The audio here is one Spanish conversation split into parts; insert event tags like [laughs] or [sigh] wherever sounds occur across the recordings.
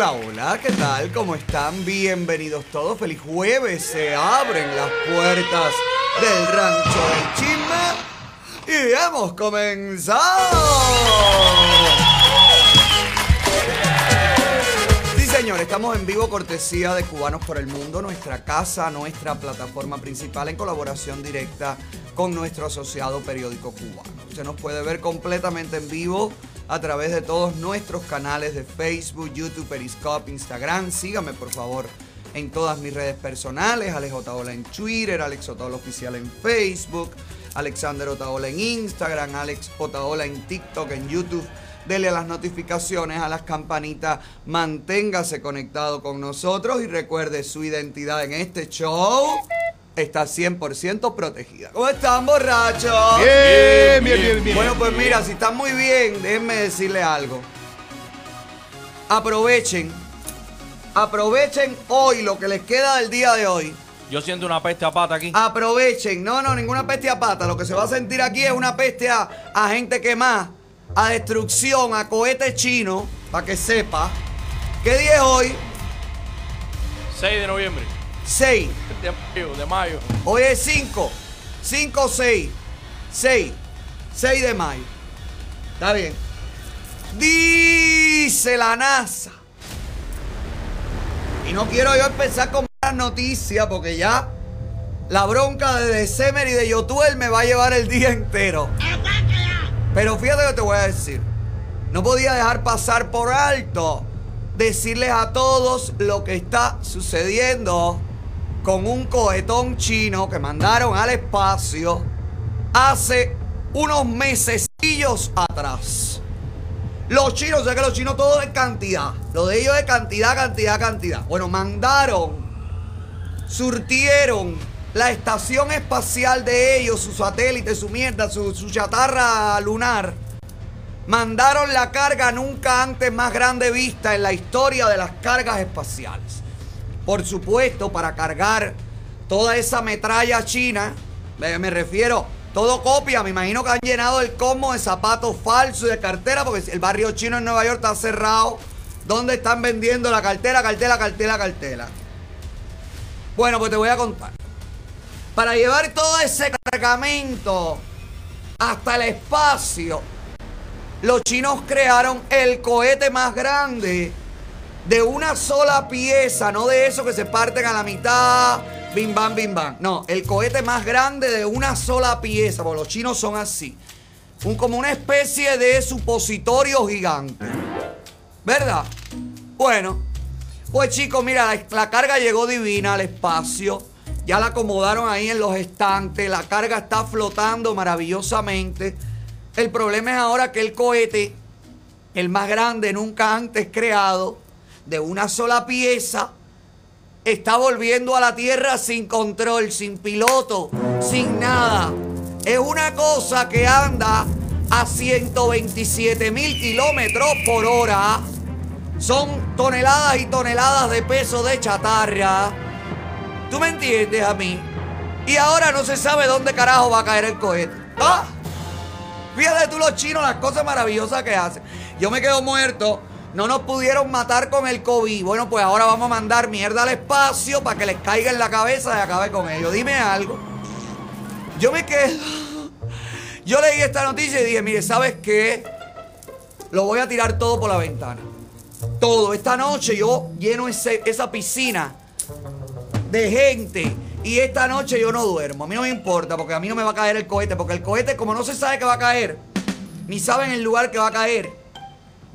Hola, hola, ¿qué tal? ¿Cómo están? Bienvenidos todos. Feliz jueves. Se abren las puertas del rancho del chisme y hemos comenzado. Señor, estamos en vivo cortesía de Cubanos por el Mundo, nuestra casa, nuestra plataforma principal en colaboración directa con nuestro asociado periódico cubano. Usted nos puede ver completamente en vivo a través de todos nuestros canales de Facebook, YouTube, Periscope, Instagram. Sígame por favor en todas mis redes personales, Alex Otaola en Twitter, Alex Otaola Oficial en Facebook, Alexander Otaola en Instagram, Alex Otaola en TikTok, en YouTube. Dele a las notificaciones, a las campanitas, manténgase conectado con nosotros y recuerde su identidad en este show está 100% protegida. ¿Cómo están, borrachos? Bien, bien, bien, bien. Bueno, pues mira, si están muy bien, déjenme decirle algo. Aprovechen, aprovechen hoy lo que les queda del día de hoy. Yo siento una peste a pata aquí. Aprovechen, no, no, ninguna peste a pata. Lo que se va a sentir aquí es una peste a, a gente quemada, a destrucción, a cohete chino, para que sepa. ¿Qué día es hoy? 6 de noviembre. 6. De mayo, de mayo. Hoy es 5. 5, 6. 6. 6 de mayo. Está bien. Dice la NASA. Y no quiero yo empezar con malas noticias porque ya la bronca de December y de Yotuel me va a llevar el día entero. Pero fíjate lo que te voy a decir. No podía dejar pasar por alto decirles a todos lo que está sucediendo con un cohetón chino que mandaron al espacio hace unos mesecillos atrás. Los chinos, sé que los chinos todo es cantidad. Lo de ellos es cantidad, cantidad, cantidad. Bueno, mandaron, surtieron la estación espacial de ellos, su satélite, su mierda, su, su chatarra lunar. Mandaron la carga nunca antes más grande vista en la historia de las cargas espaciales. Por supuesto, para cargar toda esa metralla china, me, refiero, todo copia, me imagino que han llenado el cosmos de zapatos falsos y de cartera, porque el barrio chino en Nueva York está cerrado. ¿Dónde están vendiendo la cartera, cartera, cartera, cartera? Bueno, pues te voy a contar. Para llevar todo ese cargamento hasta el espacio, los chinos crearon el cohete más grande de una sola pieza, no de esos que se parten a la mitad, bim bam, bim bam. No, el cohete más grande de una sola pieza, porque los chinos son así. Un, como una especie de supositorio gigante. ¿Verdad? Bueno, pues chicos, mira, la carga llegó divina al espacio. Ya la acomodaron ahí en los estantes. La carga está flotando maravillosamente. El problema es ahora que el cohete, el más grande nunca antes creado, de una sola pieza, está volviendo a la Tierra sin control, sin piloto, sin nada. Es una cosa que anda a 127 mil kilómetros por hora. Son toneladas y toneladas de peso de chatarra. ¿Tú me entiendes a mí? Y ahora no se sabe dónde carajo va a caer el cohete. ¡Ah! Fíjate tú los chinos las cosas maravillosas que hacen. Yo me quedo muerto. No nos pudieron matar con el COVID. Bueno, pues ahora vamos a mandar mierda al espacio para que les caiga en la cabeza y acabe con ellos. Dime algo. Yo me quedo. [laughs] Yo leí esta noticia y dije, mire, ¿sabes qué? Lo voy a tirar todo por la ventana. Todo. Esta noche yo lleno esa piscina de gente. Y esta noche yo no duermo. A mí no me importa porque a mí no me va a caer el cohete. Porque el cohete, como no se sabe que va a caer, ni saben el lugar que va a caer.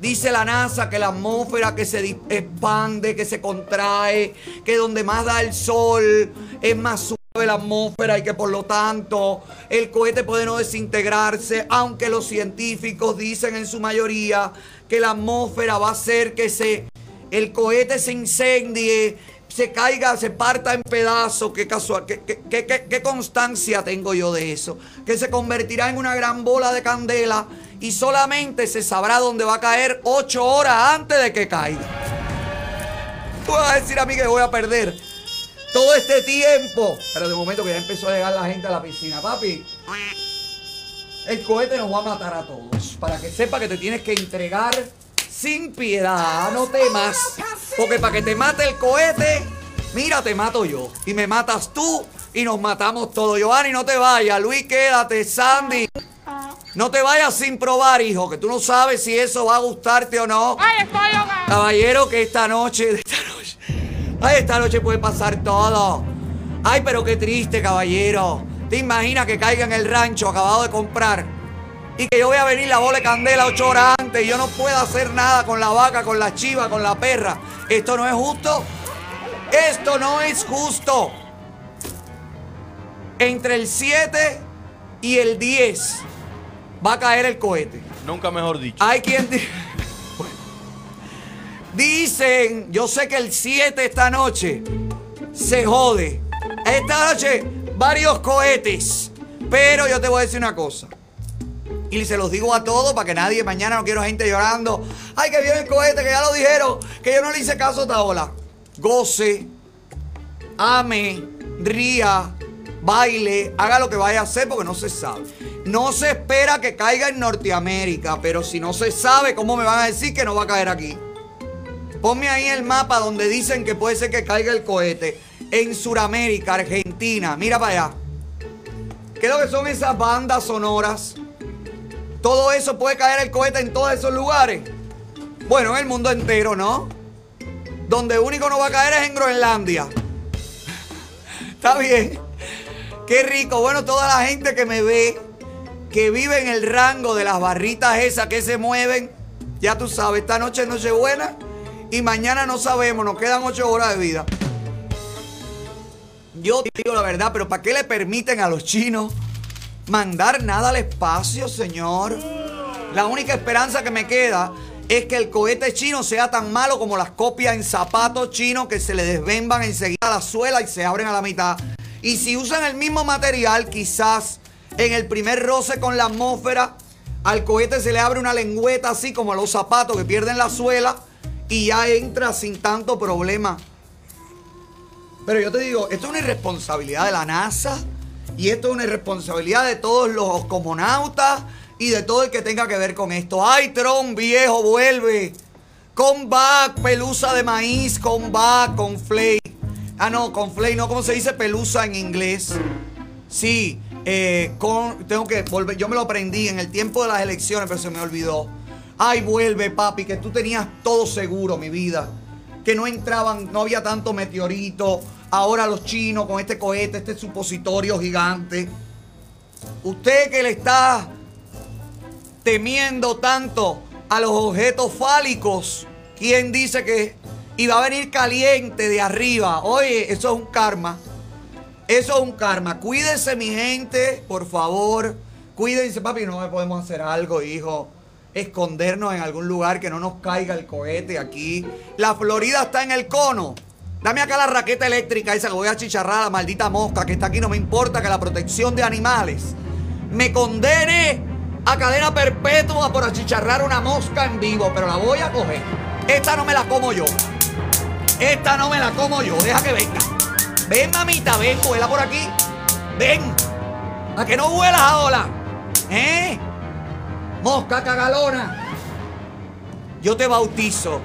Dice la NASA que la atmósfera que se expande, que se contrae, que donde más da el sol es más suave la atmósfera y que por lo tanto el cohete puede no desintegrarse, aunque los científicos dicen en su mayoría que la atmósfera va a hacer que se, el cohete se incendie, se caiga, se parta en pedazos. Qué qué, constancia tengo yo de eso. Que se convertirá en una gran bola de candela y solamente se sabrá dónde va a caer ocho horas antes de que caiga. Tú vas a decir a mí que voy a perder todo este tiempo. Pero de momento que ya empezó a llegar la gente a la piscina, papi. El cohete nos va a matar a todos. Para que sepa que te tienes que entregar sin piedad, no temas. Porque para que te mate el cohete, mira, te mato yo. Y me matas tú y nos matamos todos. Giovanni, no te vayas. Luis, quédate. Sandy. No te vayas sin probar, hijo, que tú no sabes si eso va a gustarte o no. Caballero, que esta noche, esta noche, ay, esta noche puede pasar todo. Ay, pero qué triste, caballero. ¿Te imaginas que caiga en el rancho acabado de comprar? Y que yo voy a venir la bola de candela ocho horas antes y yo no puedo hacer nada con la vaca, con la chiva, con la perra. Esto no es justo. Esto no es justo. Entre el 7 y el 10 va a caer el cohete. Nunca mejor dicho. Hay quien dice. [laughs] Dicen, yo sé que el 7 esta noche se jode. Esta noche varios cohetes. Pero yo te voy a decir una cosa. Y se los digo a todos para que nadie mañana no quiero gente llorando. Ay, que viene el cohete, que ya lo dijeron. Que yo no le hice caso a Taola. Goce, ame, ría, baile, haga lo que vaya a hacer porque no se sabe. No se espera que caiga en Norteamérica, pero si no se sabe, ¿cómo me van a decir que no va a caer aquí? Ponme ahí el mapa donde dicen que puede ser que caiga el cohete. En Sudamérica, Argentina, mira para allá. ¿Qué es lo que son esas bandas sonoras? Todo eso puede caer el cohete en todos esos lugares. Bueno, en el mundo entero, ¿no? Donde único no va a caer es en Groenlandia. [laughs] Está bien. Qué rico. Bueno, toda la gente que me ve, que vive en el rango de las barritas esas que se mueven, ya tú sabes, esta noche es Nochebuena y mañana no sabemos, nos quedan ocho horas de vida. Yo digo la verdad, pero ¿para qué le permiten a los chinos mandar nada al espacio, señor? La única esperanza que me queda es que el cohete chino sea tan malo como las copias en zapatos chinos que se le desvemban enseguida a la suela y se abren a la mitad. Y si usan el mismo material, quizás en el primer roce con la atmósfera, al cohete se le abre una lengüeta así como a los zapatos que pierden la suela y ya entra sin tanto problema. Pero yo te digo, esto es una irresponsabilidad de la NASA y esto es una irresponsabilidad de todos los cosmonautas y de todo el que tenga que ver con esto. Ay, Tron, viejo, vuelve. Con back, pelusa de maíz, con back, con flake. Ah, no, con flake, no, ¿cómo se dice pelusa en inglés? Sí, eh, con, tengo que volver. Yo me lo aprendí en el tiempo de las elecciones, pero se me olvidó. Ay, vuelve, papi, que tú tenías todo seguro, mi vida. Que no entraban, no había tanto meteorito. Ahora los chinos con este cohete, este supositorio gigante. Usted que le está temiendo tanto a los objetos fálicos, ¿quién dice que y va a venir caliente de arriba. Oye, eso es un karma. Eso es un karma. Cuídense, mi gente, por favor. Cuídense, papi. No podemos hacer algo, hijo. Escondernos en algún lugar que no nos caiga el cohete aquí. La Florida está en el cono. Dame acá la raqueta eléctrica esa que voy a chicharrar a la maldita mosca que está aquí. No me importa que la protección de animales me condene a cadena perpetua por achicharrar una mosca en vivo. Pero la voy a coger. Esta no me la como yo. Esta no me la como yo, deja que venga. Ven, mamita, ven, vuela por aquí. Ven. ¿A que no vuelas ahora? ¿Eh? Mosca cagalona. Yo te bautizo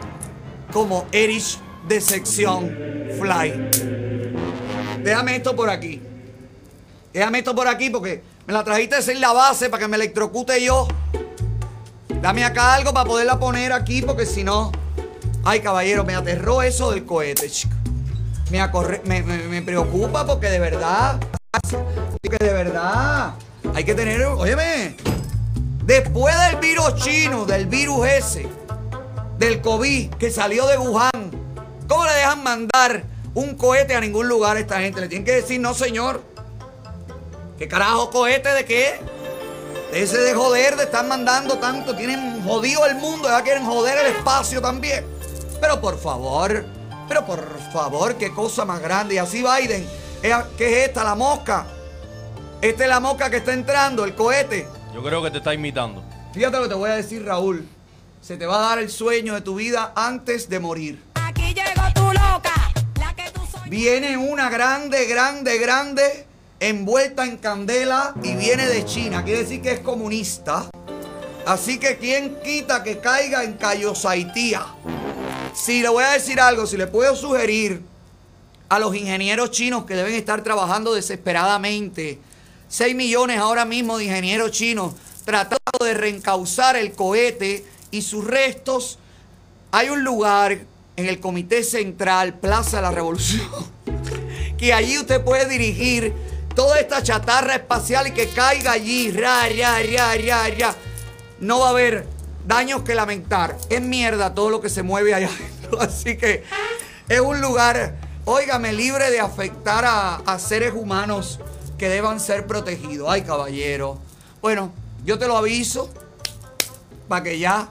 como Erich de sección Fly. Déjame esto por aquí. Déjame esto por aquí porque me la trajiste sin la base para que me electrocute yo. Dame acá algo para poderla poner aquí porque si no... Ay, caballero, me aterró eso del cohete, chico. Me, me, preocupa porque de verdad, que de verdad, hay que tener, óyeme, después del virus chino, del virus ese, del COVID que salió de Wuhan, ¿cómo le dejan mandar un cohete a ningún lugar a esta gente? Le tienen que decir, no señor, ¿qué carajo cohete de qué? Ese de joder, de estar mandando tanto, tienen jodido el mundo, ya quieren joder el espacio también. Pero por favor, pero por favor, qué cosa más grande. Y así Biden, ¿qué es esta? La mosca. Esta es la mosca que está entrando, el cohete. Yo creo que te está imitando. Fíjate lo que te voy a decir, Raúl. Se te va a dar el sueño de tu vida antes de morir. Aquí llegó tu loca, la que tú soy. Viene una grande, grande, grande, envuelta en candela y viene de China. Quiere decir que es comunista. Así que quien quita que caiga en Cayosaitía. Si le voy a decir algo, si le puedo sugerir a los ingenieros chinos que deben estar trabajando desesperadamente, 6 millones ahora mismo de ingenieros chinos tratando de reencauzar el cohete y sus restos, hay un lugar en el Comité Central, Plaza de la Revolución, [laughs] que allí usted puede dirigir toda esta chatarra espacial y que caiga allí, ra, ra, ra, ra, ra. No va a haber daños que lamentar. Es mierda todo lo que se mueve allá. Así que es un lugar, óigame, libre de afectar a, a seres humanos que deban ser protegidos. Ay, caballero. Bueno, yo te lo aviso para que ya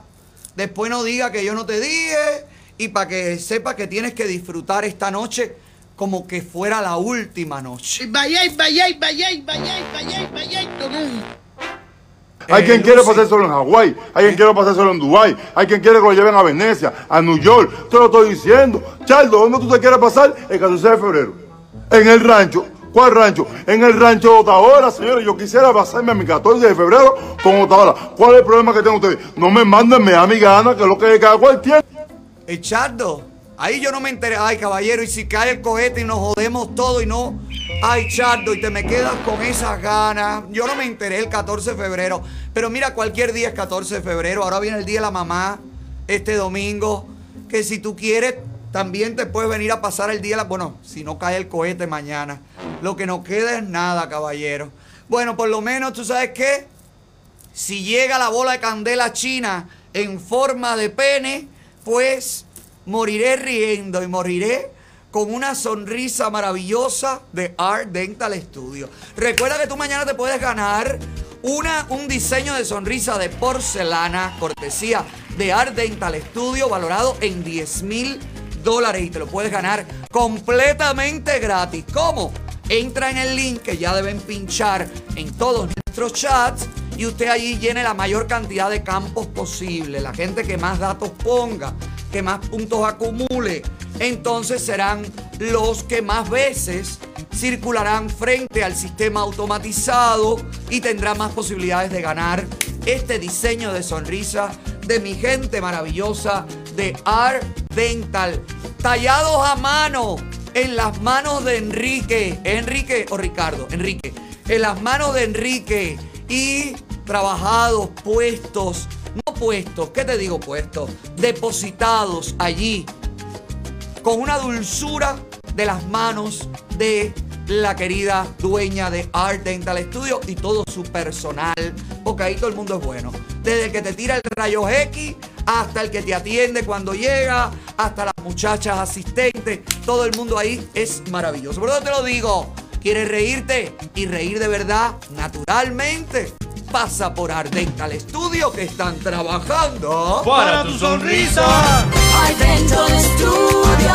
después no diga que yo no te dije y para que sepa que tienes que disfrutar esta noche como que fuera la última noche. Vaya, vaya, vaya, vaya, vaya, vaya, Hay Eh, quien quiere Lucy. pasárselo en Hawái, hay quien quiere pasárselo en Dubái, hay quien quiere que lo lleven a Venecia, a New York. Te lo estoy diciendo. Chardo, ¿dónde tú te quieres pasar? El 14 de febrero. En el rancho. ¿Cuál rancho? En el rancho de Otaola, señores. Yo quisiera pasarme a mi 14 de febrero con Otaola. ¿Cuál es el problema que tienen ustedes? No me manden me da mi gana, que es lo que cada cual tiene. Echardo. Ahí yo no me enteré. Ay, caballero, y si cae el cohete y nos jodemos todo y no. Ay, Chardo, y te me quedas con esas ganas. Yo no me enteré el 14 de febrero. Pero mira, cualquier día es 14 de febrero. Ahora viene el día de la mamá, este domingo. Que si tú quieres, también te puedes venir a pasar el día. de la- Bueno, si no cae el cohete mañana. Lo que no queda es nada, caballero. Bueno, por lo menos, ¿tú sabes qué? Si llega la bola de candela china en forma de pene, pues moriré riendo y moriré con una sonrisa maravillosa de Art Dental Studio. Recuerda que tú mañana te puedes ganar una, un diseño de sonrisa de porcelana, cortesía de Art Dental Studio, valorado en 10 mil dólares y te lo puedes ganar completamente gratis. ¿Cómo? Entra en el link que ya deben pinchar en todos nuestros chats y usted allí llene la mayor cantidad de campos posible. La gente que más datos ponga, que más puntos acumule, entonces serán los que más veces circularán frente al sistema automatizado y tendrán más posibilidades de ganar este diseño de sonrisa de mi gente maravillosa de Art Dental. Tallados a mano en las manos de Enrique. Enrique o Ricardo. Enrique. En las manos de Enrique. Y trabajados, puestos. No puestos. ¿Qué te digo puestos? Depositados allí. Con una dulzura de las manos de la querida dueña de Art Dental Studio y todo su personal, porque ahí todo el mundo es bueno. Desde el que te tira el rayo X hasta el que te atiende cuando llega, hasta las muchachas asistentes, todo el mundo ahí es maravilloso. Por eso te lo digo, ¿quieres reírte y reír de verdad naturalmente? Pasa por Art Dental Studio que están trabajando. Para tu sonrisa. Hay Dental Studio,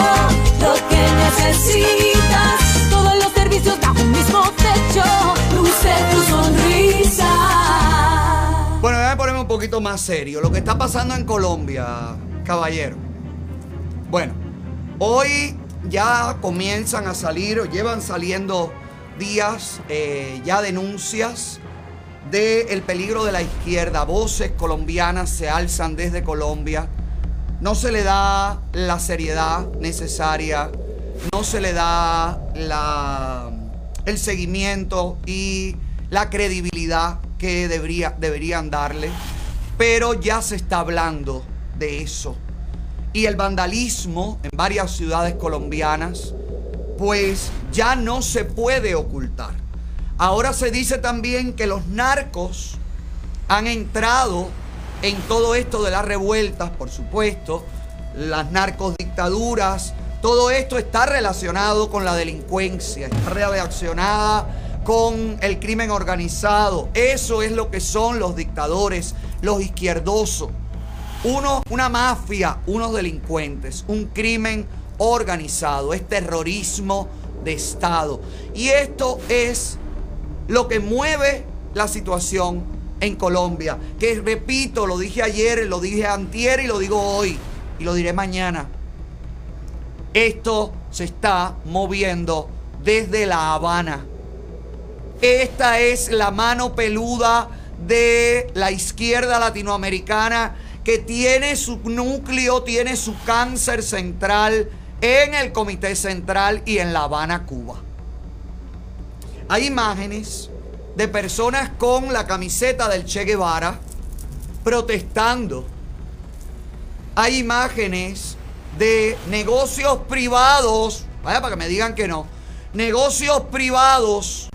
lo que necesitas. Todos los servicios bajo un mismo techo. Luce tu sonrisa. Bueno, déjame ponerme un poquito más serio. Lo que está pasando en Colombia, caballero. Bueno, hoy ya comienzan a salir, o llevan saliendo días eh, ya denuncias del peligro de la izquierda. Voces colombianas se alzan desde Colombia. No se le da la seriedad necesaria, no se le da el seguimiento y la credibilidad que debería, deberían darle, pero ya se está hablando de eso. Y el vandalismo en varias ciudades colombianas, pues ya no se puede ocultar. Ahora se dice también que los narcos han entrado en todo esto de las revueltas, por supuesto, las narcodictaduras, todo esto está relacionado con la delincuencia, está relacionada con el crimen organizado. Eso es lo que son los dictadores, los izquierdosos. Uno, una mafia, unos delincuentes, un crimen organizado, es terrorismo de Estado. Y esto es lo que mueve la situación en Colombia. Que repito, lo dije ayer, lo dije antier y lo digo hoy. Y lo diré mañana. Esto se está moviendo desde La Habana. Esta es la mano peluda de la izquierda latinoamericana que tiene su núcleo, tiene su cáncer central en el Comité Central y en La Habana, Cuba. Hay imágenes de personas con la camiseta del Che Guevara protestando. Hay imágenes de negocios privados, vaya para que me digan que no, negocios privados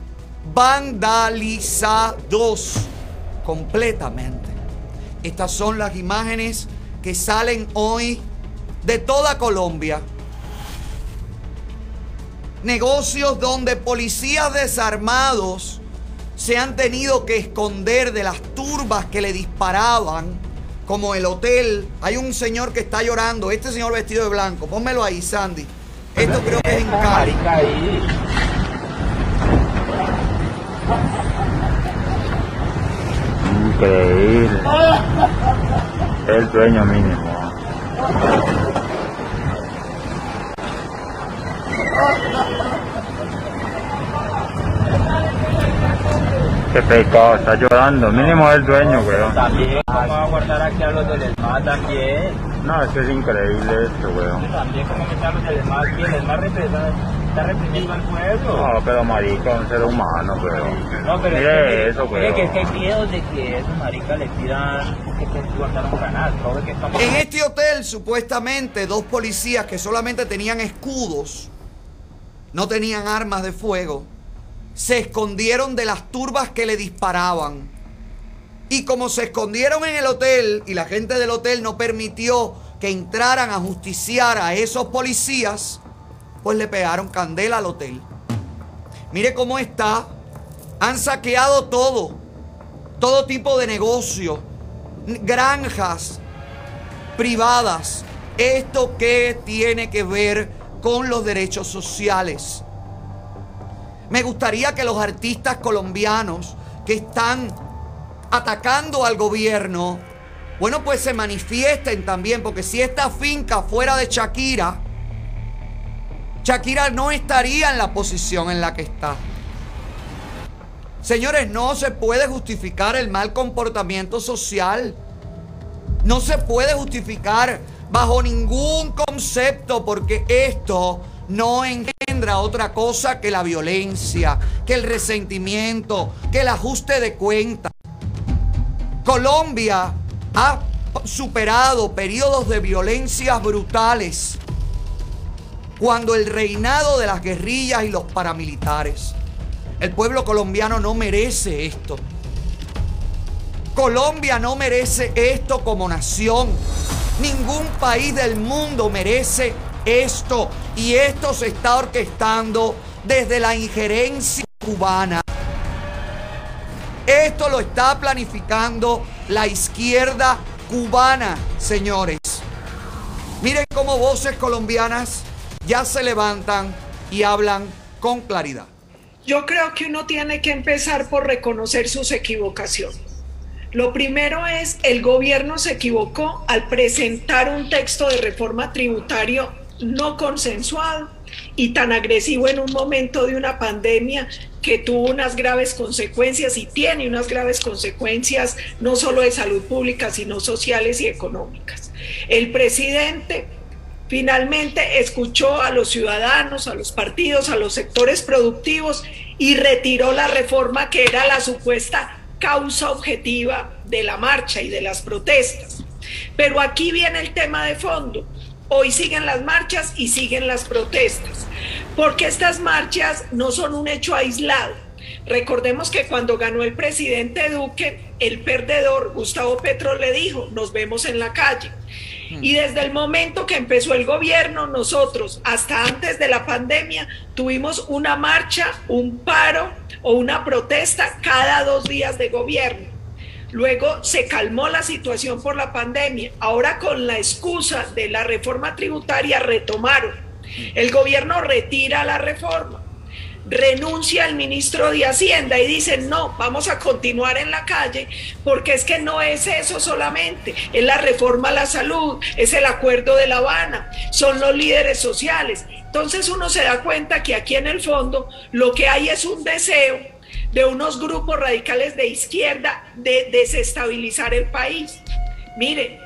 vandalizados completamente. Estas son las imágenes que salen hoy de toda Colombia. Negocios donde policías desarmados se han tenido que esconder de las turbas que le disparaban, como el hotel. Hay un señor que está llorando, este señor vestido de blanco. Pónmelo ahí, Sandy. Esto creo que es en Cali. Increíble. El dueño mínimo. Qué pecado, está llorando. Mínimo el dueño, weón. También, ¿cómo va a guardar aquí a los del ESMAD también? No, es que es increíble esto, weón. También, ¿cómo meter a los del ESMAD aquí? El ESMAD represa- está reprimiendo al pueblo. No, pero marica, un ser humano, weón. No, pero Mire es que, eso, mire que es weón. que hay videos de que esos maricas le pidan que se guardaron granadas. todo que estamos... En este hotel, supuestamente, dos policías que solamente tenían escudos, no tenían armas de fuego, se escondieron de las turbas que le disparaban. Y como se escondieron en el hotel y la gente del hotel no permitió que entraran a justiciar a esos policías, pues le pegaron candela al hotel. Mire cómo está. Han saqueado todo. Todo tipo de negocio. Granjas privadas. ¿Esto qué tiene que ver con los derechos sociales? Me gustaría que los artistas colombianos que están atacando al gobierno, bueno, pues se manifiesten también, porque si esta finca fuera de Shakira, Shakira no estaría en la posición en la que está. Señores, no se puede justificar el mal comportamiento social. No se puede justificar bajo ningún concepto porque esto no engendra otra cosa que la violencia, que el resentimiento, que el ajuste de cuentas. Colombia ha superado periodos de violencias brutales cuando el reinado de las guerrillas y los paramilitares. El pueblo colombiano no merece esto. Colombia no merece esto como nación. Ningún país del mundo merece esto. Y esto se está orquestando desde la injerencia cubana. Esto lo está planificando la izquierda cubana, señores. Miren cómo voces colombianas ya se levantan y hablan con claridad. Yo creo que uno tiene que empezar por reconocer sus equivocaciones. Lo primero es, el gobierno se equivocó al presentar un texto de reforma tributario no consensuado y tan agresivo en un momento de una pandemia que tuvo unas graves consecuencias y tiene unas graves consecuencias no solo de salud pública, sino sociales y económicas. El presidente finalmente escuchó a los ciudadanos, a los partidos, a los sectores productivos y retiró la reforma que era la supuesta causa objetiva de la marcha y de las protestas. Pero aquí viene el tema de fondo. Hoy siguen las marchas y siguen las protestas, porque estas marchas no son un hecho aislado. Recordemos que cuando ganó el presidente Duque, el perdedor Gustavo Petro le dijo, nos vemos en la calle. Y desde el momento que empezó el gobierno, nosotros, hasta antes de la pandemia, tuvimos una marcha, un paro o una protesta cada dos días de gobierno. Luego se calmó la situación por la pandemia. Ahora con la excusa de la reforma tributaria retomaron. El gobierno retira la reforma renuncia el ministro de Hacienda y dice, no, vamos a continuar en la calle, porque es que no es eso solamente, es la reforma a la salud, es el acuerdo de La Habana, son los líderes sociales. Entonces uno se da cuenta que aquí en el fondo lo que hay es un deseo de unos grupos radicales de izquierda de desestabilizar el país. Miren,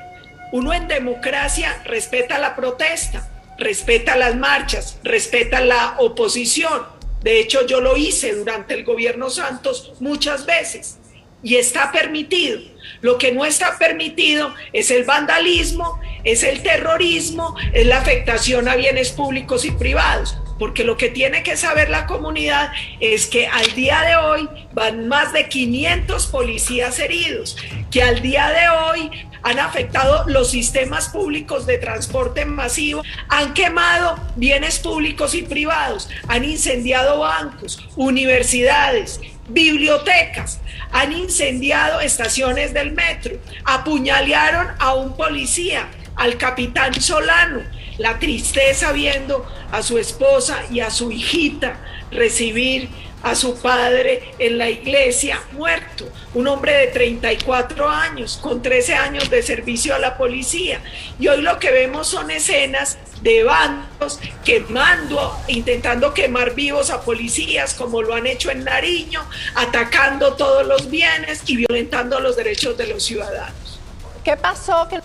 uno en democracia respeta la protesta, respeta las marchas, respeta la oposición. De hecho, yo lo hice durante el gobierno Santos muchas veces y está permitido. Lo que no está permitido es el vandalismo, es el terrorismo, es la afectación a bienes públicos y privados. Porque lo que tiene que saber la comunidad es que al día de hoy van más de 500 policías heridos, que al día de hoy han afectado los sistemas públicos de transporte masivo, han quemado bienes públicos y privados, han incendiado bancos, universidades, bibliotecas, han incendiado estaciones del metro, apuñalearon a un policía, al capitán Solano, la tristeza viendo a su esposa y a su hijita recibir a su padre en la iglesia muerto, un hombre de 34 años, con 13 años de servicio a la policía. Y hoy lo que vemos son escenas de bandos quemando, intentando quemar vivos a policías, como lo han hecho en Nariño, atacando todos los bienes y violentando los derechos de los ciudadanos. ¿Qué pasó? que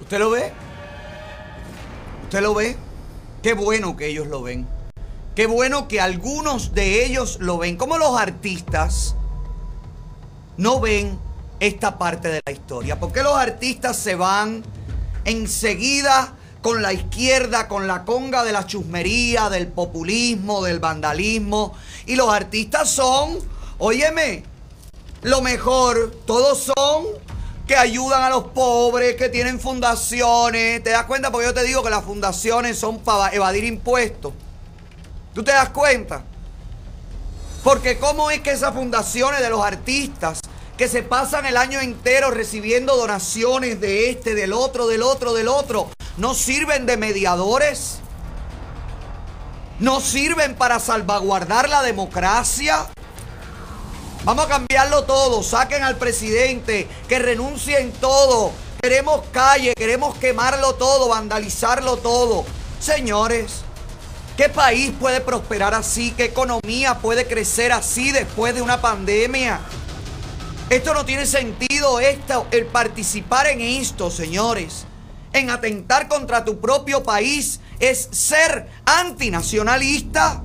¿Usted lo ve? ¿Usted lo ve? Qué bueno que ellos lo ven. Qué bueno que algunos de ellos lo ven. Como los artistas no ven esta parte de la historia. ¿Por qué los artistas se van enseguida con la izquierda, con la conga de la chusmería, del populismo, del vandalismo? Y los artistas son, óyeme, lo mejor, todos son que ayudan a los pobres, que tienen fundaciones. ¿Te das cuenta? Porque yo te digo que las fundaciones son para evadir impuestos. ¿Tú te das cuenta? Porque cómo es que esas fundaciones de los artistas que se pasan el año entero recibiendo donaciones de este, del otro, del otro, del otro, no sirven de mediadores, no sirven para salvaguardar la democracia. Vamos a cambiarlo todo, saquen al presidente, que renuncien todo. Queremos calle, queremos quemarlo todo, vandalizarlo todo. Señores, ¿qué país puede prosperar así? ¿Qué economía puede crecer así después de una pandemia? Esto no tiene sentido, esto, el participar en esto, señores, en atentar contra tu propio país, es ser antinacionalista.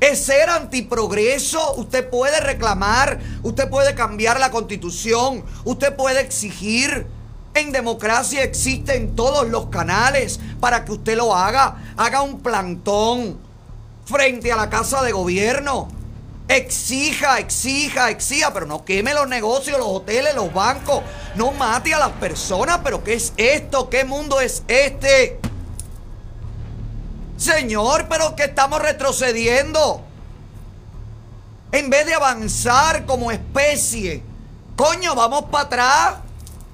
Es ser antiprogreso. Usted puede reclamar, usted puede cambiar la constitución, usted puede exigir. En democracia existen todos los canales para que usted lo haga. Haga un plantón frente a la casa de gobierno. Exija, exija, exija, pero no queme los negocios, los hoteles, los bancos. No mate a las personas, pero ¿qué es esto? ¿Qué mundo es este? Señor, pero que estamos retrocediendo. En vez de avanzar como especie. Coño, vamos para atrás.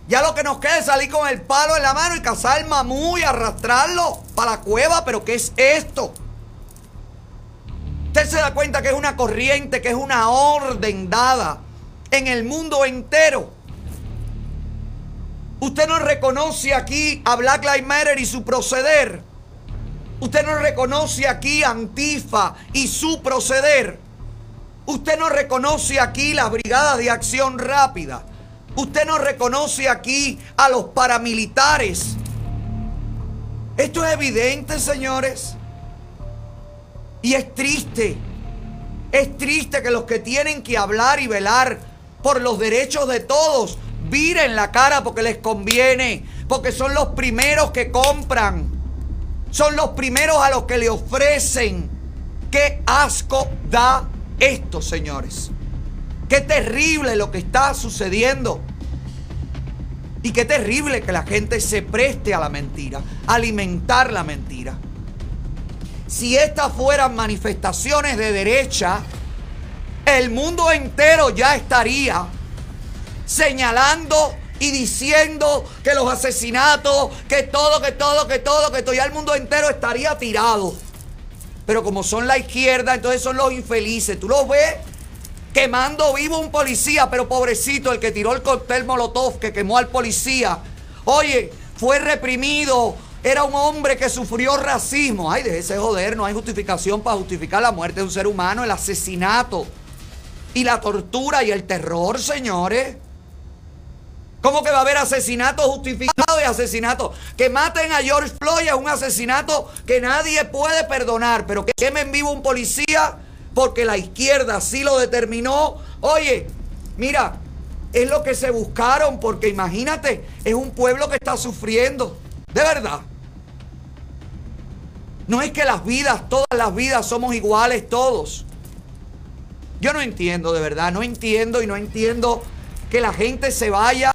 Ya lo que nos queda es salir con el palo en la mano y cazar el mamú y arrastrarlo para la cueva. Pero ¿qué es esto? Usted se da cuenta que es una corriente, que es una orden dada en el mundo entero. Usted no reconoce aquí a Black Lives Matter y su proceder. Usted no reconoce aquí a Antifa y su proceder. Usted no reconoce aquí las brigadas de acción rápida. Usted no reconoce aquí a los paramilitares. Esto es evidente, señores. Y es triste. Es triste que los que tienen que hablar y velar por los derechos de todos viren la cara porque les conviene. Porque son los primeros que compran. Son los primeros a los que le ofrecen. Qué asco da esto, señores. Qué terrible lo que está sucediendo. Y qué terrible que la gente se preste a la mentira, alimentar la mentira. Si estas fueran manifestaciones de derecha, el mundo entero ya estaría señalando y diciendo que los asesinatos, que todo, que todo, que todo, que todo, ya el mundo entero estaría tirado. Pero como son la izquierda, entonces son los infelices. Tú los ves quemando vivo un policía, pero pobrecito, el que tiró el cóctel Molotov, que quemó al policía. Oye, fue reprimido era un hombre que sufrió racismo. Ay, déjese joder, no hay justificación para justificar la muerte de un ser humano, el asesinato y la tortura y el terror, señores. ¿Cómo que va a haber asesinato justificado y asesinato? Que maten a George Floyd es un asesinato que nadie puede perdonar, pero que quemen vivo un policía porque la izquierda así lo determinó. Oye, mira, es lo que se buscaron, porque imagínate, es un pueblo que está sufriendo, de verdad. No es que las vidas, todas las vidas somos iguales todos. Yo no entiendo, de verdad, no entiendo y no entiendo que la gente se vaya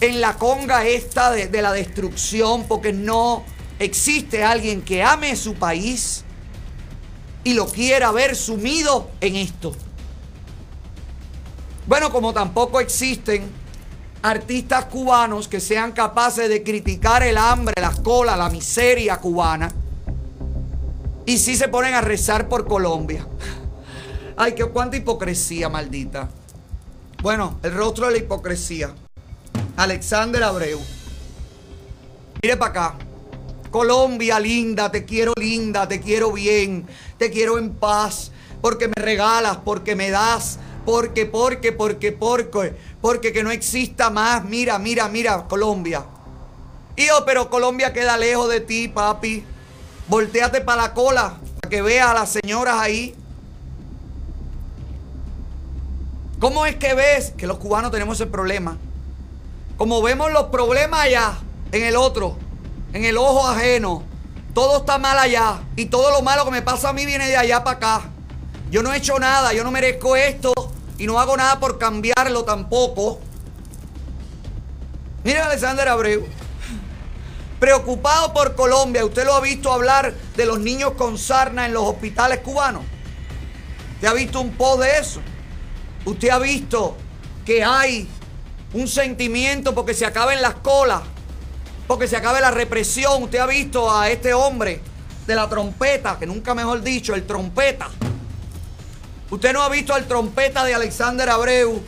en la conga esta de, de la destrucción porque no existe alguien que ame su país y lo quiera ver sumido en esto. Bueno, como tampoco existen artistas cubanos que sean capaces de criticar el hambre, la cola, la miseria cubana y sí se ponen a rezar por Colombia. [laughs] Ay, qué cuánta hipocresía, maldita. Bueno, el rostro de la hipocresía. Alexander Abreu. Mire para acá. Colombia linda, te quiero linda, te quiero bien, te quiero en paz, porque me regalas, porque me das, porque, porque, porque, porque, porque que no exista más. Mira, mira, mira, Colombia. Hijo, pero Colombia queda lejos de ti, papi. Volteate para la cola, para que veas a las señoras ahí. ¿Cómo es que ves que los cubanos tenemos ese problema? Como vemos los problemas allá, en el otro, en el ojo ajeno, todo está mal allá y todo lo malo que me pasa a mí viene de allá para acá. Yo no he hecho nada, yo no merezco esto y no hago nada por cambiarlo tampoco. Mira Alexander Abreu, preocupado por Colombia, ¿usted lo ha visto hablar de los niños con sarna en los hospitales cubanos? ¿Usted ha visto un post de eso? ¿Usted ha visto que hay un sentimiento porque se acaben las colas? Porque se acabe la represión. Usted ha visto a este hombre de la trompeta, que nunca mejor dicho, el trompeta. Usted no ha visto al trompeta de Alexander Abreu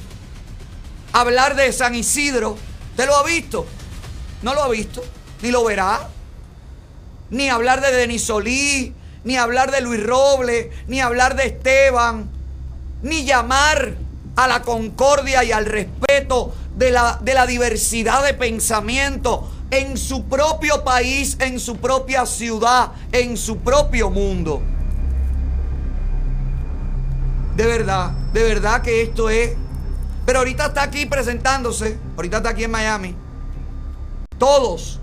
hablar de San Isidro. ¿Usted lo ha visto? No lo ha visto, ni lo verá. Ni hablar de Denis Solí, ni hablar de Luis Robles, ni hablar de Esteban, ni llamar a la concordia y al respeto de la, de la diversidad de pensamiento en su propio país, en su propia ciudad, en su propio mundo. De verdad, de verdad que esto es... Pero ahorita está aquí presentándose, ahorita está aquí en Miami. Todos,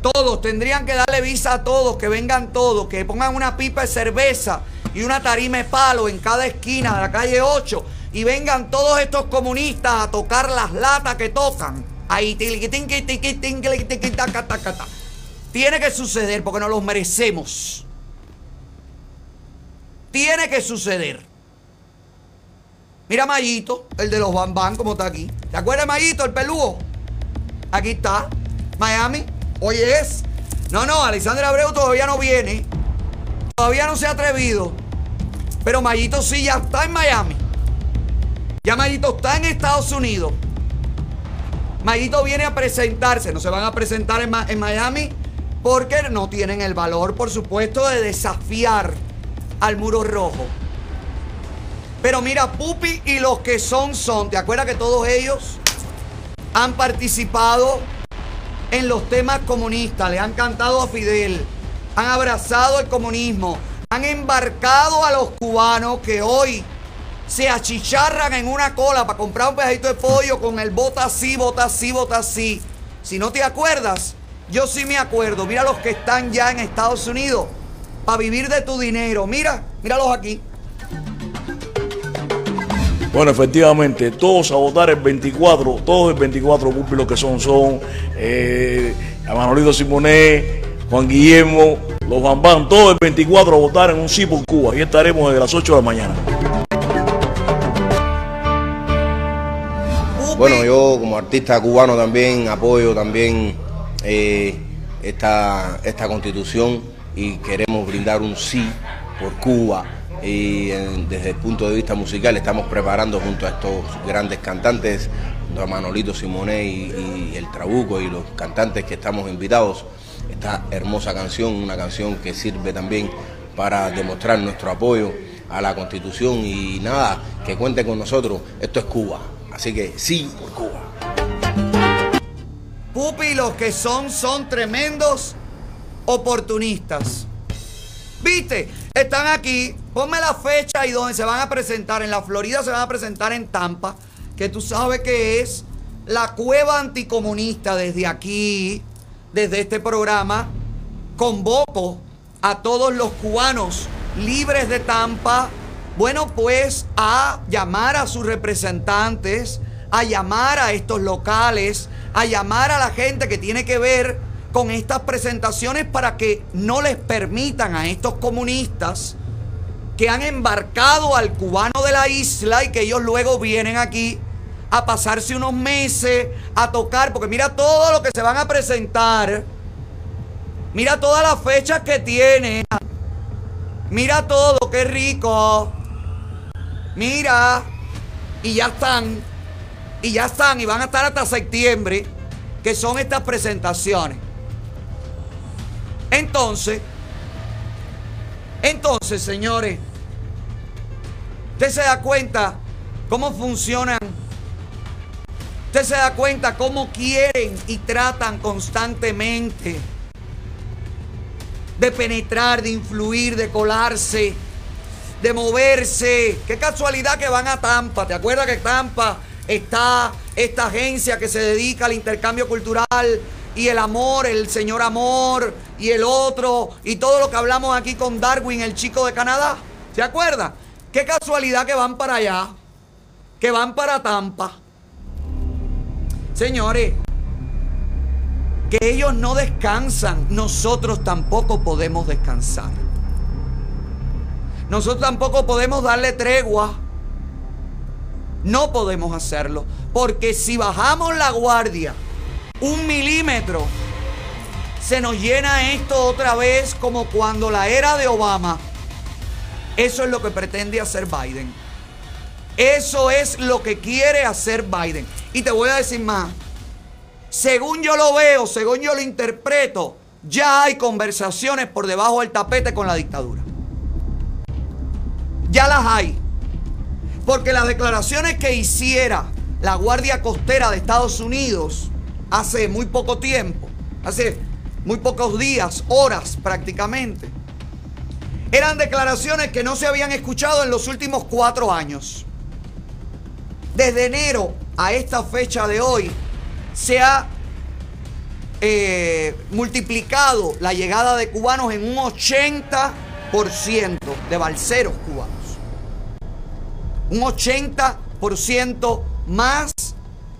todos tendrían que darle visa a todos, que vengan todos, que pongan una pipa de cerveza y una tarima de palo en cada esquina de la calle 8 y vengan todos estos comunistas a tocar las latas que tocan. Ahí, tiene que suceder porque nos los merecemos. Tiene que suceder. Mira Mayito, el de los Bambán, como está aquí. ¿Te acuerdas Mayito, el peludo? Aquí está. Miami. Hoy es. No, no, Alexander Abreu todavía no viene. Todavía no se ha atrevido. Pero Mayito sí ya está en Miami. Ya Mayito está en Estados Unidos. Mayito viene a presentarse. No se van a presentar en, en Miami porque no tienen el valor, por supuesto, de desafiar al muro rojo. Pero mira, Pupi y los que son son, ¿te acuerdas que todos ellos han participado en los temas comunistas? Le han cantado a Fidel, han abrazado el comunismo, han embarcado a los cubanos que hoy se achicharran en una cola para comprar un pedacito de pollo con el bota así, bota así, bota así. Si no te acuerdas, yo sí me acuerdo. Mira los que están ya en Estados Unidos para vivir de tu dinero. Mira, míralos aquí. Bueno, efectivamente, todos a votar el 24, todos el 24 Pupi lo que son, son eh, a Manolito Simoné, Juan Guillermo, los Bambán, todos el 24 a votar en un sí por Cuba. Y estaremos desde las 8 de la mañana. Bueno, yo como artista cubano también apoyo también eh, esta, esta constitución y queremos brindar un sí por Cuba. Y en- desde el punto de vista musical estamos preparando junto a estos grandes cantantes, a Manolito Simoné y, y el Trabuco y los cantantes que estamos invitados, esta hermosa canción, una canción que sirve también para demostrar nuestro apoyo a la constitución. Y nada, que cuente con nosotros, esto es Cuba, así que sí por Cuba. Pupi, los que son, son tremendos oportunistas. ¿Viste? Están aquí. Ponme la fecha y donde se van a presentar. En la Florida se van a presentar en Tampa, que tú sabes que es la cueva anticomunista desde aquí, desde este programa. Convoco a todos los cubanos libres de Tampa, bueno, pues a llamar a sus representantes, a llamar a estos locales, a llamar a la gente que tiene que ver con estas presentaciones para que no les permitan a estos comunistas que han embarcado al cubano de la isla y que ellos luego vienen aquí a pasarse unos meses a tocar, porque mira todo lo que se van a presentar, mira todas las fechas que tienen, mira todo, qué rico, mira, y ya están, y ya están, y van a estar hasta septiembre, que son estas presentaciones. Entonces, entonces, señores, usted se da cuenta cómo funcionan. Usted se da cuenta cómo quieren y tratan constantemente de penetrar, de influir, de colarse, de moverse. Qué casualidad que van a Tampa. ¿Te acuerdas que Tampa está esta agencia que se dedica al intercambio cultural y el amor, el señor amor y el otro y todo lo que hablamos aquí con Darwin, el chico de Canadá. ¿Se acuerda? Qué casualidad que van para allá, que van para Tampa. Señores, que ellos no descansan, nosotros tampoco podemos descansar. Nosotros tampoco podemos darle tregua. No podemos hacerlo. Porque si bajamos la guardia un milímetro, se nos llena esto otra vez como cuando la era de Obama. Eso es lo que pretende hacer Biden. Eso es lo que quiere hacer Biden. Y te voy a decir más. Según yo lo veo, según yo lo interpreto, ya hay conversaciones por debajo del tapete con la dictadura. Ya las hay. Porque las declaraciones que hiciera la Guardia Costera de Estados Unidos hace muy poco tiempo, hace muy pocos días, horas prácticamente, eran declaraciones que no se habían escuchado en los últimos cuatro años. Desde enero a esta fecha de hoy se ha eh, multiplicado la llegada de cubanos en un 80% de balseros cubanos. Un 80% más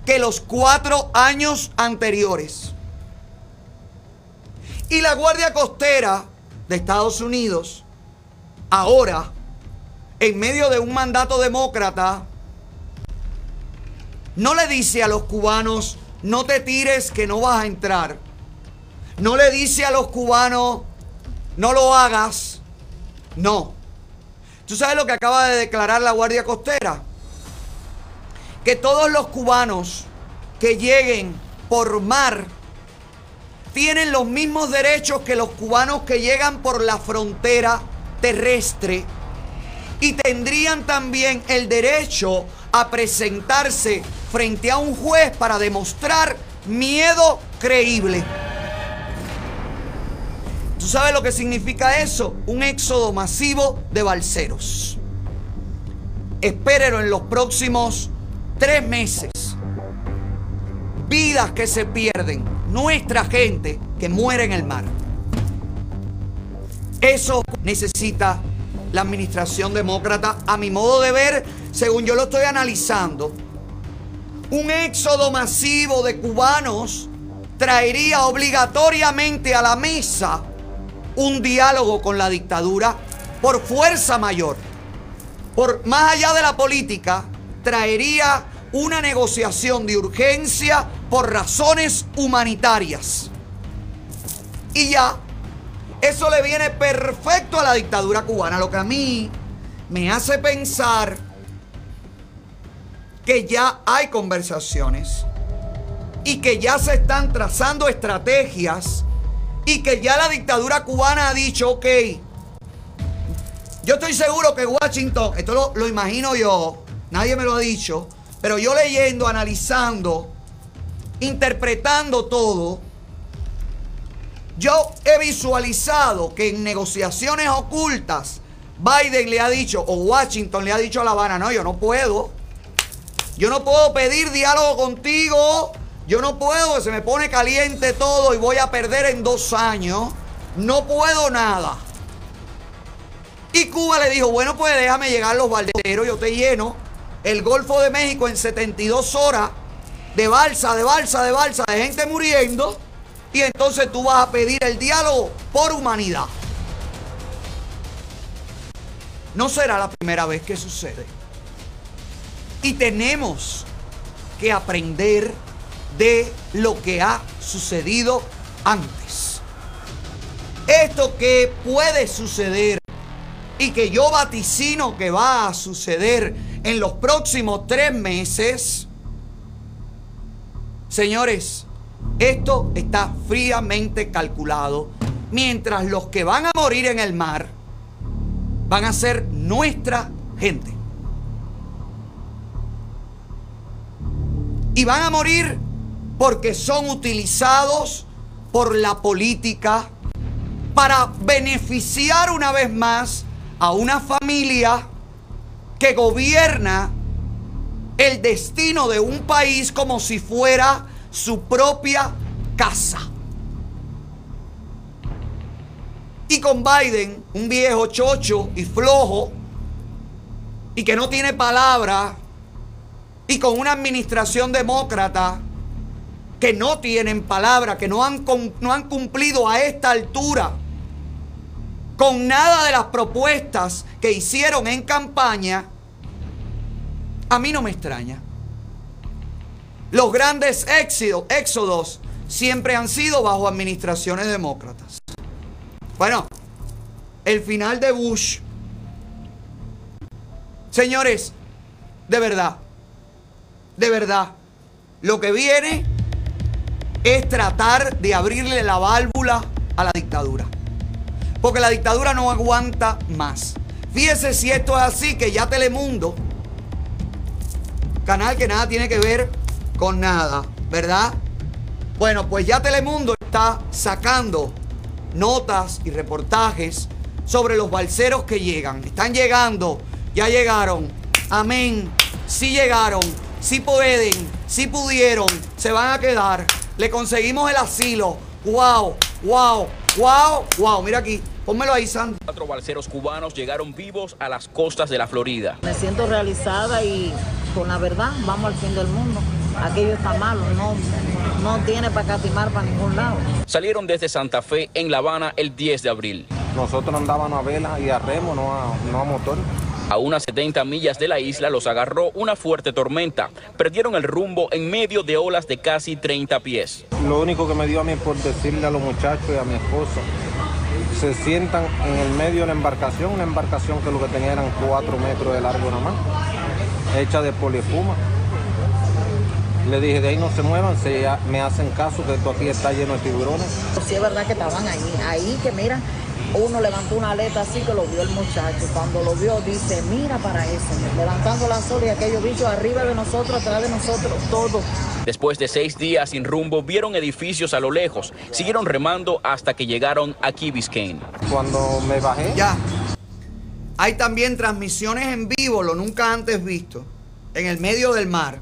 que los cuatro años anteriores. Y la Guardia Costera de Estados Unidos, ahora, en medio de un mandato demócrata, no le dice a los cubanos, no te tires que no vas a entrar. No le dice a los cubanos, no lo hagas. No. ¿Tú sabes lo que acaba de declarar la Guardia Costera? Que todos los cubanos que lleguen por mar tienen los mismos derechos que los cubanos que llegan por la frontera terrestre y tendrían también el derecho a presentarse frente a un juez para demostrar miedo creíble. ¿Tú sabes lo que significa eso? Un éxodo masivo de balseros. Espérenlo en los próximos tres meses. Vidas que se pierden. Nuestra gente que muere en el mar. Eso necesita la administración demócrata, a mi modo de ver, según yo lo estoy analizando, un éxodo masivo de cubanos traería obligatoriamente a la mesa un diálogo con la dictadura por fuerza mayor. Por más allá de la política, traería una negociación de urgencia por razones humanitarias. Y ya, eso le viene perfecto a la dictadura cubana, lo que a mí me hace pensar que ya hay conversaciones y que ya se están trazando estrategias Y que ya la dictadura cubana ha dicho, ok, yo estoy seguro que Washington, esto lo, lo imagino yo, nadie me lo ha dicho, pero yo leyendo, analizando, interpretando todo, yo he visualizado que en negociaciones ocultas, Biden le ha dicho, o Washington le ha dicho a La Habana, no, yo no puedo. Yo no puedo pedir diálogo contigo. Yo no puedo, se me pone caliente todo y voy a perder en dos años. No puedo nada. Y Cuba le dijo, bueno, pues déjame llegar los balderos, yo te lleno el Golfo de México en 72 horas de balsa, de balsa, de balsa, de gente muriendo. Y entonces tú vas a pedir el diálogo por humanidad. No será la primera vez que sucede. Y tenemos que aprender de lo que ha sucedido antes. Esto que puede suceder y que yo vaticino que va a suceder en los próximos tres meses, señores, esto está fríamente calculado. Mientras los que van a morir en el mar van a ser nuestra gente. Y van a morir porque son utilizados por la política para beneficiar una vez más a una familia que gobierna el destino de un país como si fuera su propia casa. Y con Biden, un viejo chocho y flojo, y que no tiene palabra, y con una administración demócrata que no tienen palabra, que no han, no han cumplido a esta altura con nada de las propuestas que hicieron en campaña, a mí no me extraña. Los grandes éxodos, éxodos siempre han sido bajo administraciones demócratas. Bueno, el final de Bush. Señores, de verdad, de verdad, lo que viene es tratar de abrirle la válvula a la dictadura. Porque la dictadura no aguanta más. Fíjese si esto es así, que ya Telemundo, canal que nada tiene que ver con nada, ¿verdad? Bueno, pues ya Telemundo está sacando notas y reportajes sobre los balseros que llegan. Están llegando, ya llegaron. Amén. Sí llegaron, sí pueden, sí pudieron, se van a quedar. Le conseguimos el asilo. Wow, wow, wow, wow. Mira aquí, pónmelo ahí, Sandy. Cuatro balseros cubanos llegaron vivos a las costas de la Florida. Me siento realizada y con la verdad vamos al fin del mundo. Aquello está malo, no, no tiene para catimar para ningún lado. Salieron desde Santa Fe en La Habana el 10 de abril. Nosotros andábamos a vela y a remo, no a, no a motor. A unas 70 millas de la isla los agarró una fuerte tormenta. Perdieron el rumbo en medio de olas de casi 30 pies. Lo único que me dio a mí por decirle a los muchachos y a mi esposa, se sientan en el medio de la embarcación, una embarcación que lo que tenía eran 4 metros de largo nada más, hecha de polifuma. Le dije, de ahí no se muevan, se, me hacen caso que esto aquí está lleno de tiburones. Sí es verdad que estaban ahí, ahí que mira, uno levantó una aleta así que lo vio el muchacho. Cuando lo vio dice, mira para eso, levantando la sola y aquellos bichos arriba de nosotros, atrás de nosotros, todo. Después de seis días sin rumbo, vieron edificios a lo lejos. Siguieron remando hasta que llegaron a Key Biscayne. Cuando me bajé... Ya. Hay también transmisiones en vivo, lo nunca antes visto, en el medio del mar.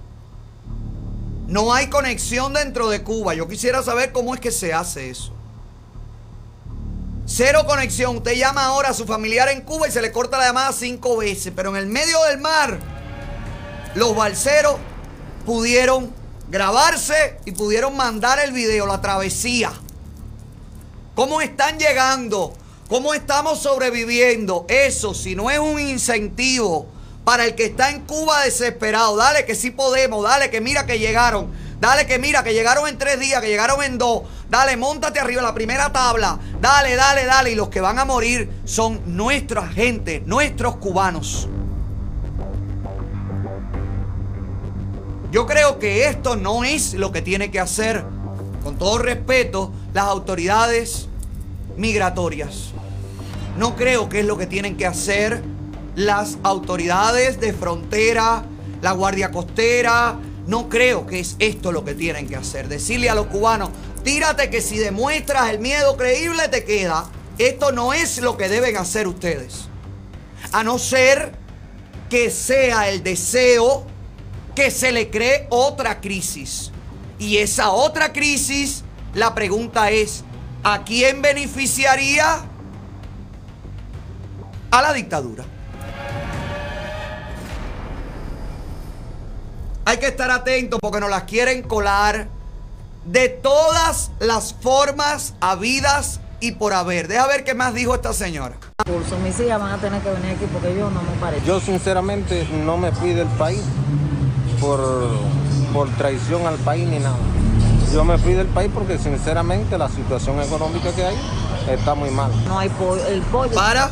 No hay conexión dentro de Cuba. Yo quisiera saber cómo es que se hace eso. Cero conexión. Usted llama ahora a su familiar en Cuba y se le corta la llamada cinco veces. Pero en el medio del mar, los balseros pudieron grabarse y pudieron mandar el video, la travesía. ¿Cómo están llegando? ¿Cómo estamos sobreviviendo? Eso, si no es un incentivo para el que está en Cuba desesperado, dale que sí podemos, dale que mira que llegaron, dale que mira que llegaron en tres días, que llegaron en dos, dale, montate arriba la primera tabla, dale, dale, dale, y los que van a morir son nuestra gente, nuestros cubanos. Yo creo que esto no es lo que tiene que hacer, con todo respeto, las autoridades migratorias. No creo que es lo que tienen que hacer las autoridades de frontera, la Guardia Costera. No creo que es esto lo que tienen que hacer. Decirle a los cubanos, tírate que si demuestras el miedo creíble te queda. Esto no es lo que deben hacer ustedes. A no ser que sea el deseo que se le cree otra crisis. Y esa otra crisis, la pregunta es, ¿a quién beneficiaría? A la dictadura. Hay que estar atentos porque nos las quieren colar de todas las formas habidas y por haber. Deja ver qué más dijo esta señora. Pulso, mis hijas van a tener que venir aquí porque yo no me parece. Yo sinceramente no me fui del país por, por traición al país ni nada. Yo me fui del país porque sinceramente la situación económica que hay está muy mal. No hay pollo, el pollo. Para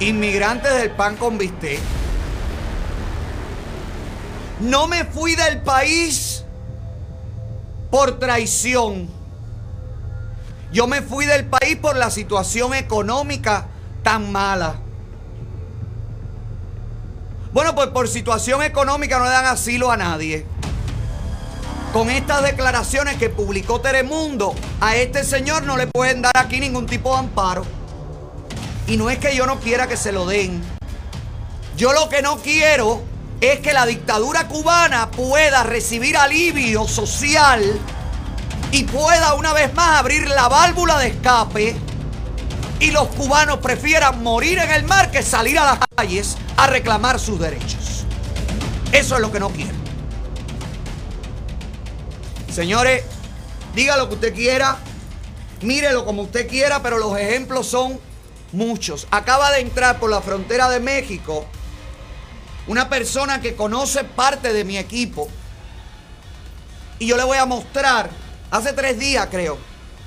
inmigrantes del pan con bistec. No me fui del país por traición. Yo me fui del país por la situación económica tan mala. Bueno, pues por situación económica no le dan asilo a nadie. Con estas declaraciones que publicó Telemundo, a este señor no le pueden dar aquí ningún tipo de amparo. Y no es que yo no quiera que se lo den. Yo lo que no quiero es que la dictadura cubana pueda recibir alivio social y pueda una vez más abrir la válvula de escape y los cubanos prefieran morir en el mar que salir a las calles a reclamar sus derechos. Eso es lo que no quiero. Señores, diga lo que usted quiera, mírelo como usted quiera, pero los ejemplos son muchos. Acaba de entrar por la frontera de México una persona que conoce parte de mi equipo. Y yo le voy a mostrar, hace tres días creo,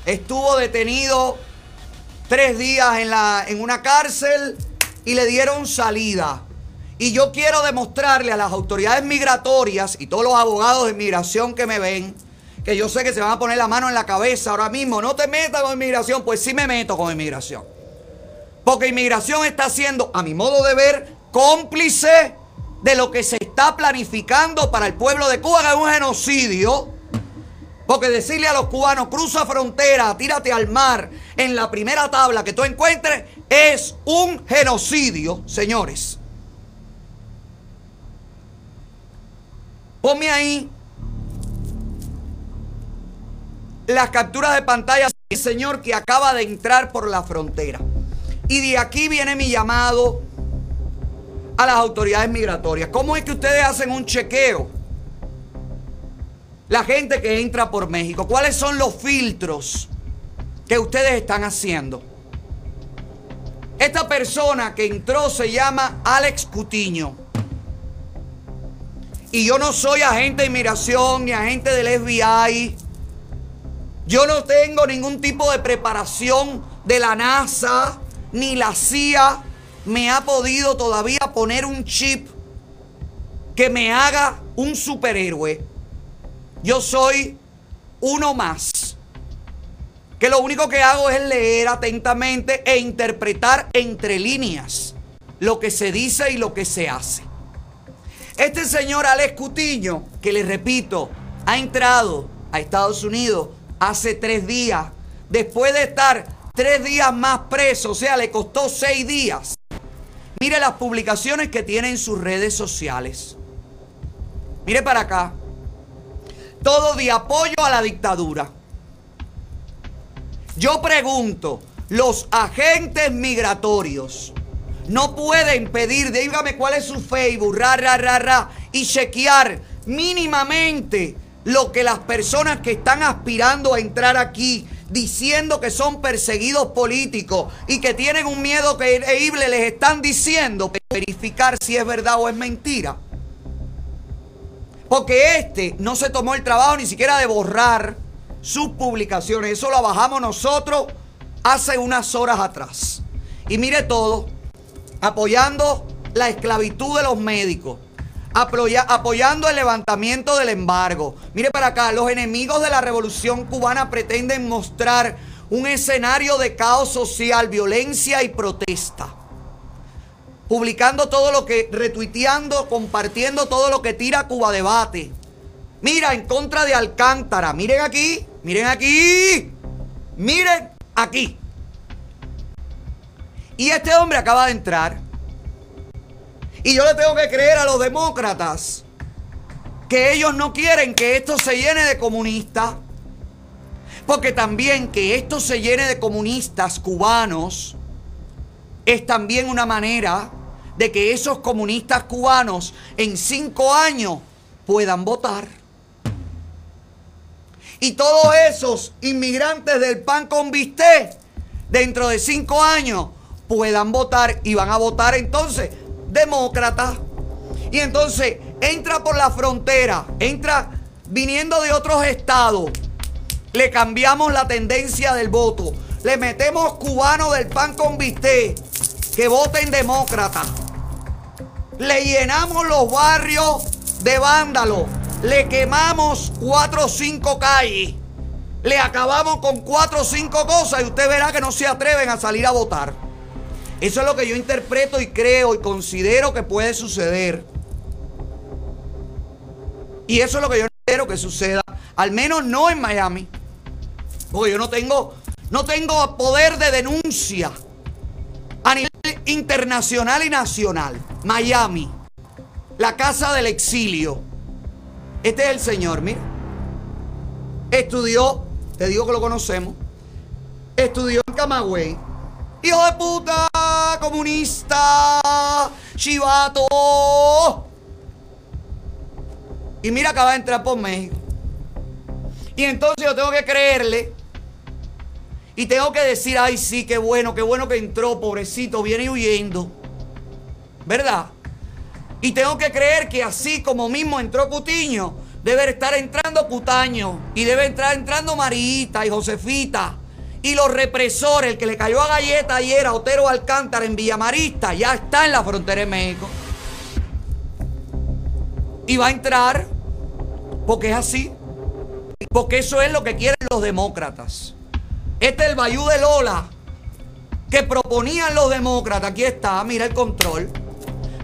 estuvo detenido tres días en, la, en una cárcel y le dieron salida. Y yo quiero demostrarle a las autoridades migratorias y todos los abogados de inmigración que me ven, que yo sé que se van a poner la mano en la cabeza ahora mismo, no te metas con inmigración, pues sí me meto con inmigración. Porque inmigración está siendo, a mi modo de ver, cómplice de lo que se está planificando para el pueblo de Cuba, que es un genocidio. Porque decirle a los cubanos, cruza frontera, tírate al mar, en la primera tabla que tú encuentres, es un genocidio, señores. Ponme ahí las capturas de pantalla del señor que acaba de entrar por la frontera. Y de aquí viene mi llamado a las autoridades migratorias. ¿Cómo es que ustedes hacen un chequeo? La gente que entra por México. ¿Cuáles son los filtros que ustedes están haciendo? Esta persona que entró se llama Alex Cutiño. Y yo no soy agente de inmigración ni agente del FBI. Yo no tengo ningún tipo de preparación de la NASA ni la CIA me ha podido todavía poner un chip que me haga un superhéroe. Yo soy uno más. Que lo único que hago es leer atentamente e interpretar entre líneas lo que se dice y lo que se hace. Este señor Alex Cutiño, que les repito, ha entrado a Estados Unidos hace tres días, después de estar tres días más preso, o sea, le costó seis días. Mire las publicaciones que tiene en sus redes sociales. Mire para acá. Todo de apoyo a la dictadura. Yo pregunto, los agentes migratorios no pueden pedir, dígame cuál es su Facebook, ra, ra, ra, ra, y chequear mínimamente lo que las personas que están aspirando a entrar aquí diciendo que son perseguidos políticos y que tienen un miedo creíble, les están diciendo verificar si es verdad o es mentira. Porque este no se tomó el trabajo ni siquiera de borrar sus publicaciones. Eso lo bajamos nosotros hace unas horas atrás. Y mire todo, apoyando la esclavitud de los médicos, apoya- apoyando el levantamiento del embargo. Mire para acá, los enemigos de la revolución cubana pretenden mostrar un escenario de caos social, violencia y protesta. Publicando todo lo que, retuiteando, compartiendo todo lo que tira Cuba Debate. Mira, en contra de Alcántara. Miren aquí, miren aquí, miren aquí. Y este hombre acaba de entrar. Y yo le tengo que creer a los demócratas que ellos no quieren que esto se llene de comunistas. Porque también que esto se llene de comunistas cubanos es también una manera de que esos comunistas cubanos en cinco años puedan votar. Y todos esos inmigrantes del pan con dentro de cinco años puedan votar y van a votar entonces demócratas. Y entonces entra por la frontera, entra viniendo de otros estados. Le cambiamos la tendencia del voto. Le metemos cubanos del pan con bistec que voten demócrata. Le llenamos los barrios de vándalos. Le quemamos cuatro o cinco calles. Le acabamos con cuatro o cinco cosas y usted verá que no se atreven a salir a votar. Eso es lo que yo interpreto y creo y considero que puede suceder. Y eso es lo que yo espero que suceda. Al menos no en Miami. Porque yo no tengo, no tengo poder de denuncia a nivel internacional y nacional. Miami, la casa del exilio. Este es el señor, mira. Estudió, te digo que lo conocemos. Estudió en Camagüey. Hijo de puta, comunista, chivato. Y mira, acaba de entrar por México. Y entonces yo tengo que creerle. Y tengo que decir, ay, sí, qué bueno, qué bueno que entró, pobrecito, viene huyendo. ¿Verdad? Y tengo que creer que así como mismo entró Cutiño, debe estar entrando Cutaño. Y debe estar entrando Marita y Josefita. Y los represores, el que le cayó a galleta ayer a Otero Alcántara en Villamarista, ya está en la frontera de México. Y va a entrar porque es así. Porque eso es lo que quieren los demócratas. Este es el Bayú de Lola que proponían los demócratas. Aquí está, mira el control.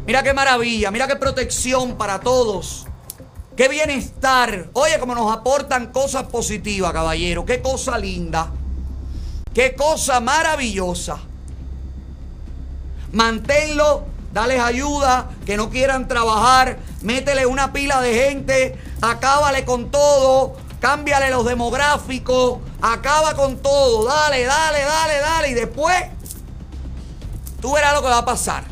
Mira qué maravilla, mira qué protección para todos. Qué bienestar. Oye, cómo nos aportan cosas positivas, caballero. Qué cosa linda. Qué cosa maravillosa. Manténlo, dales ayuda, que no quieran trabajar, métele una pila de gente, acábale con todo, cámbiale los demográficos, acaba con todo, dale, dale, dale, dale, y después tú verás lo que va a pasar.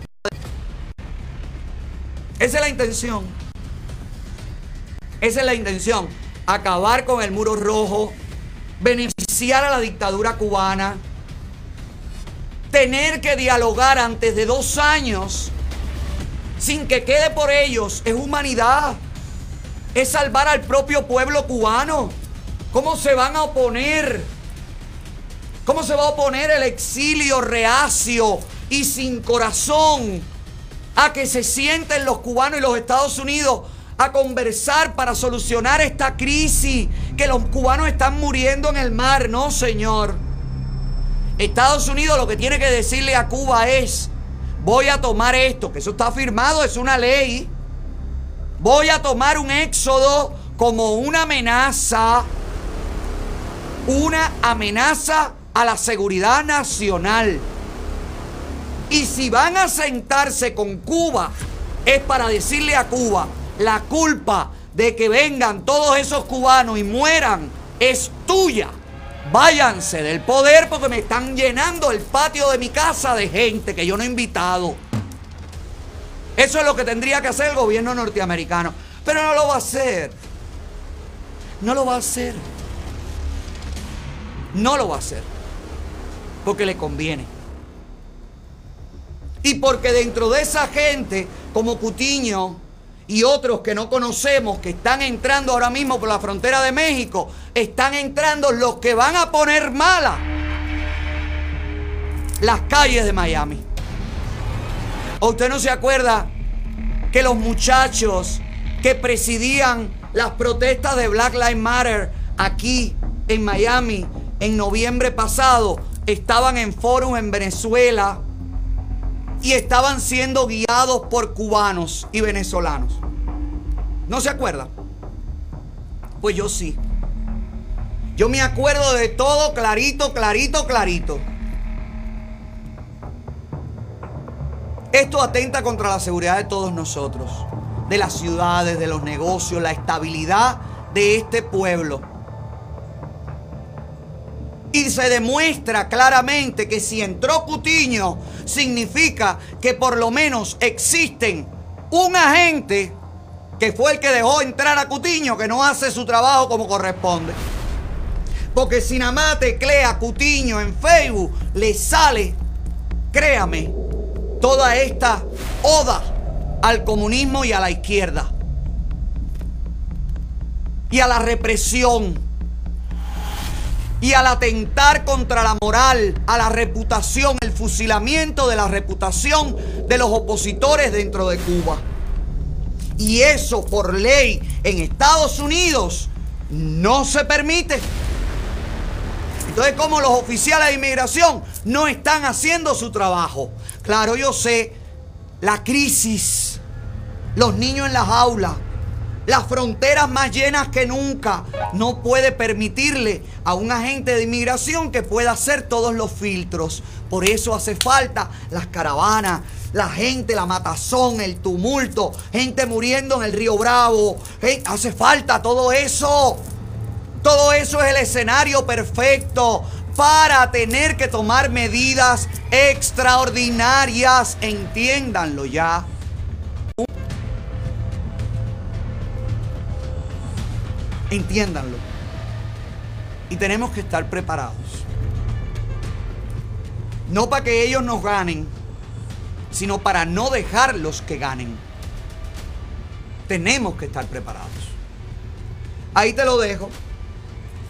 Esa es la intención. Esa es la intención. Acabar con el muro rojo, beneficiar a la dictadura cubana, tener que dialogar antes de dos años sin que quede por ellos, es humanidad, es salvar al propio pueblo cubano. ¿Cómo se van a oponer? ¿Cómo se va a oponer el exilio reacio y sin corazón a que se sienten los cubanos y los Estados Unidos a conversar para solucionar esta crisis, que los cubanos están muriendo en el mar, no señor. Estados Unidos lo que tiene que decirle a Cuba es, voy a tomar esto, que eso está firmado, es una ley, voy a tomar un éxodo como una amenaza, una amenaza a la seguridad nacional. Y si van a sentarse con Cuba, es para decirle a Cuba, la culpa de que vengan todos esos cubanos y mueran es tuya. Váyanse del poder porque me están llenando el patio de mi casa de gente que yo no he invitado. Eso es lo que tendría que hacer el gobierno norteamericano. Pero no lo va a hacer. No lo va a hacer. No lo va a hacer. Porque le conviene. Y porque dentro de esa gente, como Cutiño y otros que no conocemos, que están entrando ahora mismo por la frontera de México, están entrando los que van a poner mala las calles de Miami. ¿O usted no se acuerda que los muchachos que presidían las protestas de Black Lives Matter aquí en Miami en noviembre pasado estaban en foros en Venezuela y estaban siendo guiados por cubanos y venezolanos. ¿No se acuerdan? Pues yo sí. Yo me acuerdo de todo clarito, clarito, clarito. Esto atenta contra la seguridad de todos nosotros, de las ciudades, de los negocios, la estabilidad de este pueblo. Y se demuestra claramente que si entró Cutiño, significa que por lo menos existen un agente que fue el que dejó entrar a Cutiño, que no hace su trabajo como corresponde. Porque si nada más teclea Cutiño en Facebook, le sale, créame, toda esta oda al comunismo y a la izquierda. Y a la represión. Y al atentar contra la moral, a la reputación, el fusilamiento de la reputación de los opositores dentro de Cuba. Y eso por ley en Estados Unidos no se permite. Entonces, como los oficiales de inmigración no están haciendo su trabajo. Claro, yo sé, la crisis, los niños en las aulas, las fronteras más llenas que nunca, no puede permitirle a un agente de inmigración que pueda hacer todos los filtros. Por eso hace falta las caravanas, la gente, la matazón, el tumulto, gente muriendo en el río Bravo. Hace falta todo eso. Todo eso es el escenario perfecto para tener que tomar medidas extraordinarias. Entiéndanlo ya. Entiéndanlo. Y tenemos que estar preparados. No para que ellos nos ganen, sino para no dejarlos que ganen. Tenemos que estar preparados. Ahí te lo dejo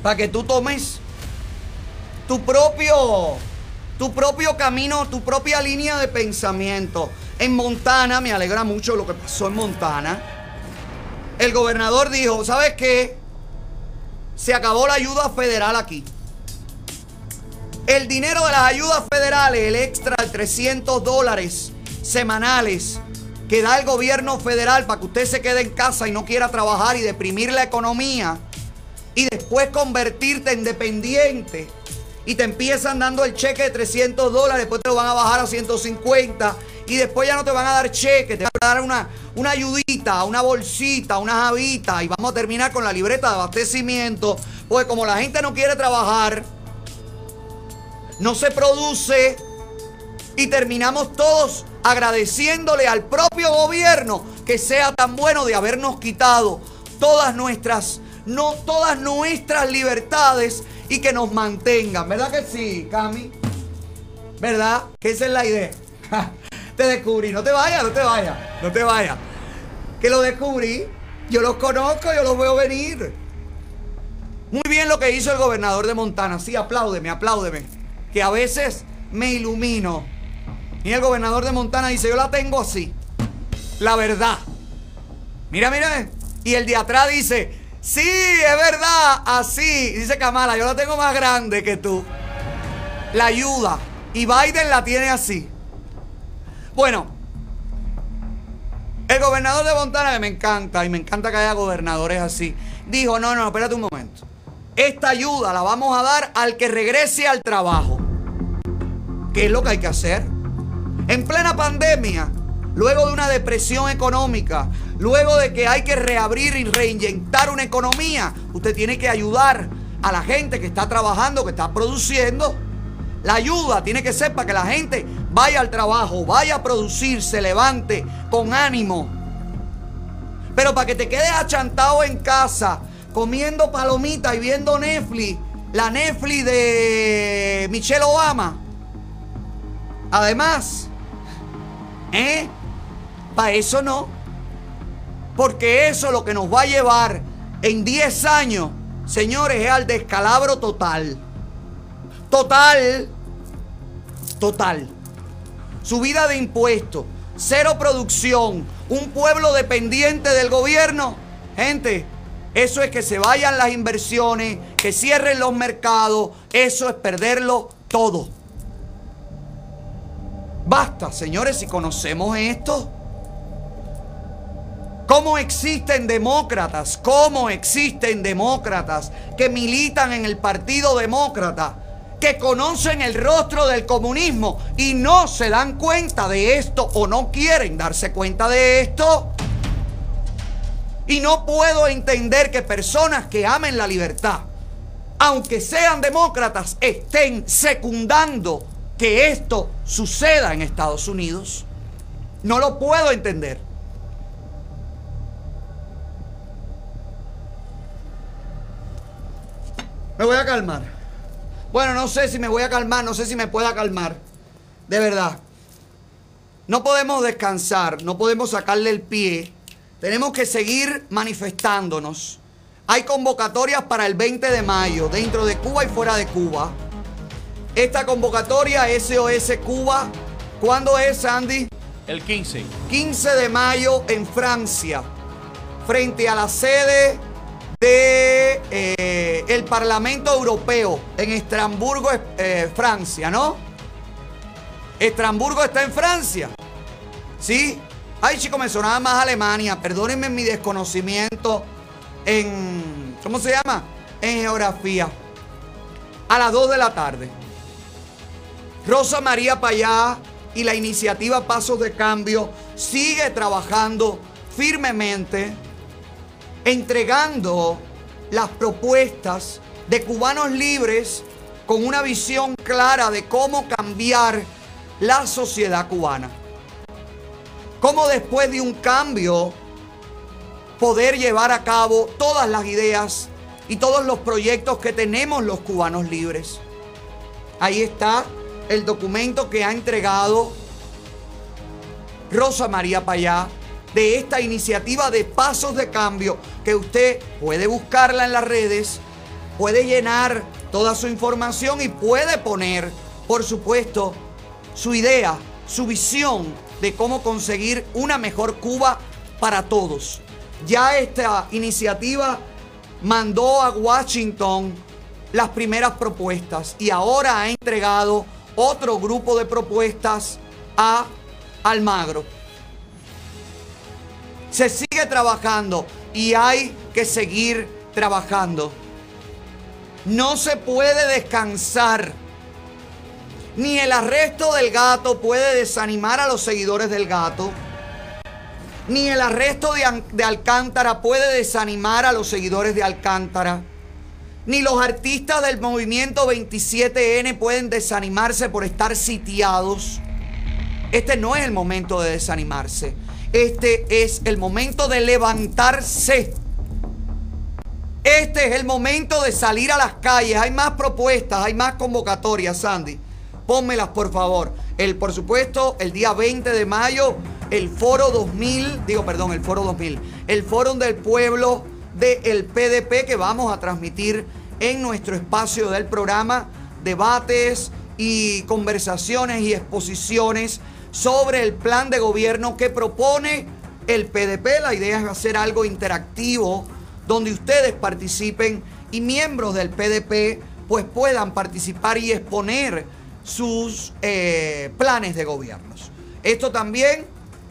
para que tú tomes tu propio tu propio camino, tu propia línea de pensamiento. En Montana, me alegra mucho lo que pasó en Montana. El gobernador dijo, ¿sabes qué? Se acabó la ayuda federal aquí. El dinero de las ayudas federales, el extra de 300 dólares semanales que da el gobierno federal para que usted se quede en casa y no quiera trabajar y deprimir la economía y después convertirte en dependiente y te empiezan dando el cheque de 300 dólares, después te lo van a bajar a 150 y después ya no te van a dar cheque, te van a dar una, una ayudita, una bolsita, una javita y vamos a terminar con la libreta de abastecimiento, porque como la gente no quiere trabajar, no se produce y terminamos todos agradeciéndole al propio gobierno que sea tan bueno de habernos quitado todas nuestras no todas nuestras libertades y que nos mantengan. ¿Verdad que sí, Cami? ¿Verdad? Que esa es la idea. [laughs] te descubrí. No te vayas, no te vayas. No te vayas. Que lo descubrí. Yo los conozco, yo los veo venir. Muy bien lo que hizo el gobernador de Montana. Sí, apláudeme, apláudeme. Que a veces me ilumino. Y el gobernador de Montana dice, yo la tengo así. La verdad. Mira, mira. Y el de atrás dice, Sí, es verdad, así. Dice Kamala, yo la tengo más grande que tú. La ayuda. Y Biden la tiene así. Bueno, el gobernador de Montana, que me encanta, y me encanta que haya gobernadores así, dijo, no, no, espérate un momento. Esta ayuda la vamos a dar al que regrese al trabajo. ¿Qué es lo que hay que hacer? En plena pandemia, luego de una depresión económica, luego de que hay que reabrir y reinyectar una economía, usted tiene que ayudar a la gente que está trabajando, que está produciendo. La ayuda tiene que ser para que la gente vaya al trabajo, vaya a producir, se levante con ánimo. Pero para que te quedes achantado en casa, comiendo palomitas y viendo Netflix, la Netflix de Michelle Obama. Además, ¿eh? Para eso no. Porque eso lo que nos va a llevar en 10 años, señores, es al descalabro total. Total. Total. Subida de impuestos, cero producción, un pueblo dependiente del gobierno. Gente, Eso es que se vayan las inversiones, que cierren los mercados. Eso es perderlo todo. Basta, señores, si conocemos esto. ¿Cómo existen demócratas? ¿Cómo existen demócratas que militan en el Partido Demócrata? Que conocen el rostro del comunismo y no se dan cuenta de esto o no quieren darse cuenta de esto. Y no puedo entender que personas que amen la libertad, aunque sean demócratas, estén secundando que esto suceda en Estados Unidos. No lo puedo entender. Me voy a calmar. Bueno, no sé si me voy a calmar, no sé si me pueda calmar. De verdad. No podemos descansar, no podemos sacarle el pie. Tenemos que seguir manifestándonos. Hay convocatorias para el 20 de mayo, dentro de Cuba y fuera de Cuba. Esta convocatoria SOS Cuba, ¿cuándo es, Andy? El 15. 15 de mayo en Francia, frente a la sede de eh, el Parlamento Europeo en Estrasburgo, eh, Francia, ¿no? Estrasburgo está en Francia. ¿Sí? Ay, chicos, me sonaba más Alemania. Perdónenme mi desconocimiento en. ¿Cómo se llama? En geografía. A las 2 de la tarde. Rosa María Payá y la iniciativa Pasos de Cambio sigue trabajando firmemente, entregando las propuestas de cubanos libres con una visión clara de cómo cambiar la sociedad cubana. Cómo después de un cambio poder llevar a cabo todas las ideas y todos los proyectos que tenemos los cubanos libres. Ahí está el documento que ha entregado Rosa María Payá de esta iniciativa de pasos de cambio que usted puede buscarla en las redes, puede llenar toda su información y puede poner, por supuesto, su idea, su visión de cómo conseguir una mejor Cuba para todos. Ya esta iniciativa mandó a Washington las primeras propuestas y ahora ha entregado otro grupo de propuestas a Almagro. Se sigue trabajando y hay que seguir trabajando. No se puede descansar. Ni el arresto del gato puede desanimar a los seguidores del gato. Ni el arresto de, Alcántara puede desanimar a los seguidores de Alcántara. Ni los artistas del movimiento 27N pueden desanimarse por estar sitiados. Este no es el momento de desanimarse. Este es el momento de levantarse. Este es el momento de salir a las calles. Hay más propuestas, hay más convocatorias, Sandy. Pónmelas, por favor. El, por supuesto, el día 20 de mayo, el Foro 2000, digo, perdón, el Foro 2000, el Foro del Pueblo del PDP que vamos a transmitir en nuestro espacio del programa, debates y conversaciones y exposiciones sobre el plan de gobierno que propone el PDP. La idea es hacer algo interactivo donde ustedes participen y miembros del PDP pues puedan participar y exponer sus eh, planes de gobiernos. Esto también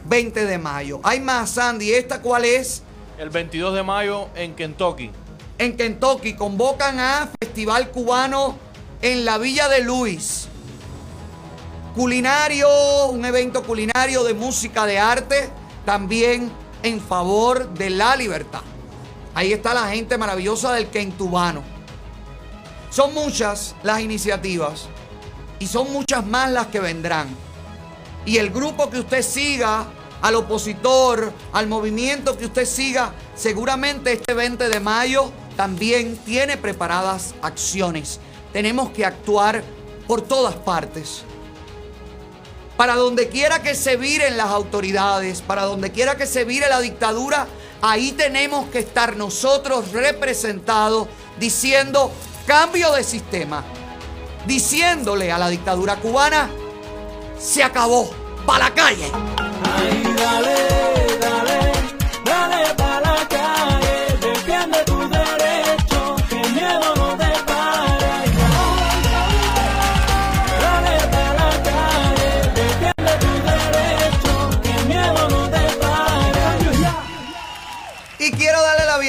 20 de mayo. Hay más, Sandy. ¿Esta cuál es? El 22 de mayo en Kentucky. En Kentucky convocan a Festival Cubano en la Villa de Luis. Culinario, un evento culinario de música de arte, también en favor de la libertad. Ahí está la gente maravillosa del Kentubano. Son muchas las iniciativas y son muchas más las que vendrán. Y el grupo que usted siga, al opositor, al movimiento que usted siga, seguramente este 20 de mayo también tiene preparadas acciones. Tenemos que actuar por todas partes. Para donde quiera que se viren las autoridades, para donde quiera que se vire la dictadura, ahí tenemos que estar nosotros representados diciendo cambio de sistema, diciéndole a la dictadura cubana, se acabó, para la calle.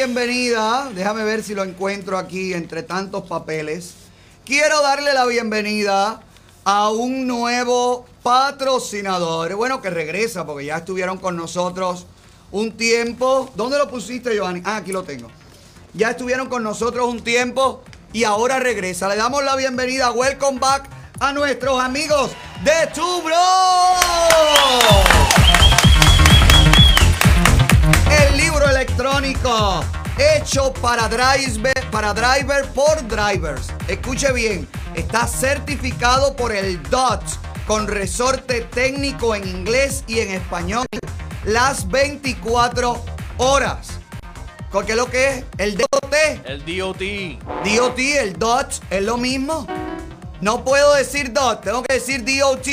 Bienvenida, déjame ver si lo encuentro aquí entre tantos papeles. Quiero darle la bienvenida a un nuevo patrocinador. Bueno, que regresa porque ya estuvieron con nosotros un tiempo. ¿Dónde lo pusiste, Giovanni? Ah, aquí lo tengo. Ya estuvieron con nosotros un tiempo y ahora regresa. Le damos la bienvenida, welcome back a nuestros amigos de Tu electrónico hecho para driver, para driver por drivers. Escuche bien, está certificado por el DOT con resorte técnico en inglés y en español las 24 horas. ¿Qué es lo que es? El DOT. El DOT. DOT, el DOT, es lo mismo. No puedo decir DOT, tengo que decir DOT,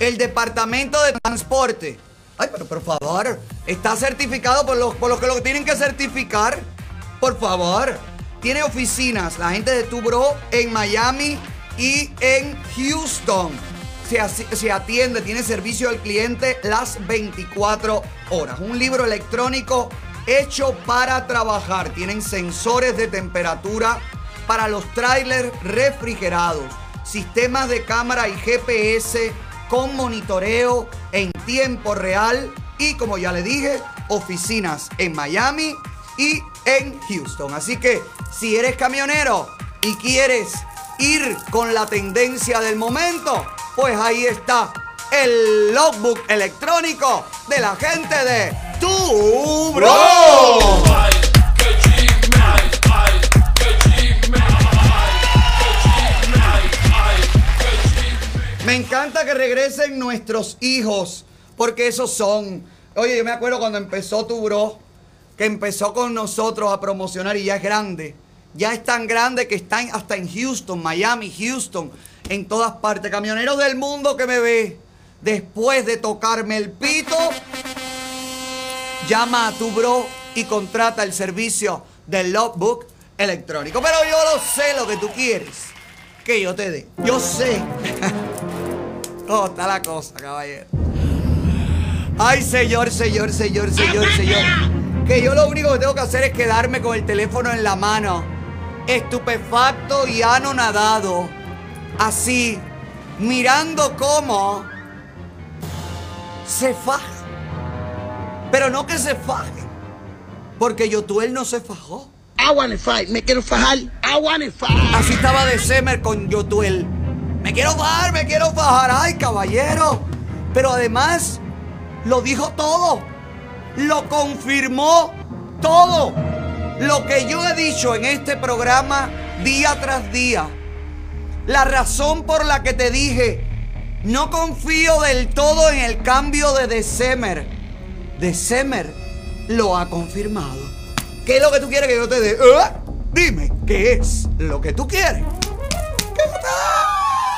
el Departamento de Transporte. Ay, pero por favor, está certificado por los, por los que lo tienen que certificar. Por favor, tiene oficinas, la gente de Tubro en Miami y en Houston. Se, se atiende, tiene servicio al cliente las 24 horas. Un libro electrónico hecho para trabajar. Tienen sensores de temperatura para los trailers refrigerados, sistemas de cámara y GPS con monitoreo en tiempo real y como ya le dije, oficinas en Miami y en Houston. Así que si eres camionero y quieres ir con la tendencia del momento, pues ahí está el logbook electrónico de la gente de Tu Bro. Me encanta que regresen nuestros hijos, porque esos son. Oye, yo me acuerdo cuando empezó tu bro, que empezó con nosotros a promocionar y ya es grande. Ya es tan grande que está en- hasta en Houston, Miami, Houston, en todas partes. Camioneros del mundo que me ve, después de tocarme el pito, llama a tu bro y contrata el servicio del logbook electrónico. Pero yo lo sé lo que tú quieres que yo te dé. Yo sé. [laughs] ¿Cómo está la cosa, caballero? Ay, señor, señor, señor, señor, señor. Que yo lo único que tengo que hacer es quedarme con el teléfono en la mano. Estupefacto y anonadado. Así, mirando cómo se faja. Pero no que se faje. Porque Yotuel no se fajó. I wanna fight, me quiero fajar. I wanna fight. Así estaba de Semer con Yotuel. Me quiero fajar, me quiero fajar. Ay, caballero. Pero además, lo dijo todo. Lo confirmó todo. Lo que yo he dicho en este programa día tras día. La razón por la que te dije, no confío del todo en el cambio de December. December lo ha confirmado. ¿Qué es lo que tú quieres que yo te dé? ¿Eh? Dime, ¿qué es lo que tú quieres?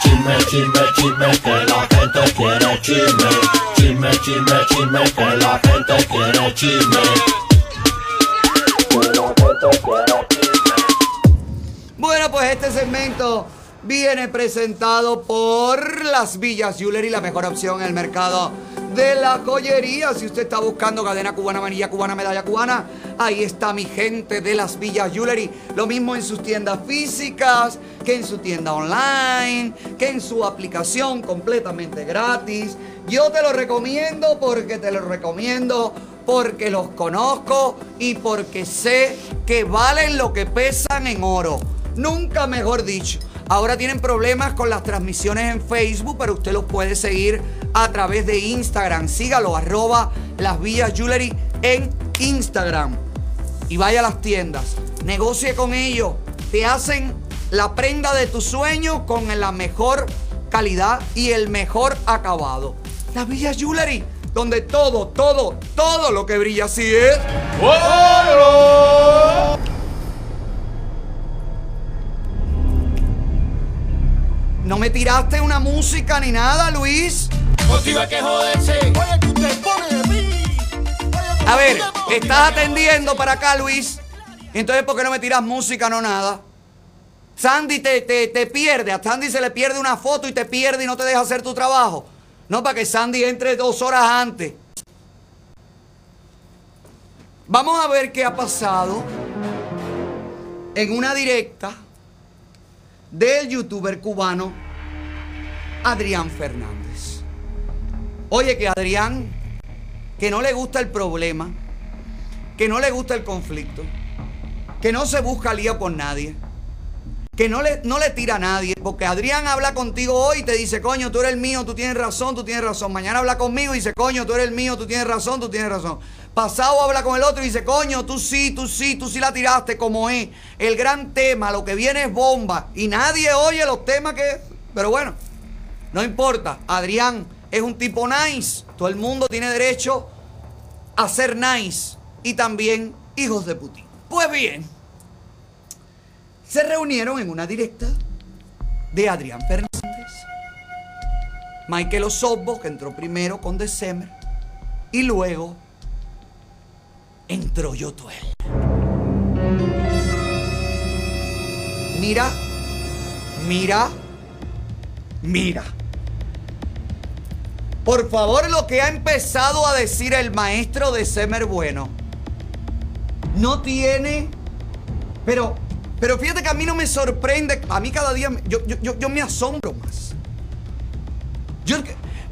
Chisme, chisme, chisme, que la gente quiere chisme. Chisme, chisme, chisme, que la gente quiere chisme. Bueno, pues este segmento viene presentado por Las Villas Jewelry, la mejor opción en el mercado de la joyería. Si usted está buscando cadena cubana, manilla cubana, medalla cubana, ahí está mi gente de Las Villas Jewelry. Lo mismo en sus tiendas físicas, que en su tienda online, que en su aplicación completamente gratis. Yo te lo recomiendo porque te lo recomiendo porque los conozco y porque sé que valen lo que pesan en oro. Nunca mejor dicho. Ahora tienen problemas con las transmisiones en Facebook, pero usted los puede seguir a través de Instagram. Sígalo, arroba las villas jewelry en Instagram. Y vaya a las tiendas. Negocie con ellos. Te hacen la prenda de tu sueño con la mejor calidad y el mejor acabado. Las villas jewelry, donde todo, todo, todo lo que brilla así es. ¡Oro! No me tiraste una música ni nada, Luis. Motiva que joderse. Oye, tú te pones de mí. A ver, estás atendiendo para acá, Luis. Entonces, ¿por qué no me tiras música, no nada? Sandy te, te, te pierde. A Sandy se le pierde una foto y te pierde y no te deja hacer tu trabajo. No, para que Sandy entre dos horas antes. Vamos a ver qué ha pasado en una directa del youtuber cubano Adrián Fernández. Oye que Adrián, que no le gusta el problema, que no le gusta el conflicto, que no se busca lío con nadie, que no le, no le tira a nadie, porque Adrián habla contigo hoy y te dice, coño, tú eres el mío, tú tienes razón, tú tienes razón. Mañana habla conmigo y dice, coño, tú eres el mío, tú tienes razón, tú tienes razón. Pasado habla con el otro y dice, coño, tú sí, tú sí, tú sí la tiraste como es. El gran tema, lo que viene es bomba. Y nadie oye los temas que... Pero bueno, no importa. Adrián es un tipo nice. Todo el mundo tiene derecho a ser nice. Y también hijos de Putin. Pues bien, se reunieron en una directa de Adrián Fernández. Michael Osobbo, que entró primero con December. Y luego entró Yotuel. Mira, mira, mira. Por favor, lo que ha empezado a decir el maestro de Semer Bueno no tiene. Pero, pero fíjate que a mí no me sorprende. A mí cada día yo, yo, yo, yo me asombro más. Yo,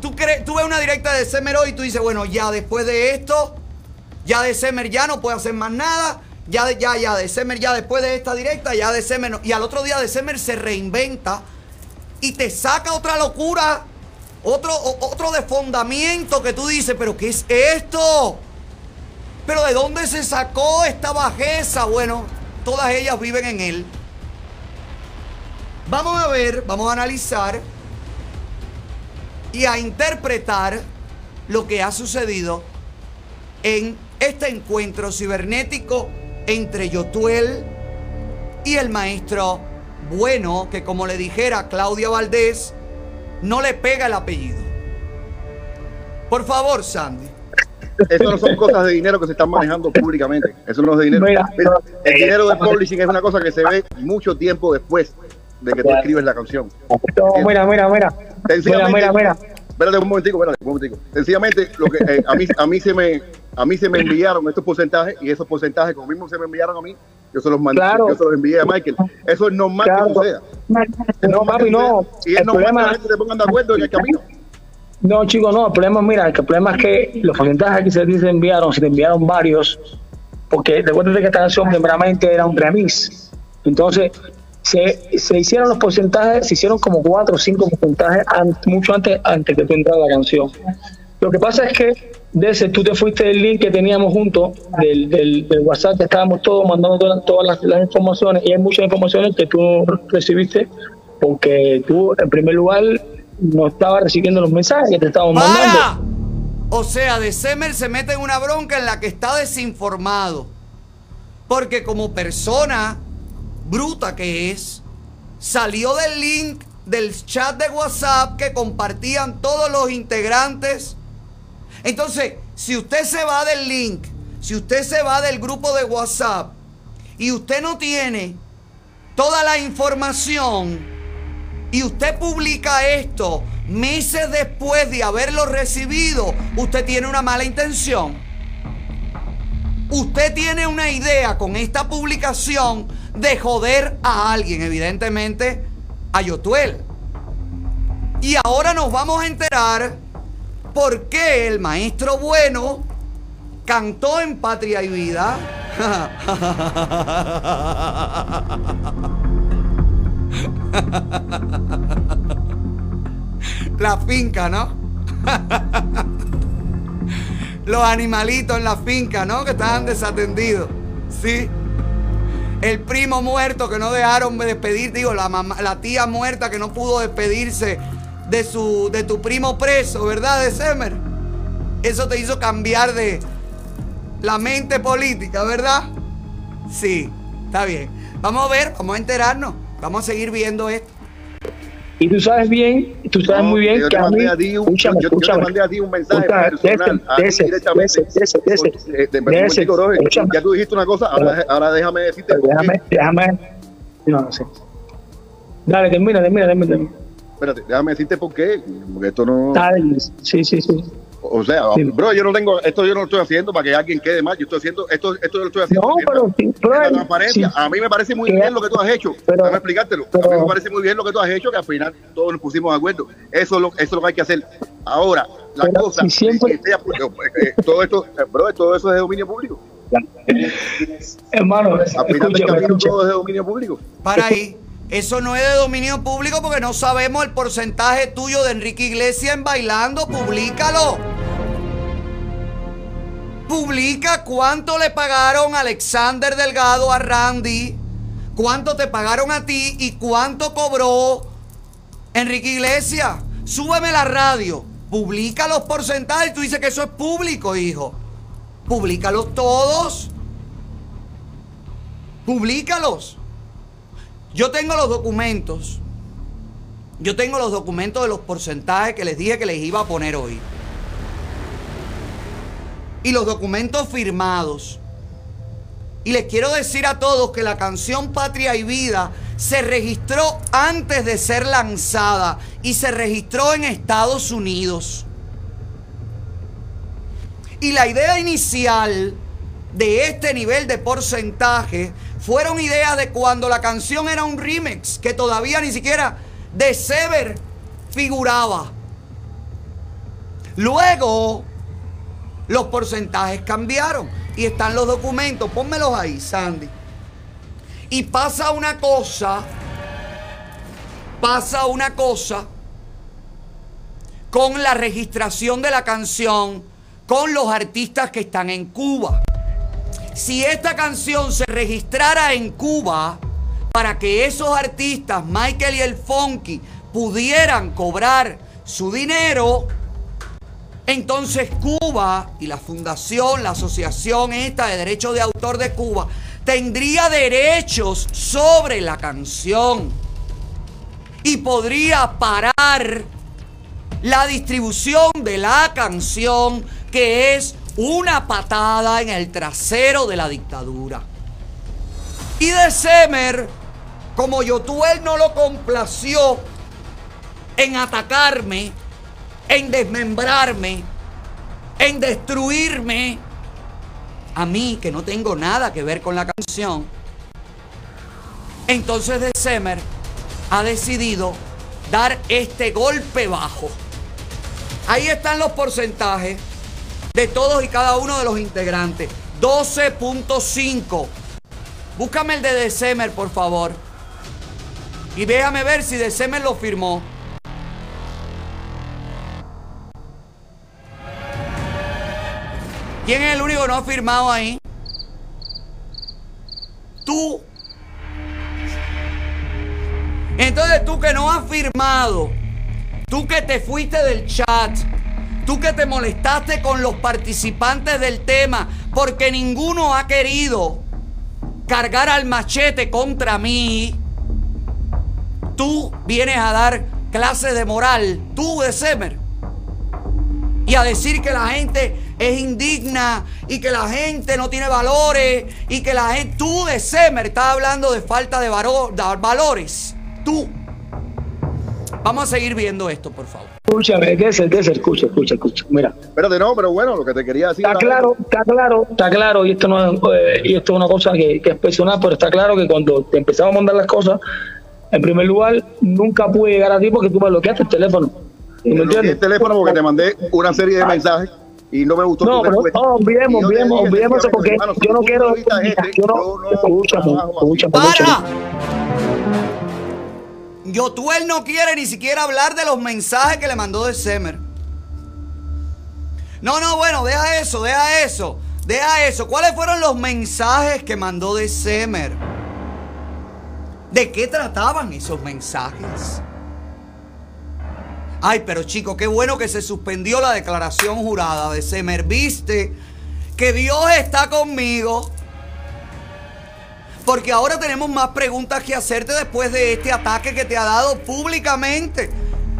tú, tú ves una directa de Semer hoy y tú dices, bueno, ya después de esto, ya de Semer ya no puede hacer más nada. Ya, de, ya, ya, de Semer ya después de esta directa, ya de Semer Y al otro día de Semer se reinventa y te saca otra locura, otro, otro desfondamiento que tú dices, pero ¿qué es esto? ¿Pero de dónde se sacó esta bajeza? Bueno, todas ellas viven en él. Vamos a ver, vamos a analizar y a interpretar lo que ha sucedido en este encuentro cibernético entre Yotuel y el maestro bueno, que como le dijera Claudia Valdés, no le pega el apellido. Por favor, Sandy. Eso no son cosas de dinero que se están manejando públicamente. Eso no es de dinero. Mira, Mira, el eh, dinero de publishing es una cosa que se ve mucho tiempo después de que tú escribes la canción. No, mira, mira, mira. Mira, mira, mira. Espérate un momentico, espérate un momentico. Sencillamente, lo que eh, a mí a mí se me a mí se me enviaron estos porcentajes y esos porcentajes como mismo se me enviaron a mí, yo se los mandé, Claro. yo se los envié a Michael. Eso es normal Claro. que suceda. No, papi, no. Y es El normal que problema, la gente se pongan de acuerdo en el camino. no, chicos, no. El problema, mira, que el problema es que los porcentajes que se te enviaron, se te enviaron varios, porque recuerda que esta canción primeramente era un remix. Entonces, se, se hicieron los porcentajes, se hicieron como cuatro o cinco porcentajes an- mucho antes, antes que tú entrara la canción. Lo que pasa es que, de ese, tú te fuiste del link que teníamos juntos, del, del, del WhatsApp, que estábamos todos mandando todas, todas las, las informaciones, y hay muchas informaciones que tú recibiste, porque tú, en primer lugar, no estabas recibiendo los mensajes que te estábamos mandando. ¡Para! O sea, de Semer se mete en una bronca en la que está desinformado. Porque como persona bruta que es, salió del link del chat de WhatsApp que compartían todos los integrantes. Entonces, si usted se va del link, si usted se va del grupo de WhatsApp y usted no tiene toda la información y usted publica esto meses después de haberlo recibido, usted tiene una mala intención. Usted tiene una idea con esta publicación de joder a alguien, evidentemente a Yotuel. Y ahora nos vamos a enterar por qué el maestro bueno cantó en Patria y Vida. [laughs] La finca, ¿no? [laughs] Los animalitos en la finca, ¿no? Que estaban desatendidos. Sí. El primo muerto que no dejaron de despedir, digo, la, mamá, la tía muerta que no pudo despedirse de, su, de tu primo preso, ¿verdad? De Semer. Eso te hizo cambiar de la mente política, ¿verdad? Sí, está bien. Vamos a ver, vamos a enterarnos. Vamos a seguir viendo esto. Y tú sabes bien, tú sabes muy bien yo que a mí, a ti un- escúchame, yo- yo te escúchame. mandé a ti un mensaje Escucha, personal, a ese, ese, directamente. ese, ese, ese, Roger, escúchame. ya tú dijiste una cosa, ahora, ahora déjame decirte. Déjame, déjame. No, no sé. Dale, termina, termina, termina. termina. Espérate, déjame decirte por qué, porque esto no... Sí, sí, sí. O sea, bro, yo no tengo, esto yo no lo estoy haciendo para que alguien quede mal. Yo estoy haciendo, esto, esto yo lo estoy haciendo. No, pero sí, la- transparencia. sí. A mí me parece muy bien lo que tú has hecho. pero- Déjame explicártelo. a mí me parece muy bien lo que tú has hecho, que al final todos nos pusimos de acuerdo. Eso es lo, eso es lo que hay que hacer. Ahora, la Pero cosa, si siempre- que sea- eh, eh, todo esto, eh, bro, todo eso es de dominio público. [laughs] Hermano, Al final del camino todo es de dominio público. Para ahí. Eso no es de dominio público porque no sabemos el porcentaje tuyo de Enrique Iglesias en bailando. Publícalo. Publica cuánto le pagaron a Alexander Delgado a Randy, cuánto te pagaron a ti y cuánto cobró Enrique Iglesias. Súbeme la radio. Publica los porcentajes. Tú dices que eso es público, hijo. Publícalos todos. Publícalos. Yo tengo los documentos. Yo tengo los documentos de los porcentajes que les dije que les iba a poner hoy. Y los documentos firmados. Y les quiero decir a todos que la canción Patria y Vida se registró antes de ser lanzada y se registró en Estados Unidos. Y la idea inicial de este nivel de porcentaje fueron ideas de cuando la canción era un remix, que todavía ni siquiera de Sever figuraba. Luego, los porcentajes cambiaron y están los documentos. Pónmelos ahí, Sandy. Y pasa una cosa, pasa una cosa con la registración de la canción con los artistas que están en Cuba. Si esta canción se registrara en Cuba para que esos artistas, Michael y el Funky, pudieran cobrar su dinero, entonces Cuba y la fundación, la asociación esta de derechos de autor de Cuba, tendría derechos sobre la canción y podría parar la distribución de la canción que es una patada en el trasero de la dictadura. Y de Semer, como Yotuel no lo complació en atacarme, en desmembrarme, en destruirme, a mí que no tengo nada que ver con la canción, entonces de Semer ha decidido dar este golpe bajo. Ahí están los porcentajes de todos y cada uno de los integrantes. 12.5. Búscame el de December, por favor. Y déjame ver si December lo firmó. ¿Quién es el único que no ha firmado ahí? Tú. Entonces tú que no has firmado, tú que te fuiste del chat, tú que te molestaste con los participantes del tema, porque ninguno ha querido cargar al machete contra mí, tú vienes a dar clases de moral, tú de Semer, y a decir que la gente es indigna y que la gente no tiene valores y que la gente, tú de Semer estás hablando de falta de, de valores, tú. Vamos a seguir viendo esto, por favor. Escúchame, Gesser, Gesser, escucha, escucha, escucha. Mira, Espérate, no, pero bueno, lo que te quería decir. está claro, está claro, está claro, y esto no es, eh, y esto es una cosa que, que es personal, pero está claro que cuando te empezamos a mandar las cosas, en primer lugar, nunca pude llegar a ti porque tú me bloqueaste el teléfono. ¿Me entiendes? el teléfono porque te mandé una serie de mensajes y no me gustó No, pero no, olvidemos, te olvidemos, dije, olvidemos eso porque hermano, si yo no quiero. gente, Yo no. yo no Escúchame, escúchame, ¡Para! Escúchame. Yotuel no quiere ni siquiera hablar de los mensajes que le mandó de Semer. No, no, bueno, deja eso, deja eso, deja eso. ¿Cuáles fueron los mensajes que mandó de Semer? ¿De qué trataban esos mensajes? Ay, pero chico, qué bueno que se suspendió la declaración jurada de Semer. Viste que Dios está conmigo. Porque ahora tenemos más preguntas que hacerte después de este ataque que te ha dado públicamente.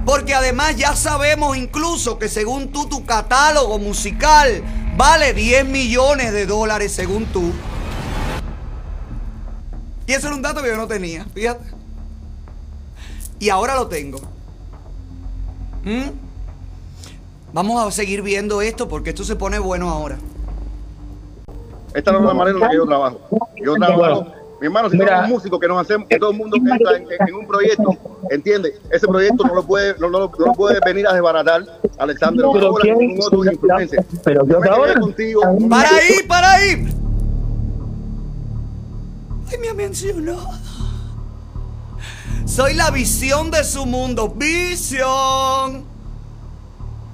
Porque además ya sabemos incluso que según tú tu catálogo musical vale 10 millones de dólares según tú. Y eso era un dato que yo no tenía, fíjate. Y ahora lo tengo. ¿Mm? Vamos a seguir viendo esto porque esto se pone bueno ahora. Esta no es la manera en la que yo trabajo. Yo trabajo, mi hermano, si Mira. somos músicos que nos hacemos, que todo el mundo entra en, en un proyecto, entiende, ese proyecto no lo puede, no, no lo- no lo puede venir a desbaratar Alexander Pero ahora ¿quién? con ningún otro influencia. Pero Yo me ¿qué quedé ahora? contigo. ¡Para ahí, para ahí! Ay, me ha mencionado. Soy la visión de su mundo. Visión.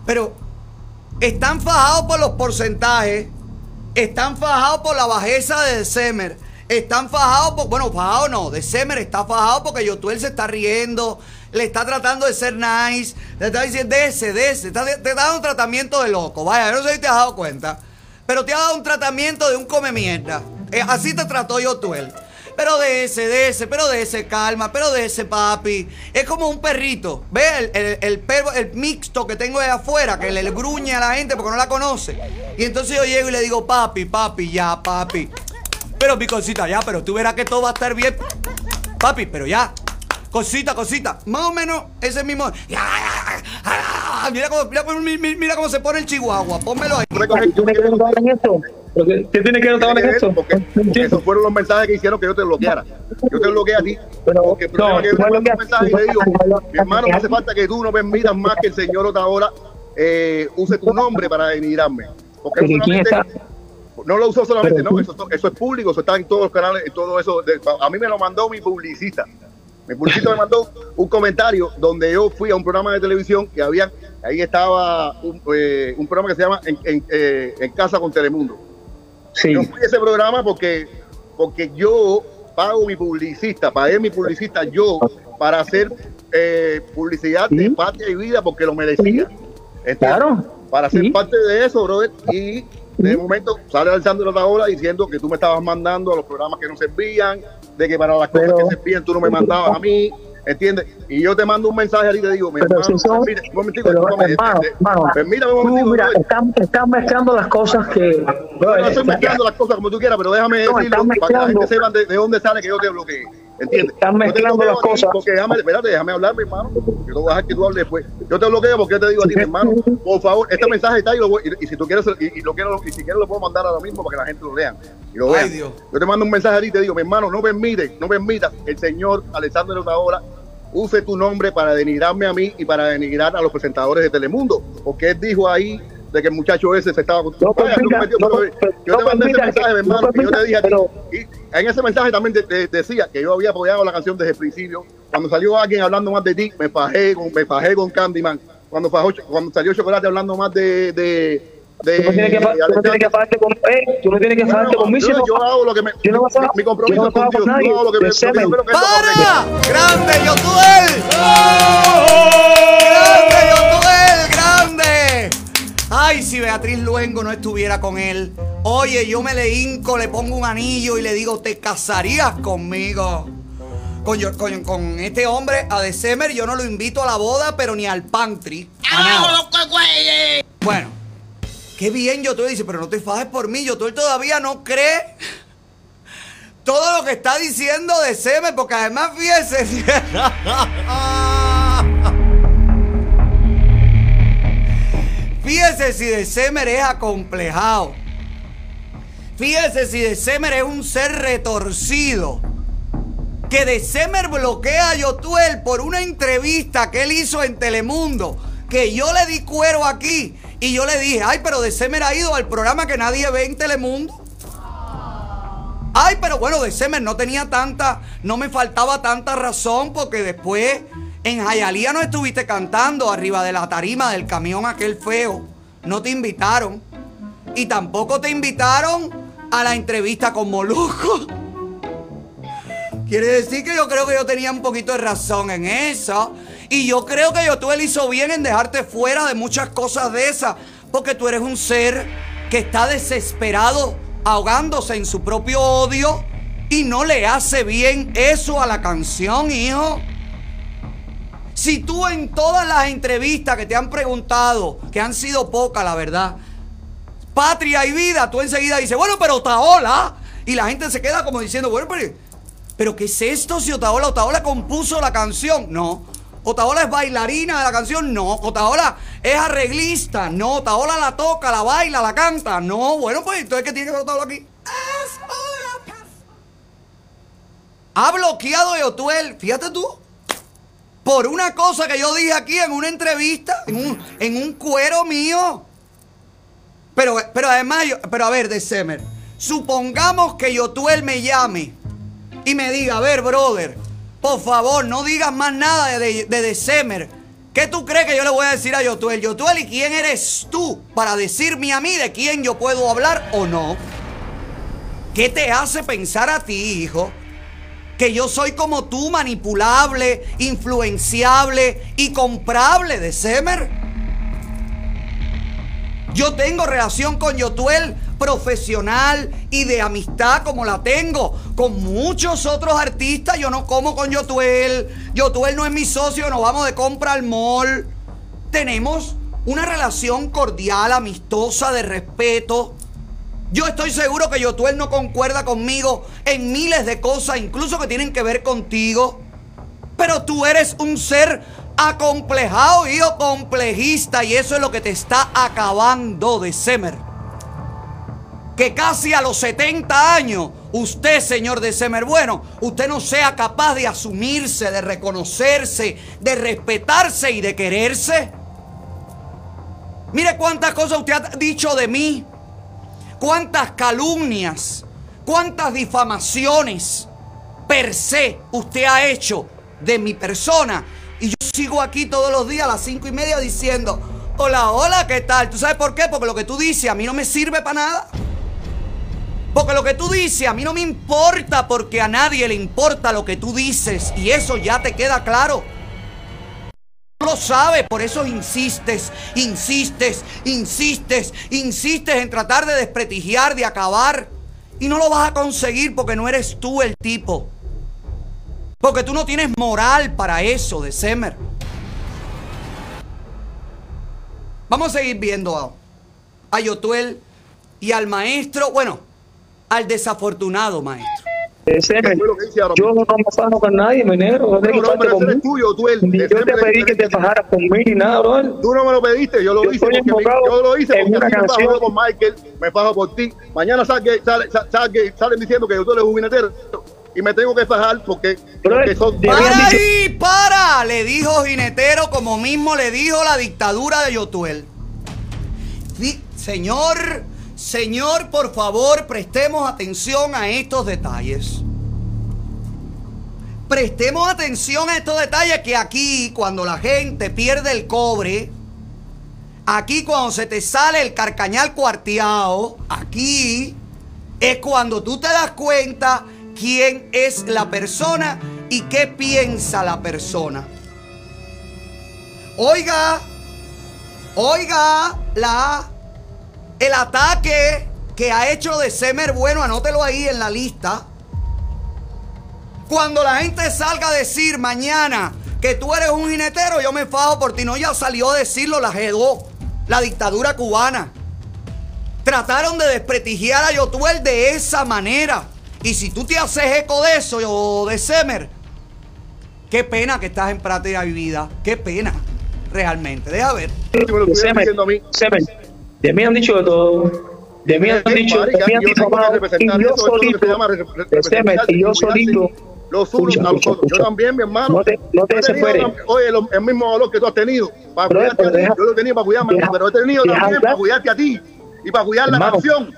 Pero están fajados por los porcentajes. Están fajados por la bajeza de December. Están fajados. Bueno, fajados no. December está fajado porque Yotuel se está riendo. Le está tratando de ser nice. Le está diciendo, dese, dese. Está- Te, está dando un tratamiento de loco. Vaya, no sé si te has dado cuenta. Pero te ha dado un tratamiento de un come mierda. Eh, así te trató Yotuel. Pero de ese, de ese, pero de ese calma, pero de ese papi. Es como un perrito. ¿Ve el, el, el perro, el mixto que tengo de afuera, que le gruñe a la gente porque no la conoce? Y entonces yo llego y le digo, papi, papi, ya, papi. Pero mi cosita, ya, pero tú verás que todo va a estar bien. Papi, pero ya. Cosita, cosita. Más o menos ese mismo. Ya, ya, ya, ya. Mira cómo, mira, cómo- mira, mira cómo se pone el chihuahua. Pónmelo ahí. ¿Tiene que ver notar en esto? ¿Pero ¿Qué tiene que notar en esto? Porque, porque esos fueron los mensajes que hicieron que yo te bloqueara. Yo te bloqueé a ti. Porque el problema no, es que yo te me mando un mensaje y le digo, mi hermano, no hace falta que tú no permitas más que el señor Otaola eh, use tu nombre para denigrarme. Porque ¿Pero quién solamente- no lo usó solamente, no, eso, eso es público, eso está en todos los canales, en todo eso. de- a mí me lo mandó mi publicista. Mi publicista me mandó un comentario donde yo fui a un programa de televisión que había, ahí estaba un, eh, un programa que se llama En, en, eh, En Casa con Telemundo. Sí. Yo fui a ese programa porque, porque yo pago mi publicista, pagué mi publicista yo para hacer eh, publicidad de patria y vida porque lo merecía. ¿Entiendes? Claro. Para ser parte de eso, brother. Y de momento sale Alexandro Otaola diciendo que tú me estabas mandando a los programas que no servían, de que para las cosas que servían tú no me mandabas a mí. ¿Entiendes? Y yo te mando un mensaje y te digo, mi Pero hermano, si son- un momentico, pero, hermano, eh, eh, hermano, permítame un tú, momentico, mira, están, están mezclando las cosas que... Yo no estoy mezclando las cosas como tú quieras, pero déjame No, decirlo para que la gente sepa de, de dónde sale que yo te bloqueé. ¿Entiendes? Están mezclando las cosas. Porque déjame, espérate, déjame hablar, mi hermano. Yo te voy a dejar que tú hables después. Yo te bloqueo porque yo te digo a ti, mi hermano, por favor, este mensaje está y, lo voy- y, y si tú quieres, y, y lo quiero, y si quieres lo puedo mandar ahora mismo para que la gente lo lea. Y lo Ay, vean. Dios. Yo te mando un mensaje a ti y te digo, mi hermano, no permite, no permita que el señor Alexander Otaola use tu nombre para denigrarme a mí y para denigrar a los presentadores de Telemundo. Porque él dijo ahí de que el muchacho ese se estaba... No Vaya, tú permita, metió, no, pero pero yo te no mandé ese mensaje, que- mi hermano, no que yo te dije a ti. pero- Y en ese mensaje también de- de- decía que yo había apoyado la canción desde el principio. Cuando salió alguien hablando más de ti, me fajé con, me fajé con Candyman. Cuando, fajó- cuando salió Chocolate hablando más de... de de Tú no tienes que, no fajarte con, eh, tú no tienes que No, fajarte no, conmigo. yo- no- yo hago lo que me- yo no mi- mi compromiso yo no es con Dios, nadie, yo hago lo que me- lo que lo ¡Para! ¡Grande, Yotuel! ¡Grande, Yotuel! Ay, si Beatriz Luengo no estuviera con él. Oye, yo me le hinco, le pongo un anillo y le digo, ¿te casarías conmigo? Con, yo- con- con este hombre, a December, yo no lo invito a la boda, pero ni al pantry. A nada. Bueno, qué bien Yotuel dice, pero no te fajes por mí. Yotuel todavía no cree todo lo que está diciendo December, porque además fíjese. [laughs] [laughs] Fíjese si December es acomplejado. Fíjese si December es un ser retorcido. Que December bloquea a Yotuel por una entrevista que él hizo en Telemundo. Que yo le di cuero aquí. Y yo le dije, ay, pero December ha ido al programa que nadie ve en Telemundo. Ay, pero bueno, December no tenía tanta, no me faltaba tanta razón porque después en Jayalía no estuviste cantando arriba de la tarima del camión aquel feo. No te invitaron. Y tampoco te invitaron a la entrevista con Moluco. [laughs] Quiere decir que yo creo que yo tenía un poquito de razón en eso. Y yo creo que yo tú él hizo bien en dejarte fuera de muchas cosas de esas. Porque tú eres un ser que está desesperado, ahogándose en su propio odio. Y no le hace bien eso a la canción, hijo. Si tú en todas las entrevistas que te han preguntado, que han sido pocas, la verdad, patria y vida, tú enseguida dices, bueno, pero Otaola. Y la gente se queda como diciendo, bueno, pero, pero ¿qué es esto si Otaola? Otaola compuso la canción. No, Otaola es bailarina de la canción. No. Otaola es arreglista. No. Otaola la toca, la baila, la canta. No. Bueno, pues entonces, ¿qué tiene que ver Otaola aquí? Ha bloqueado a Yotuel, fíjate tú, por una cosa que yo dije aquí en una entrevista, en un, cuero mío. Pero, pero además, pero a ver, December, supongamos que Yotuel me llame y me diga, a ver, brother, por favor, no digas más nada de, de, de. ¿Qué tú crees que yo le voy a decir a Yotuel? Yotuel, ¿y quién eres tú para decirme a mí de quién yo puedo hablar o no? ¿Qué te hace pensar a ti, hijo? Que yo soy como tú, manipulable, influenciable y comprable de Semer. Yo tengo relación con Yotuel profesional y de amistad como la tengo con muchos otros artistas. Yo no como con Yotuel. Yotuel no es mi socio, nos vamos de compra al mall. Tenemos una relación cordial, amistosa, de respeto. Yo estoy seguro que Yotuel no concuerda conmigo en miles de cosas, incluso que tienen que ver contigo. Pero tú eres un ser acomplejado, hijo complejista, y eso es lo que te está acabando de Semer. Que casi a los 70 años, usted, señor de Semer, bueno, usted no sea capaz de asumirse, de reconocerse, de respetarse y de quererse. Mire cuántas cosas usted ha dicho de mí cuántas calumnias, cuántas difamaciones per se usted ha hecho de mi persona. Y yo sigo aquí todos los días a las cinco y media diciendo, hola, hola, ¿qué tal? ¿Tú sabes por qué? Porque lo que tú dices a mí no me sirve para nada. Porque lo que tú dices a mí no me importa porque a nadie le importa lo que tú dices. Y eso ya te queda claro. Lo sabes, por eso insistes, insistes, insistes, insistes en tratar de desprestigiar, de acabar. Y no lo vas a conseguir porque no eres tú el tipo. Porque tú no tienes moral para eso, de Semer. Vamos a seguir viendo a, a Yotuel y al maestro, bueno, al desafortunado maestro. December, yo no me fajo con nadie, mi negro. No No, no, pero ese eres tuyo, tú el- Ni yo ese te eres- pedí que te fajaras conmigo ni nada, bro. Tú no me lo pediste, yo lo Yo hice porque yo lo hice porque una me fajo con Michael, me fajo por ti. Mañana sale, sale, sale, salen diciendo que yo soy el jubiletero y me tengo que fajar porque, porque son ¡Para ahí! ¡Para! Le dijo Jinetero como mismo le dijo la dictadura de Yotuel. Señor, señor, por favor, prestemos atención a estos detalles. Prestemos atención a estos detalles que aquí, cuando la gente pierde el cobre, aquí cuando se te sale el carcañal cuarteado, aquí es cuando tú te das cuenta quién es la persona y qué piensa la persona. Oiga, oiga, la, el ataque que ha hecho de Semer Bueno, anótelo ahí en la lista. Cuando la gente salga a decir mañana que tú eres un jinetero, yo me fajo por ti. No, ya salió a decirlo la G2, la dictadura cubana. Trataron de desprestigiar a Yotuel de esa manera. Y si tú te haces eco de eso, yo de Semer, qué pena que estás en práctica vivida. Qué pena, realmente. Deja ver. Semen, de mí han dicho de todo. De mí han dicho, de mí han yo representar Y yo solito, y yo solito. Los unos Escucha, a los escucha, otros. Yo también, mi hermano. No te, no te Yo desesperes. la- Oye, lo- el mismo valor que tú has tenido para Brother, cuidarte a pero ti. deja- Yo lo he tenido para cuidarme, deja- pero he tenido deja también para cuidarte a ti y para cuidar la Hermano, canción.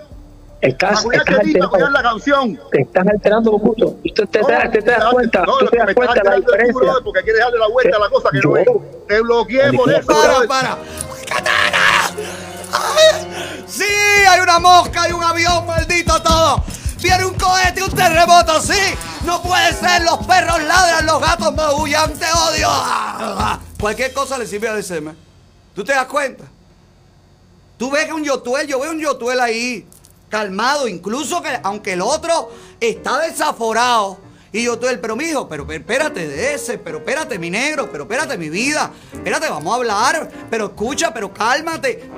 Estás, Para cuidarte estás a ti, para cuidar la canción. Te estás alterando los gustos. Usted te, da- te, das cuenta, No, tú lo te que me das estás cuenta de la tú, diferencia. porque quieres darle la vuelta a la cosa que no es. Te bloqueé por eso. Para, para. Sí, hay una mosca, hay un avión, maldito todo. Viene un cohete, un terremoto, sí. No puede ser, los perros ladran, los gatos maullan, te odio. Cualquier cosa le sirve a decirme. ¿Tú te das cuenta? Tú ves que un yotuel, yo veo un yotuel ahí, calmado, incluso que aunque el otro está desaforado. Y yotuel, pero mijo, pero pero espérate de ese, pero espérate mi negro, pero espérate mi vida, espérate, vamos a hablar, pero escucha, pero cálmate.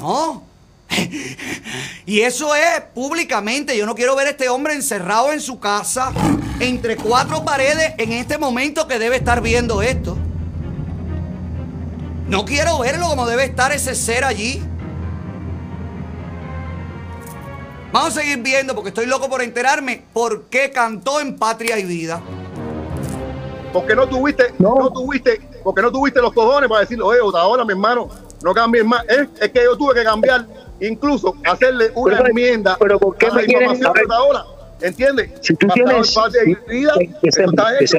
No. [laughs] Y eso es públicamente. Yo no quiero ver a este hombre encerrado en su casa, entre cuatro paredes, en este momento que debe estar viendo esto. No quiero verlo como debe estar ese ser allí. Vamos a seguir viendo porque estoy loco por enterarme por qué cantó en Patria y Vida. Porque no tuviste, no, tuviste, porque no tuviste los cojones para decirle, oye, ahora mi hermano, no cambies más. Es, es que yo tuve que cambiar, incluso hacerle una Pero, enmienda pero ¿por qué a la me quieres- información ver. de ahora. ¿Entiendes? Si tú Basado en tienes. Patria y Vida, eso está hecho.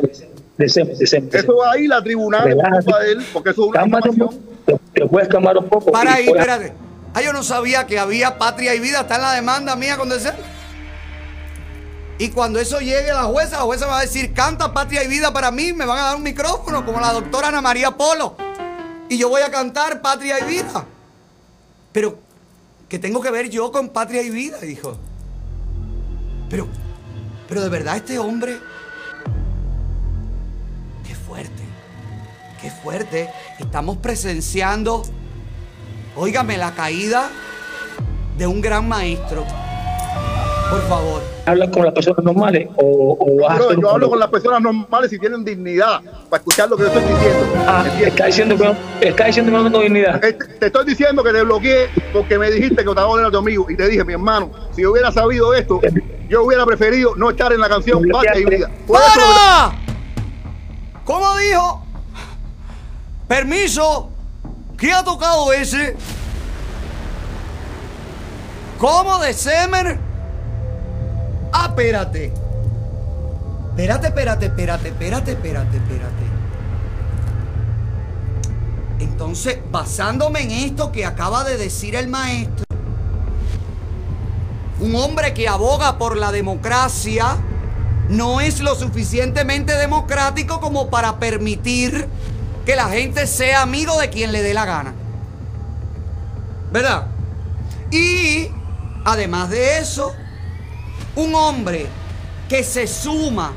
December, december. Eso va ahí la tribunal es Relájate. culpa de él, porque eso es una. Te, te puedes calmar un poco. Para ahí, espérate. Ah, yo no sabía que había Patria y Vida. Está en la demanda mía con December. Y cuando eso llegue a la jueza, la jueza va a decir, canta Patria y Vida para mí. Me van a dar un micrófono como la doctora Ana María Polo. Y yo voy a cantar Patria y Vida. Pero, ¿qué tengo que ver yo con Patria y Vida? Dijo. Pero, pero de verdad este hombre... Qué fuerte. Qué fuerte. Estamos presenciando, óigame, la caída de un gran maestro. Por favor. ¿Hablas con las personas normales o, o vas a Bro, hacer un yo hablo con las personas normales si tienen dignidad para escuchar lo que yo estoy diciendo. Ah, está diciendo que no, está diciendo que no tengo dignidad. Eh, Te, te estoy diciendo que te bloqueé porque me dijiste que Otagola era tu amigo y te dije, mi hermano, si yo hubiera sabido esto, yo hubiera preferido no estar en la canción Patria y Vida. ¡Para! ¿Cómo dijo? Permiso. ¿Qué ha tocado ese? ¿Cómo de Semer? Ah, espérate. Espérate, espérate, espérate, espérate, espérate, espérate. Entonces, basándome en esto que acaba de decir el maestro, un hombre que aboga por la democracia no es lo suficientemente democrático como para permitir que la gente sea amigo de quien le dé la gana. ¿Verdad? Y además de eso, un hombre que se suma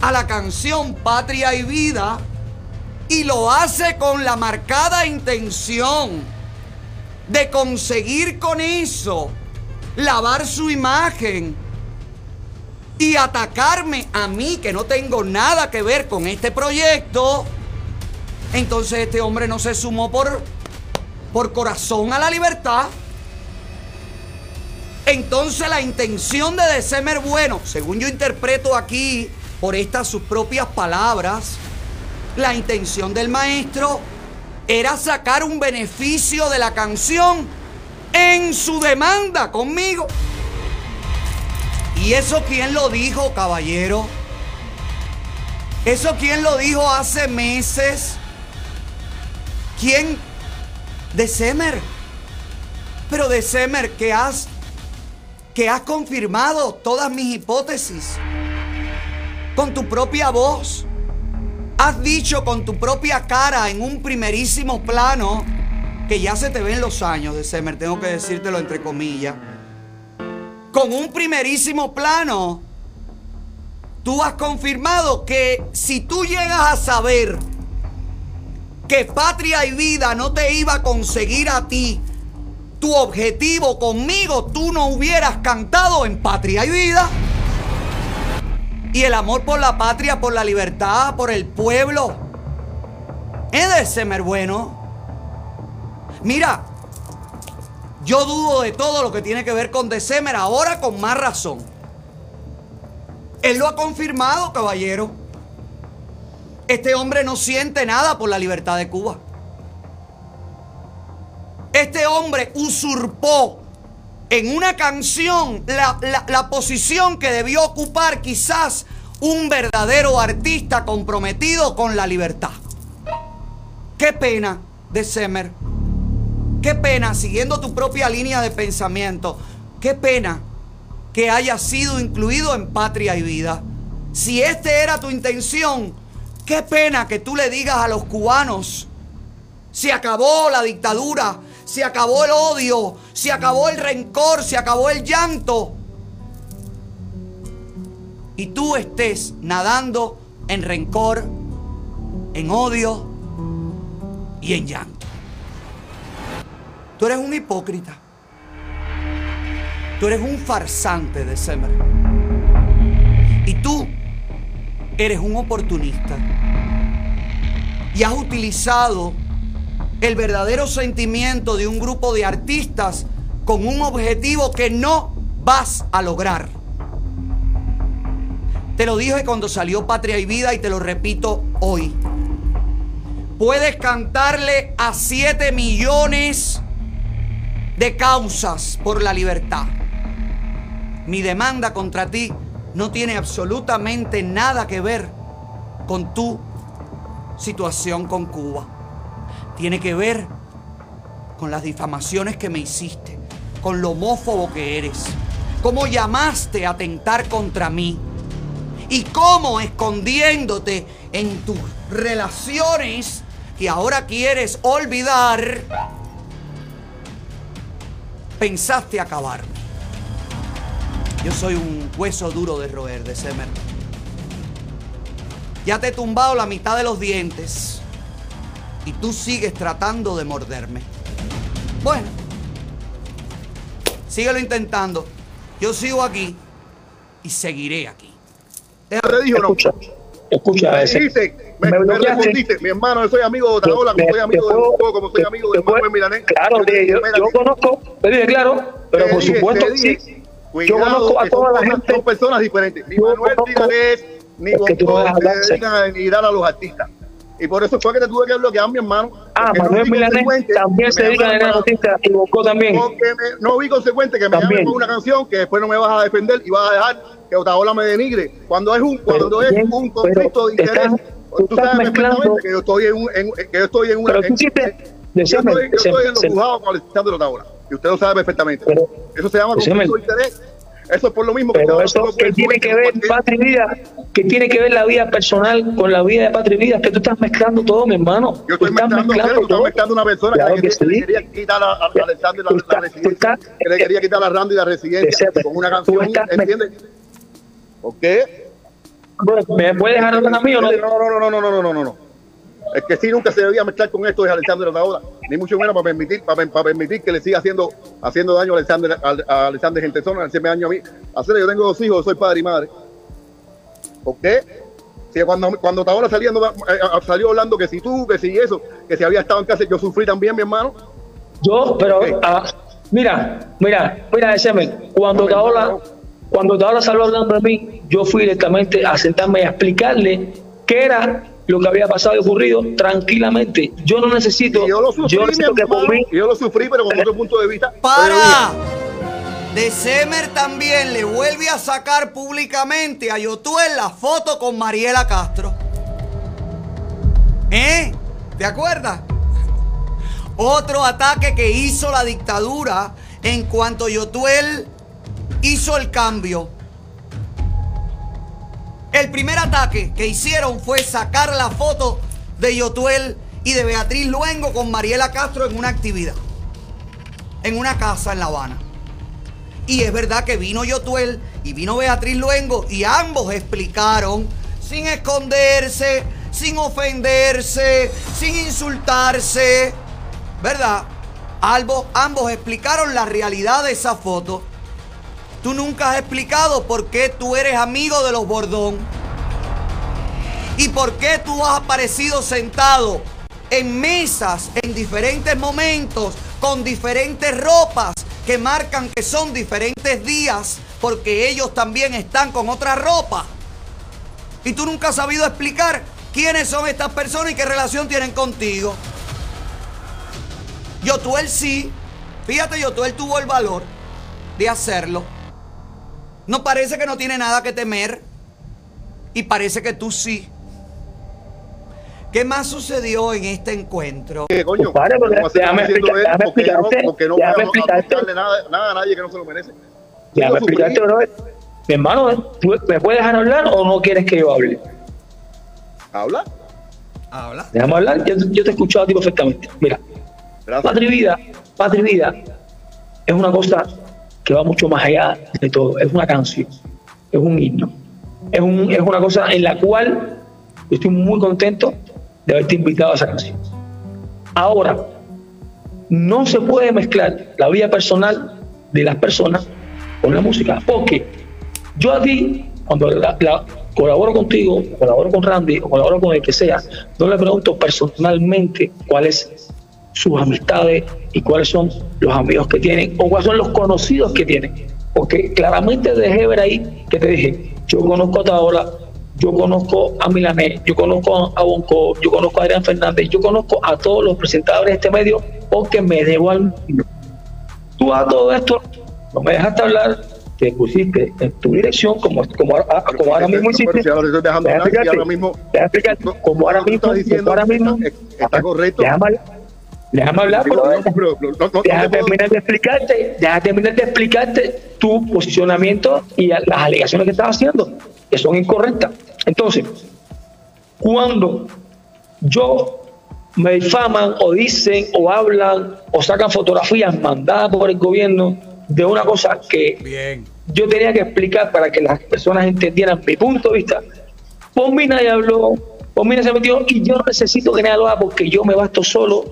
a la canción Patria y Vida y lo hace con la marcada intención de conseguir con eso lavar su imagen y atacarme a mí que no tengo nada que ver con este proyecto, entonces este hombre no se sumó por, por corazón a la libertad. Entonces la intención de December Bueno, según yo interpreto aquí por estas sus propias palabras, la intención del maestro era sacar un beneficio de la canción en su demanda conmigo. ¿Y eso quién lo dijo, caballero? ¿Eso quién lo dijo hace meses? ¿Quién? De Semer. Pero de Semer, que has, que has confirmado todas mis hipótesis con tu propia voz. Has dicho con tu propia cara en un primerísimo plano que ya se te ven los años de Semer, tengo que decírtelo entre comillas. Con un primerísimo plano, tú has confirmado que si tú llegas a saber que patria y vida no te iba a conseguir a ti tu objetivo conmigo, tú no hubieras cantado en patria y vida. Y el amor por la patria, por la libertad, por el pueblo, es de Semer bueno. Mira, yo dudo de todo lo que tiene que ver con December, ahora con más razón. Él lo ha confirmado, caballero. Este hombre no siente nada por la libertad de Cuba. Este hombre usurpó en una canción la, la- posición que debió ocupar quizás un verdadero artista comprometido con la libertad. Qué pena, December. Qué pena, siguiendo tu propia línea de pensamiento, qué pena que hayas sido incluido en patria y vida. Si esta era tu intención, qué pena que tú le digas a los cubanos, se acabó la dictadura, se acabó el odio, se acabó el rencor, se acabó el llanto. Y tú estés nadando en rencor, en odio y en llanto. Tú eres un hipócrita. Tú eres un farsante de Semer. Y tú eres un oportunista. Y has utilizado el verdadero sentimiento de un grupo de artistas con un objetivo que no vas a lograr. Te lo dije cuando salió Patria y Vida y te lo repito hoy. Puedes cantarle a 7 millones de causas por la libertad. Mi demanda contra ti no tiene absolutamente nada que ver con tu situación con Cuba. Tiene que ver con las difamaciones que me hiciste, con lo homófobo que eres, cómo llamaste a atentar contra mí y cómo escondiéndote en tus relaciones que ahora quieres olvidar, pensaste acabarme. Yo soy un hueso duro de roer, de semer. Ya te he tumbado la mitad de los dientes y tú sigues tratando de morderme. Bueno, síguelo intentando. Yo sigo aquí y seguiré aquí. ¿Te dijo no? Escucha, Me ese. dijiste, me, Me me bloqueaste. respondiste, mi hermano, yo soy amigo de Otaola, como Me- soy amigo de Gustavo, como soy amigo de Manuel Milanés. Claro, Yo te yo, yo, conozco, te dije claro, pero por dije, supuesto te sí. Yo Cuidado, conozco a toda la gente. Son personas diferentes. Ni Manuel Milanés ni dejas se dedican a denigrar a los artistas. Y por eso fue que te tuve que bloquear, mi hermano. Ah, Manuel Milanés también se dedica a llamen ganar para- noticias y Bocó también. me- no vi consecuente que me llamen con una canción que después no me vas a defender y vas a dejar que Otaola me denigre. Cuando es un, cuando es bien, un conflicto de interés, estás- tú sabes mezclando- perfectamente que yo estoy en, un, en- que yo estoy en una. Pero tú en- hiciste- yo estoy, yo estoy en los decime. juzgados con Alexander Otaola. Y usted lo sabe perfectamente. Eso se llama conflicto de interés. Eso es por lo mismo que Pero todo- eso todo que tiene que ver porque- Patria y Vida, que tiene que ver la vida personal con la vida de Patria y Vida, que tú estás mezclando todo, mi hermano. Yo estoy estás mezclando, mezclando tú estás todo. mezclando una persona Claro que, que le- que le sí. quería quitar a, a Alexander la, estás- residencia, que le quería quitar a Randy la residencia con una canción, ¿entiendes? ¿Por qué? Bueno, ¿Me puedes dejar hablar a mí o no? No, no, no, no, no, no, no, no, no. Es que sí nunca se debía mezclar con esto de Alexander Otaola, ni mucho menos para permitir, para, para permitir que le siga haciendo, haciendo daño a Alexander, a, a Alexander Gentezona, daño a mí. Hacer, yo tengo dos hijos, soy padre y madre. ¿Por qué? Si cuando, cuando Otaola saliendo, eh, salió hablando que si tú, que si eso, que si había estado en casa, yo sufrí también, mi hermano. Yo, pero, ah, mira, mira, mira, ese cuando Taola, cuando Taola salió hablando de mí, yo fui directamente a sentarme y a explicarle qué era lo que había pasado y ocurrido tranquilamente. Yo no necesito, yo, necesito que por mí, yo lo sufrí, pero con otro punto de vista. ¡Para! De Semer también le vuelve a sacar públicamente a Yotuel la foto con Mariela Castro. ¿Eh? ¿Te acuerdas? Otro ataque que hizo la dictadura en cuanto Yotuel hizo el cambio. El primer ataque que hicieron fue sacar la foto de Yotuel y de Beatriz Luengo con Mariela Castro en una actividad. En una casa en La Habana. Y es verdad que vino Yotuel y vino Beatriz Luengo y ambos explicaron, sin esconderse, sin ofenderse, sin insultarse, ¿verdad? Ambos, ambos explicaron la realidad de esa foto. Tú nunca has explicado por qué tú eres amigo de los Bordón. Y por qué tú has aparecido sentado en mesas en diferentes momentos con diferentes ropas que marcan que son diferentes días porque ellos también están con otra ropa. Y tú nunca has sabido explicar quiénes son estas personas y qué relación tienen contigo. Yotuel sí. Fíjate, Yotuel tuvo el valor de hacerlo. No parece que no tiene nada que temer. Y parece que tú sí. ¿Qué más sucedió en este encuentro? ¿Qué coño? Pero ¿Cómo se déjame explicar- Porque no, porque no déjame voy a- a explicarte. darle nada, nada a nadie que no se lo merece. déjame explicarte, brother. Mi hermano, ¿tú ¿me puedes dejar hablar o no quieres que yo hable? ¿Habla? Habla. Déjame hablar, yo, yo te he escuchado a ti perfectamente. Mira, Patria y Vida, Patria y Vida es una cosa que va mucho más allá de todo. Es una canción, es un himno, es, un, es una cosa en la cual estoy muy contento de haberte invitado a esa canción. Ahora, no se puede mezclar la vida personal de las personas con la música, porque yo a ti, cuando la- la- colaboro contigo, colaboro con Randy o colaboro con el que sea, no le pregunto personalmente cuál es sus amistades y cuáles son los amigos que tienen o cuáles son los conocidos que tienen. Porque claramente dejé ver ahí que te dije, yo conozco a Taola, yo conozco a Milanés, yo conozco a Bonco, yo conozco a Adrián Fernández, yo conozco a todos los presentadores de este medio porque me debo al mío. Tú a todo esto no me dejaste hablar, te pusiste en tu dirección como, como, ahora- como ahora mismo hiciste. Si ahora te estoy dejando Déjame hablar y explicarte, ahora mismo como ahora mismo, como ahora mismo, está correcto. déjame, déjame hablar, no, pero- pero no- puedo- terminar de explicarte, deja terminar de explicarte tu posicionamiento y las alegaciones que estás haciendo, que son incorrectas. Entonces, cuando yo me difaman o dicen o hablan o sacan fotografías mandadas por el gobierno de una cosa que yo tenía que explicar para que las personas entendieran mi punto de vista, por mí nadie habló, por mí nadie se metió y yo no necesito que nadie lo haga porque yo me basto solo.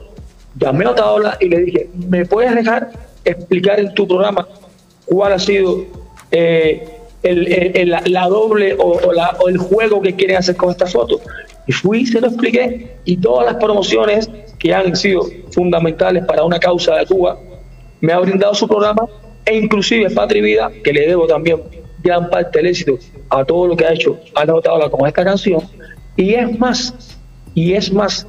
Llamé a Otaola y le dije, ¿me puedes dejar explicar en tu programa cuál ha sido eh, el- la, doble o, el juego que quieren hacer con esta foto? Y fui se lo expliqué y todas las promociones que han sido fundamentales para una causa de Cuba me ha brindado su programa e inclusive Patria y Vida, que le debo también gran parte del éxito a todo lo que ha hecho Ana Otaola con esta canción. Y es más, y es más,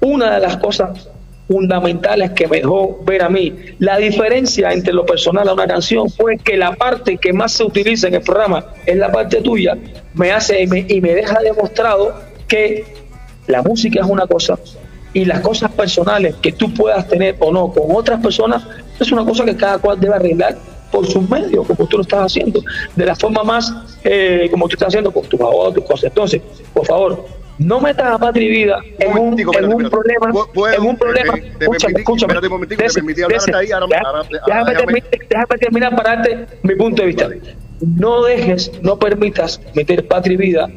una de las cosas fundamentales que me dejó ver a mí la diferencia entre lo personal a una canción fue que la parte que más se utiliza en el programa es la parte tuya me hace y me, deja demostrado que la música es una cosa y las cosas personales que tú puedas tener o no con otras personas es una cosa que cada cual debe arreglar por sus medios, como tú lo estás haciendo, de la forma más eh, como tú estás haciendo con tus abogados, tus cosas. Entonces, por favor, no metas a Patria y Vida en un, en un problema, en un problema. eh, Escúchame, escúchame. un déjame, terminar para darte mi punto de vista. No dejes, no permitas meter Patria y Vida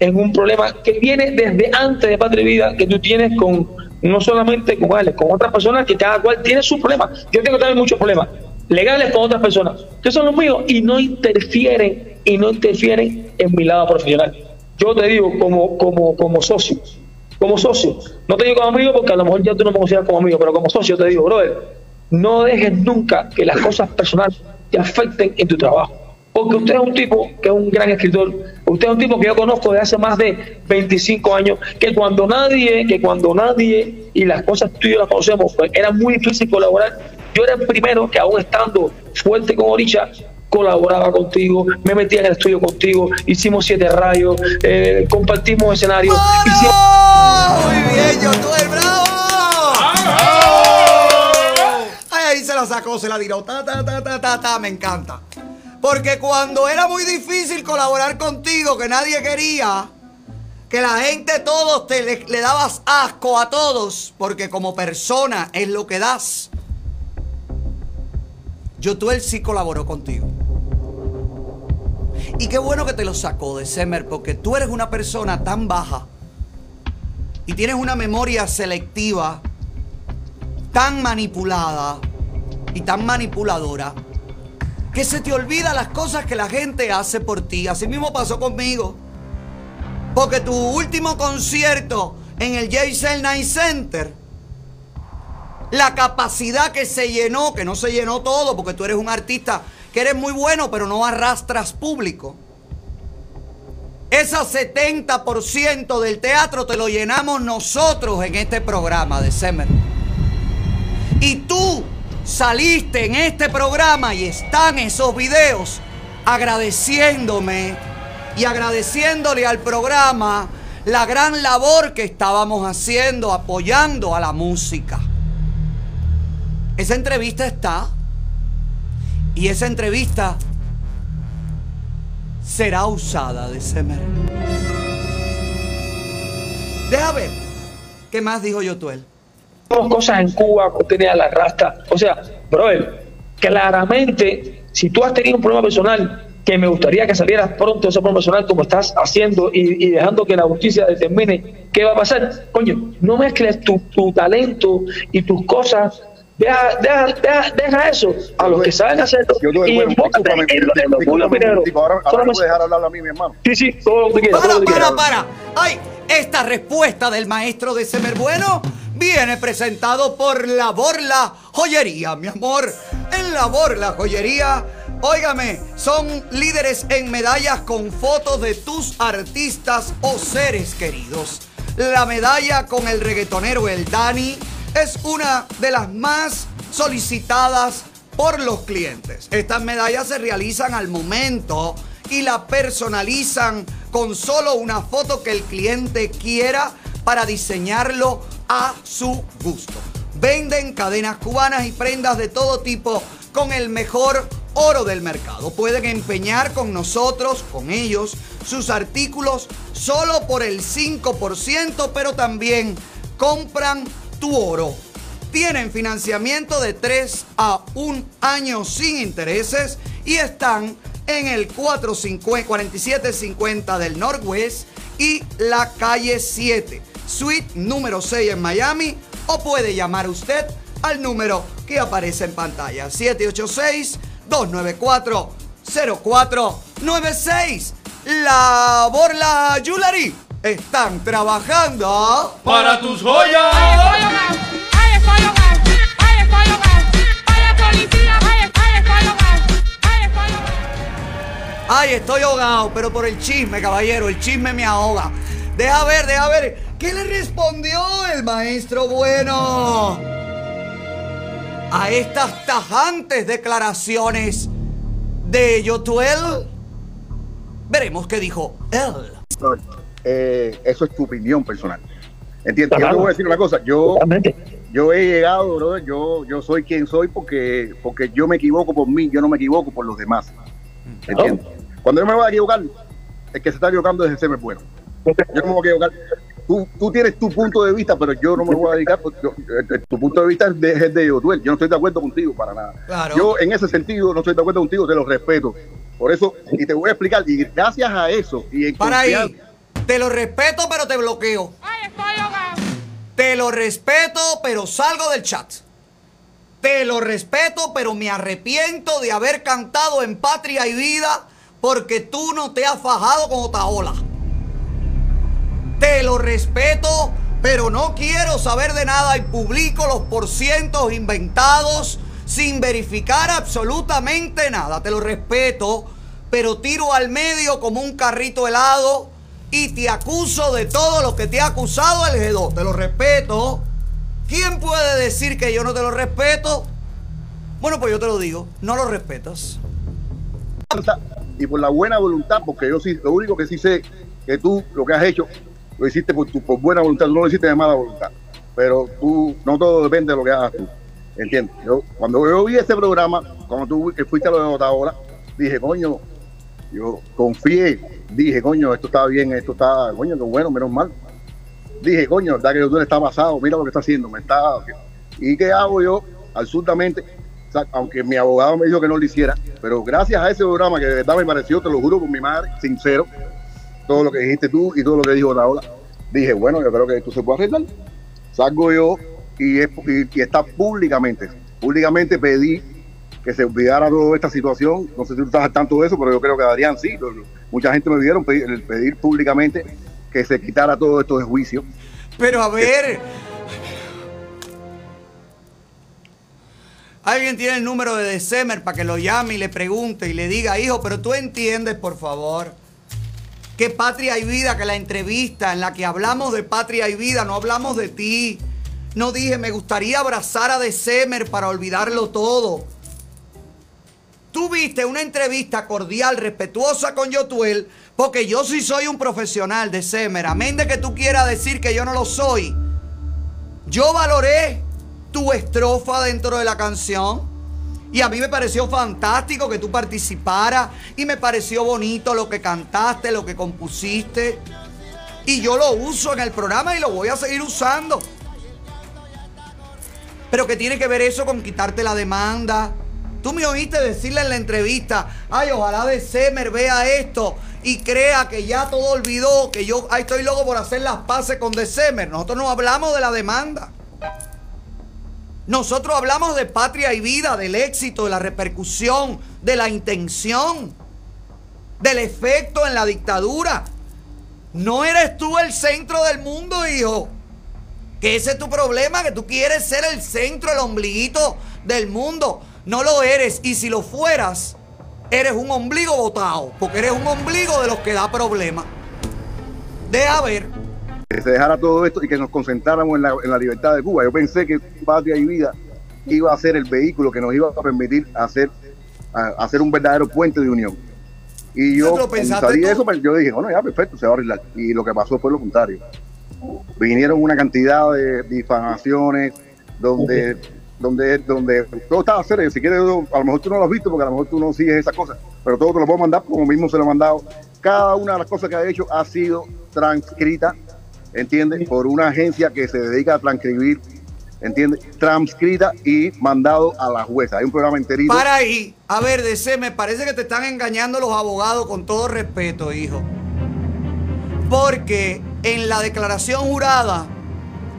en un problema que viene desde antes de Patria y Vida que tú tienes con no solamente con Alex, con otras personas que cada cual tiene su problema. Yo tengo también muchos problemas legales con otras personas que son los míos y no interfieren y no interfieren en mi lado profesional. Yo te digo como como como socio, como socio, no te digo como amigo porque a lo mejor ya tú no me consideras como amigo, pero como socio te digo, brother, no dejes nunca que las cosas personales te afecten en tu trabajo. Porque usted es un tipo que es un gran escritor, usted es un tipo que yo conozco de hace más de 25 años, que cuando nadie, que cuando nadie, y las cosas tú y yo las conocemos, pues era muy difícil colaborar. Yo era el primero que aún estando fuerte con Oricha, colaboraba contigo, me metía en el estudio contigo, hicimos siete rayos, eh, compartimos escenarios. hicimos- Muy bien, yo tuve bravo. Ay, ahí se la sacó, se la tiró. Ta, ta, ta, ta, ta, ta, me encanta. Porque cuando era muy difícil colaborar contigo, que nadie quería, que la gente, todos te le, le dabas asco a todos, porque como persona es lo que das. Yo él sí colaboró contigo. Y qué bueno que te lo sacó de Semer, porque tú eres una persona tan baja y tienes una memoria selectiva tan manipulada y tan manipuladora que se te olvida las cosas que la gente hace por ti. Así mismo pasó conmigo. Porque tu último concierto en el JCL Night Center, la capacidad que se llenó, que no se llenó todo, porque tú eres un artista que eres muy bueno, pero no arrastras público. Ese 70% del teatro te lo llenamos nosotros en este programa de Semer. Y tú saliste en este programa y están esos videos agradeciéndome y agradeciéndole al programa la gran labor que estábamos haciendo apoyando a la música. Esa entrevista está y esa entrevista será usada de Semer. Deja ver qué más dijo Yotuel. hicimos cosas en Cuba, con tenía la rasta. O sea, brother, claramente, si tú has tenido un problema personal, que me gustaría que salieras pronto de ese problema personal como estás haciendo y, y dejando que la justicia determine qué va a pasar, coño, no mezcles tu, tu talento y tus cosas. Deja, deja, deja, deja eso a los que saben hacerlo y enfócate en lo, lo minero. ahora, ahora me- puedes dejar hablar a mí, mi hermano. Sí, sí, todo lo que quieras. Para, para, para. Ay, esta respuesta del maestro de Semer Bueno viene presentado por La Borla Joyería, mi amor. En La Borla Joyería, óigame, son líderes en medallas con fotos de tus artistas o seres queridos. La medalla con el reggaetonero El Dani es una de las más solicitadas por los clientes. Estas medallas se realizan al momento y la personalizan con solo una foto que el cliente quiera para diseñarlo a su gusto. Venden cadenas cubanas y prendas de todo tipo con el mejor oro del mercado. Pueden empeñar con nosotros, con ellos, sus artículos solo por el 5%, pero también compran tu oro. Tienen financiamiento de 3 a 1 año sin intereses y están en el 450 4750 del Northwest y la calle 7, suite número 6 en Miami, o puede llamar usted al número que aparece en pantalla, 786-294-0496. La Borla Jewelry están trabajando Para tus joyas. Ay, estoy ahogado, pero por el chisme, caballero, el chisme me ahoga. Deja ver, deja ver. ¿Qué le respondió el maestro bueno a estas tajantes declaraciones de Yotuel? Veremos qué dijo él. Eh, eso es tu opinión personal. ¿Entiendes? Yo te voy a decir una cosa. Yo, yo he llegado, brother, yo, yo soy quien soy porque, porque yo me equivoco por mí, yo no me equivoco por los demás. ¿Entiendes? Cuando yo me voy a equivocar, el que se está equivocando es el ser bueno. Yo no me voy a equivocar. Tú, tú tienes tu punto de vista, pero yo no me voy a dedicar. porque yo- eh, tu punto de vista es de, es de. Yo no estoy de acuerdo contigo para nada. Claro. Yo, en ese sentido, no estoy de acuerdo contigo, te lo respeto. Por eso, y te voy a explicar, y gracias a eso, y en Para ahí. Te lo respeto, pero te bloqueo. Te lo respeto, pero salgo del chat. Te lo respeto, pero me arrepiento de haber cantado en Patria y Vida porque tú no te has fajado con Otaola. Te lo respeto, pero no quiero saber de nada y publico los porcientos inventados sin verificar absolutamente nada. Te lo respeto, pero tiro al medio como un carrito helado y te acuso de todo lo que te ha acusado el G2. Te lo respeto. ¿Quién puede decir que yo no te lo respeto? Bueno, pues yo te lo digo, no lo respetas. y por la buena voluntad, porque yo sí, lo único que sí sé que tú lo que has hecho lo hiciste por buena voluntad, no lo hiciste de mala voluntad. Pero tú, no todo depende de lo que hagas tú. ¿Entiendes? Yo, cuando yo vi ese programa, cuando tú fuiste a lo de Otaola, dije, coño, yo confié, dije, coño, esto está bien, esto está, coño, qué bueno, menos mal. Dije, coño, da que tú está pasado, mira lo que está haciendo, me está. ¿Y qué hago yo? Sea, aunque mi abogado me dijo que no lo hiciera, pero gracias a ese programa que de verdad me pareció, te lo juro por mi madre, sincero, todo lo que dijiste tú y todo lo que dijo Otaola, dije, bueno, yo creo que esto se puede arreglar. Salgo yo y, es- y- está públicamente, públicamente pedí que se olvidara toda esta situación. No sé si tú estás al tanto de eso, pero yo creo que Adrián sí. Lo- Mucha gente me pidieron pedir, públicamente que se quitara todo esto de juicio. Pero a ver. Alguien tiene el número de December para que lo llame y le pregunte y le diga, hijo, pero tú entiendes, por favor, que Patria y Vida, que la entrevista en la que hablamos de Patria y Vida, no hablamos de ti. No dije, me gustaría abrazar a December para olvidarlo todo. Tú viste una entrevista cordial, respetuosa con Yotuel, porque yo sí soy un profesional de Semer. Amén de que tú quieras decir que yo no lo soy. Yo valoré tu estrofa dentro de la canción. Y a mí me pareció fantástico que tú participaras. Y me pareció bonito lo que cantaste, lo que compusiste. Y yo lo uso en el programa y lo voy a seguir usando. Pero que tiene que ver eso con quitarte la demanda. Tú me oíste decirle en la entrevista, ay, ojalá de Semer vea esto y crea que ya todo olvidó, que yo ay, estoy loco por hacer las paces con December. Nosotros no hablamos de la demanda. Nosotros hablamos de patria y vida, del éxito, de la repercusión, de la intención, del efecto en la dictadura. No eres tú el centro del mundo, hijo. Que ese es tu problema, que tú quieres ser el centro, el ombliguito del mundo. No lo eres. Y si lo fueras, eres un ombligo botado. Porque eres un ombligo de los que da problemas. Deja ver. que se dejara todo esto y que nos concentráramos en la, en la libertad de Cuba. Yo pensé que Patria y Vida iba a ser el vehículo que nos iba a permitir hacer, a- hacer un verdadero puente de unión. Y yo, ¿Lo cuando pensaste salí de tú? eso, pues, yo dije, bueno, ya, perfecto, se va a arreglar. Y lo que pasó fue lo contrario. Vinieron una cantidad de difamaciones donde, donde, donde todo estaba serio. Si quieres, a lo mejor tú no lo has visto porque a lo mejor tú no sigues esas cosas, pero todo te lo puedo mandar como mismo se lo he mandado. Cada una de las cosas que ha hecho ha sido transcrita, ¿entiendes? Por una agencia que se dedica a transcribir, ¿entiendes? Transcrita y mandado a la jueza. Hay un programa enterito. Para ahí. A ver, DC, me parece que te están engañando los abogados con todo respeto, hijo. Porque en la declaración jurada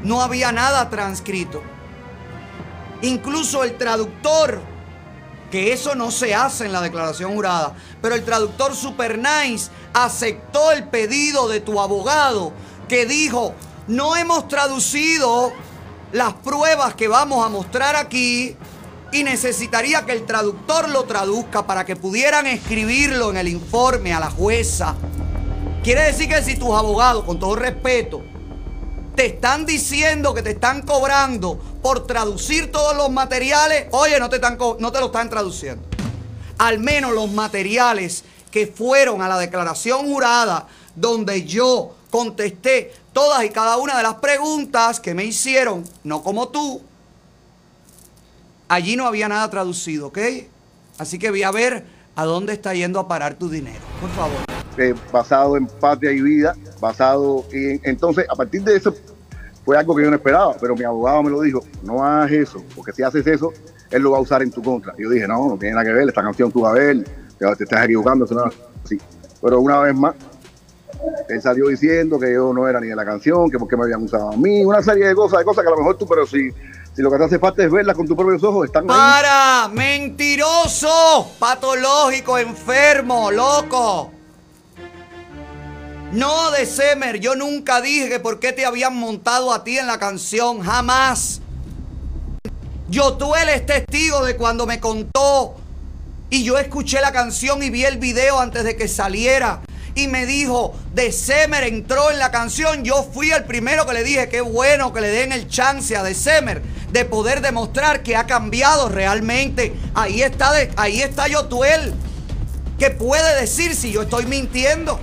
no había nada transcrito. Incluso el traductor, que eso no se hace en la declaración jurada, pero el traductor Super Nice aceptó el pedido de tu abogado que dijo, no hemos traducido las pruebas que vamos a mostrar aquí y necesitaría que el traductor lo traduzca para que pudieran escribirlo en el informe a la jueza. Quiere decir que si tus abogados, con todo respeto, te están diciendo que te están cobrando por traducir todos los materiales, oye, no te, están no te lo están traduciendo. Al menos los materiales que fueron a la declaración jurada, donde yo contesté todas y cada una de las preguntas que me hicieron, no como tú, allí no había nada traducido, ¿ok? Así que voy a ver a dónde está yendo a parar tu dinero, por favor. Eh, basado en patria y vida, basado en... Entonces, a partir de eso, fue algo que yo no esperaba, pero mi abogado me lo dijo, no hagas eso, porque si haces eso, él lo va a usar en tu contra. Yo dije, no, no tiene nada que ver, esta canción tú vas a ver, te, estás equivocando, eso. Pero una vez más, él salió diciendo que yo no era ni de la canción, que porque me habían usado a mí, una serie de cosas, de cosas que a lo mejor tú, pero si, si lo que te hace falta es verlas con tus propios ojos, están. ¡Para! ¡Mentiroso! Patológico, enfermo, loco. No, de Semer, yo nunca dije por qué te habían montado a ti en la canción, jamás. Yotuel es testigo de cuando me contó y yo escuché la canción y vi el video antes de que saliera. Y me dijo, de Semer entró en la canción. Yo fui el primero que le dije, qué bueno que le den el chance a de Semer de poder demostrar que ha cambiado realmente. Ahí está, ahí está Yotuel, que puede decir si yo estoy mintiendo.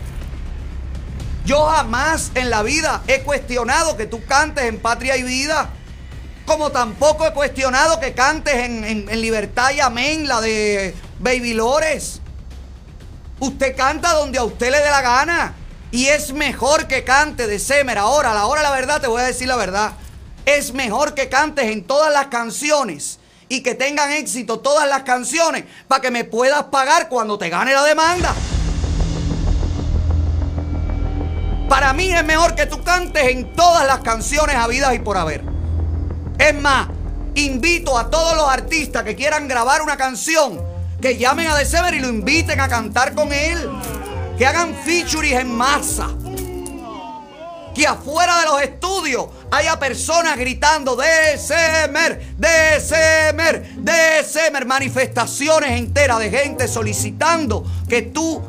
Yo jamás en la vida he cuestionado que tú cantes en Patria y Vida. Como tampoco he cuestionado que cantes en, en- Libertad y Amén, la de Baby Lores. Usted canta donde a usted le dé la gana. Y es mejor que cante de Semer. Ahora, la hora la verdad, te voy a decir la verdad. Es mejor que cantes en todas las canciones y que tengan éxito todas las canciones para que me puedas pagar cuando te gane la demanda. Para mí es mejor que tú cantes en todas las canciones habidas y por haber. Es más, invito a todos los artistas que quieran grabar una canción que llamen a De Sever y lo inviten a cantar con él. Que hagan featuring en masa. Que afuera de los estudios haya personas gritando de Semer, de Semer, de Semer. Manifestaciones enteras de gente solicitando que tú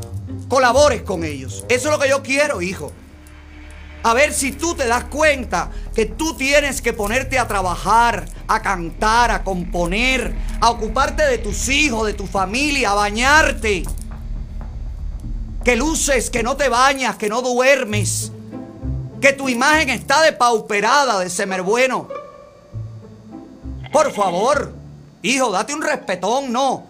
colabores con ellos. Eso es lo que yo quiero, hijo. A ver si tú te das cuenta que tú tienes que ponerte a trabajar, a cantar, a componer, a ocuparte de tus hijos, de tu familia, a bañarte. Que luces, que no te bañas, que no duermes. Que tu imagen está depauperada de semer bueno. Por favor, hijo, date un respetón, no.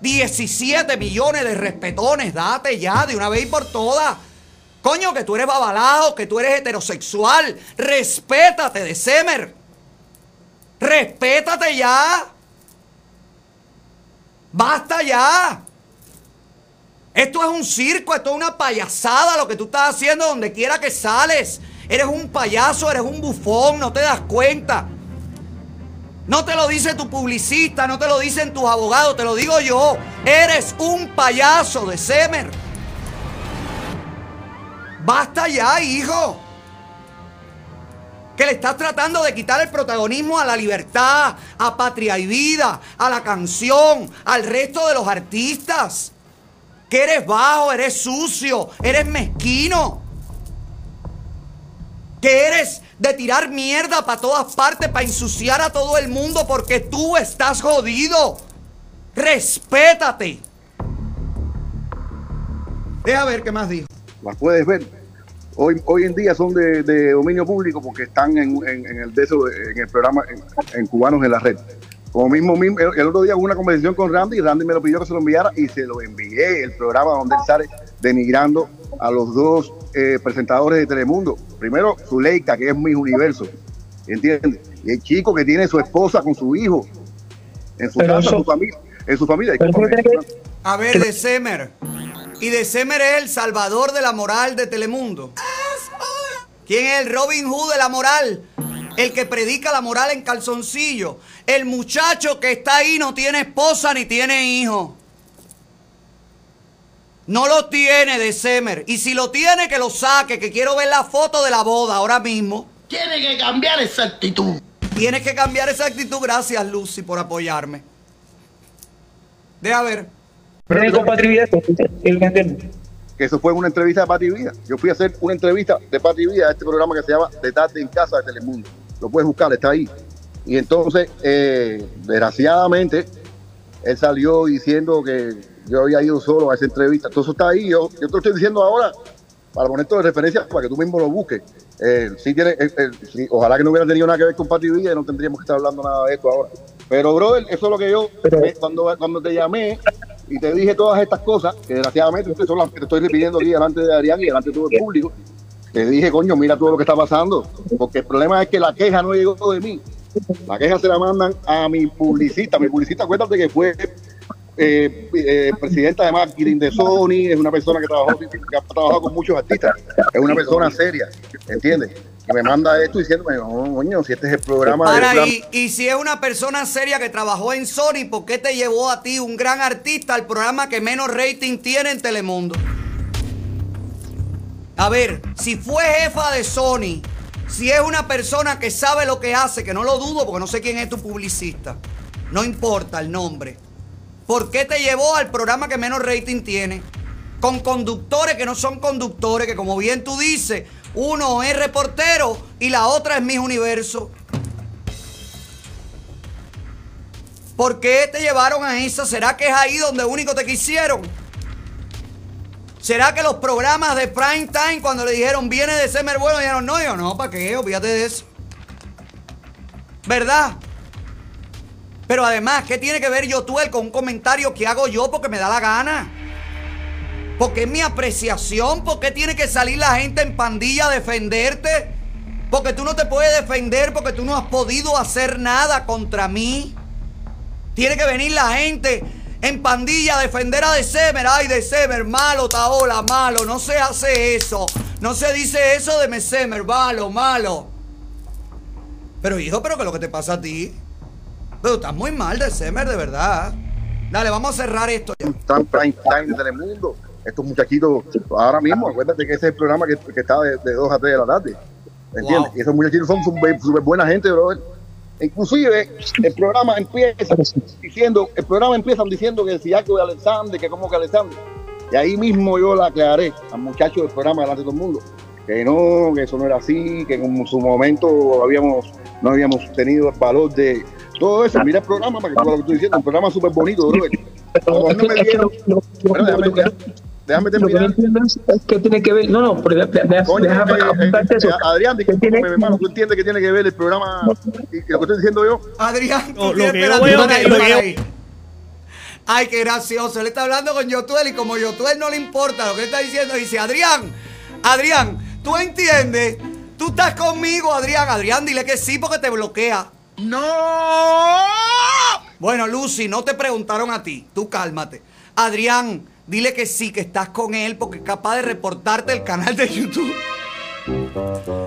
17 millones de respetones, date ya de una vez y por todas. Coño, que tú eres babalao, que tú eres heterosexual. Respétate de Semer. Respétate ya. Basta ya. Esto es un circo, esto es una payasada lo que tú estás haciendo donde quiera que sales. Eres un payaso, eres un bufón, no te das cuenta. No te lo dice tu publicista, no te lo dicen tus abogados, te lo digo yo. Eres un payaso de Semer. Basta ya, hijo. Que le estás tratando de quitar el protagonismo a la libertad, a Patria y Vida, a la canción, al resto de los artistas. Que eres bajo, eres sucio, eres mezquino. Que eres de tirar mierda para todas partes, para ensuciar a todo el mundo porque tú estás jodido. Respétate. Deja ver qué más dijo. las puedes ver. Hoy, hoy en día son de, de dominio público porque están en, en- en el, de eso, en el programa en, en Cubanos en la Red. Como mismo, mismo- el, el otro día hubo una conversación con Randy y Randy me lo pidió que se lo enviara y se lo envié. El programa donde él sale denigrando a los dos eh, presentadores de Telemundo. Primero, Zuleika, que es Mis Universo. ¿Entiendes? Y el chico que tiene su esposa con su hijo en su Pero casa, eso- su familia. En su familia. A ver, de Semer. Y de Semer es el salvador de la moral de Telemundo. ¿Quién es el Robin Hood de la moral? El que predica la moral en calzoncillo. El muchacho que está ahí no tiene esposa ni tiene hijo. No lo tiene de Semer. Y si lo tiene, que lo saque, que quiero ver la foto de la boda ahora mismo. Tiene que cambiar esa actitud. Tienes que cambiar esa actitud. Gracias, Lucy, por apoyarme. Deja ver. Compatibilidad, eso lo entiendo. que eso fue una entrevista de Pati Vida. Yo fui a hacer una entrevista de Pati Vida a este programa que se llama De tarde en casa de Telemundo. Lo puedes buscar, está ahí. Y entonces, eh, desgraciadamente, él salió diciendo que yo había ido solo a esa entrevista. Todo eso está ahí. Yo, yo te lo estoy diciendo ahora para poner todo de referencia para que tú mismo lo busques. Eh, sí tiene, eh, eh, sí, ojalá que no hubiera tenido nada que ver con Pati Vida y no tendríamos que estar hablando nada de esto ahora. Pero, brother, eso es lo que yo, eh, cuando, cuando te llamé y te dije todas estas cosas, que desgraciadamente esto son las que te estoy repitiendo aquí delante de Adrián y delante de todo el público, te dije, coño, mira todo lo que está pasando. Porque el problema es que la queja no llegó de mí. La queja se la mandan a mi publicista. Mi publicista, acuérdate que fue eh, eh, presidenta de marketing de Sony, es una persona que trabajó, que ha trabajado con muchos artistas, es una persona seria, ¿entiendes? Que me manda esto diciéndome, "Oh, coño, si este es el programa de Para, y, y si es una persona seria que trabajó en Sony, ¿por qué te llevó a ti, un gran artista, al programa que menos rating tiene en Telemundo? A ver, si fue jefa de Sony, si es una persona que sabe lo que hace, que no lo dudo porque no sé quién es tu publicista, no importa el nombre. ¿Por qué te llevó al programa que menos rating tiene? Con conductores que no son conductores, que como bien tú dices, uno es reportero y la otra es Miss Universo. ¿Por qué te llevaron a esa? ¿Será que es ahí donde único te quisieron? ¿Será que los programas de prime time cuando le dijeron viene de Semer bueno dijeron no, yo no, ¿para qué? Olvídate de eso. ¿Verdad? Pero además, ¿qué tiene que ver yo tú con un comentario que hago yo porque me da la gana? Porque es mi apreciación, porque tiene que salir la gente en pandilla a defenderte. Porque tú no te puedes defender porque tú no has podido hacer nada contra mí. Tiene que venir la gente en pandilla a defender a December. Ay, December, malo, Taola, malo. No se hace eso. No se dice eso de Mesemer, malo, malo. Pero hijo, pero que lo que te pasa a ti. Pero estás muy mal, December, de verdad. Dale, vamos a cerrar esto ya. Están prime time de Telemundo. Estos muchachitos, ahora mismo, acuérdate que ese es el programa que, que está de, de 2 a 3 de la tarde. ¿Entiendes? Wow. Y esos muchachitos son súper súper buena gente, brother. Inclusive, el programa empieza diciendo, el programa empiezan diciendo que si Jaco de Alexander, que como que Alexander. Y ahí mismo yo la aclaré al muchacho del programa delante de todo el mundo. Que no, que eso no era así, que en su momento habíamos, no habíamos tenido el valor de todo eso. Mira el programa para que tú lo que estoy diciendo, un programa súper bonito, brother. [laughs] No me déjame, déjame Lo que no terminar. entiendo es que tiene que ver. No, no, pero. Adrián, discúlpame, mi hermano, tú entiendes que tiene que ver el programa y lo que estoy diciendo yo. Adrián, tú lo que yo. Ay, qué gracioso. Él está hablando con Yotuel y como Yotuel no le importa lo que él está diciendo, dice, Adrián, Adrián, ¿tú entiendes? Tú estás conmigo, Adrián. Adrián, dile que sí porque te bloquea. ¡No! Bueno, Lucy, no te preguntaron a ti. Tú cálmate. Adrián, dile que sí, que estás con él porque es capaz de reportarte el canal de YouTube.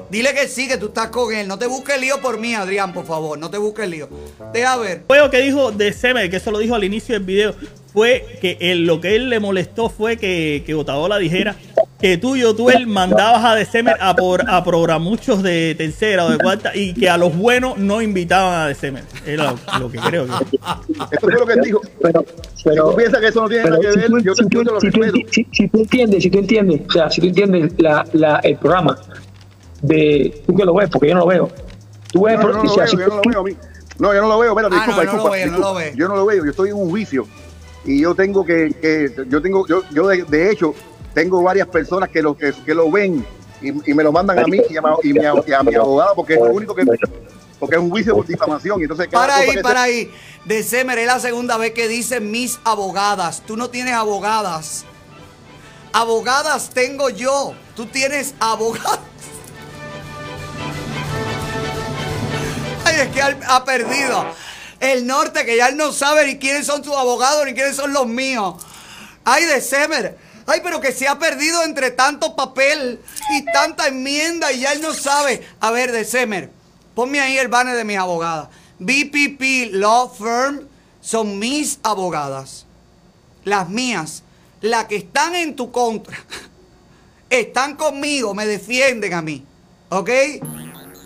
Dile que sí, que tú estás con él. No te busques lío por mí, Adrián, por favor. No te busques lío. Deja ver. Fue lo que dijo de Semer, que eso lo dijo al inicio del video, fue que lo que él le molestó fue que, que Otaola dijera que tú, Yotuel, mandabas a December a, por, a programuchos de tercera o de cuarta y que a los buenos no invitaban a December. Es lo, lo que creo que. Eso fue lo que él dijo. Pero, si tú piensas que eso no tiene nada que si ver, tú- yo, si tú- yo te lo si tú- si- si tú entiendes, si tú entiendes, o sea, si tú entiendes la, la, el programa de tú que lo ves, porque yo no lo veo. Tú ves, No, no, no o sea, lo si veo, yo no tú- lo veo a mí. No, yo no lo veo, espérate, Ah, disculpa, no, no lo disculpa, ve, no disculpa. lo ve. Yo no lo veo, yo estoy en un juicio y yo tengo que, que yo tengo, yo, yo de, de hecho tengo varias personas que lo que, que lo ven y, y me lo mandan a mí y a, y mi- y a mi abogada porque es lo único que porque es un juicio por difamación y entonces Para ahí, para ahí. December es la segunda vez que dice mis abogadas. Tú no tienes abogadas. Abogadas tengo yo. Tú tienes abogadas. [laughs] Ay, es que ha perdido. El norte, que ya él no sabe ni quiénes son sus abogados ni quiénes son los míos. Ay, December. Ay, pero que se ha perdido entre tanto papel y tanta enmienda y ya él no sabe. A ver, December, ponme ahí el banner de mis abogadas. BPP Law Firm son mis abogadas. Las mías. Las que están en tu contra. [laughs] Están conmigo, me defienden a mí. ¿Ok?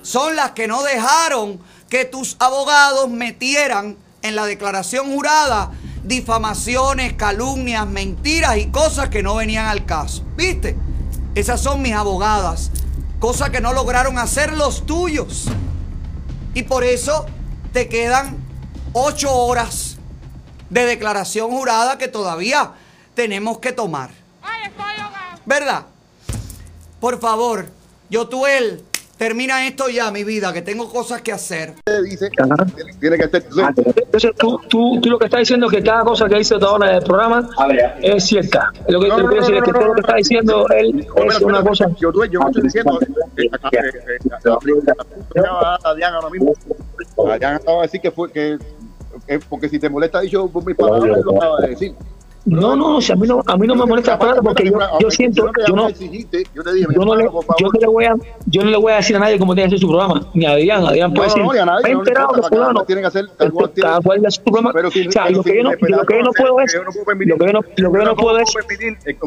Son las que no dejaron que tus abogados metieran en la declaración jurada difamaciones, calumnias, mentiras y cosas que no venían al caso. ¿Viste? Esas son mis abogadas. Cosas que no lograron hacer los tuyos. Y por eso te quedan ocho horas de declaración jurada que todavía tenemos que tomar. ¿Verdad? Por favor, Yotuel, termina esto ya, mi vida, que tengo cosas que hacer. dice tiene que hacer Entonces tú, tú, tú lo que estás diciendo es que cada cosa que dice ahora del programa es cierta. Lo que No, te no, quiero decir no, es que no, todo lo que está diciendo él es una cosa. yo, yo no estoy diciendo eh, eh, eh, eh, eh, a- Diana ahora mismo a Diana acaba de decir que fue que eh, porque si te molesta dicho por mis palabras lo acaba de decir No, no, si a mí no, a mí no me molesta para porque yo, yo siento, yo no, yo no, le, yo no le voy a, yo no le voy a decir a nadie cómo tiene que hacer su programa, ni a Adrián, Adrián puede decir, me he enterado que fulano, tiene que hacer, cada cual su programa, o sea, lo que yo no, lo que yo no puedo es, lo que yo no, lo que yo no puedo es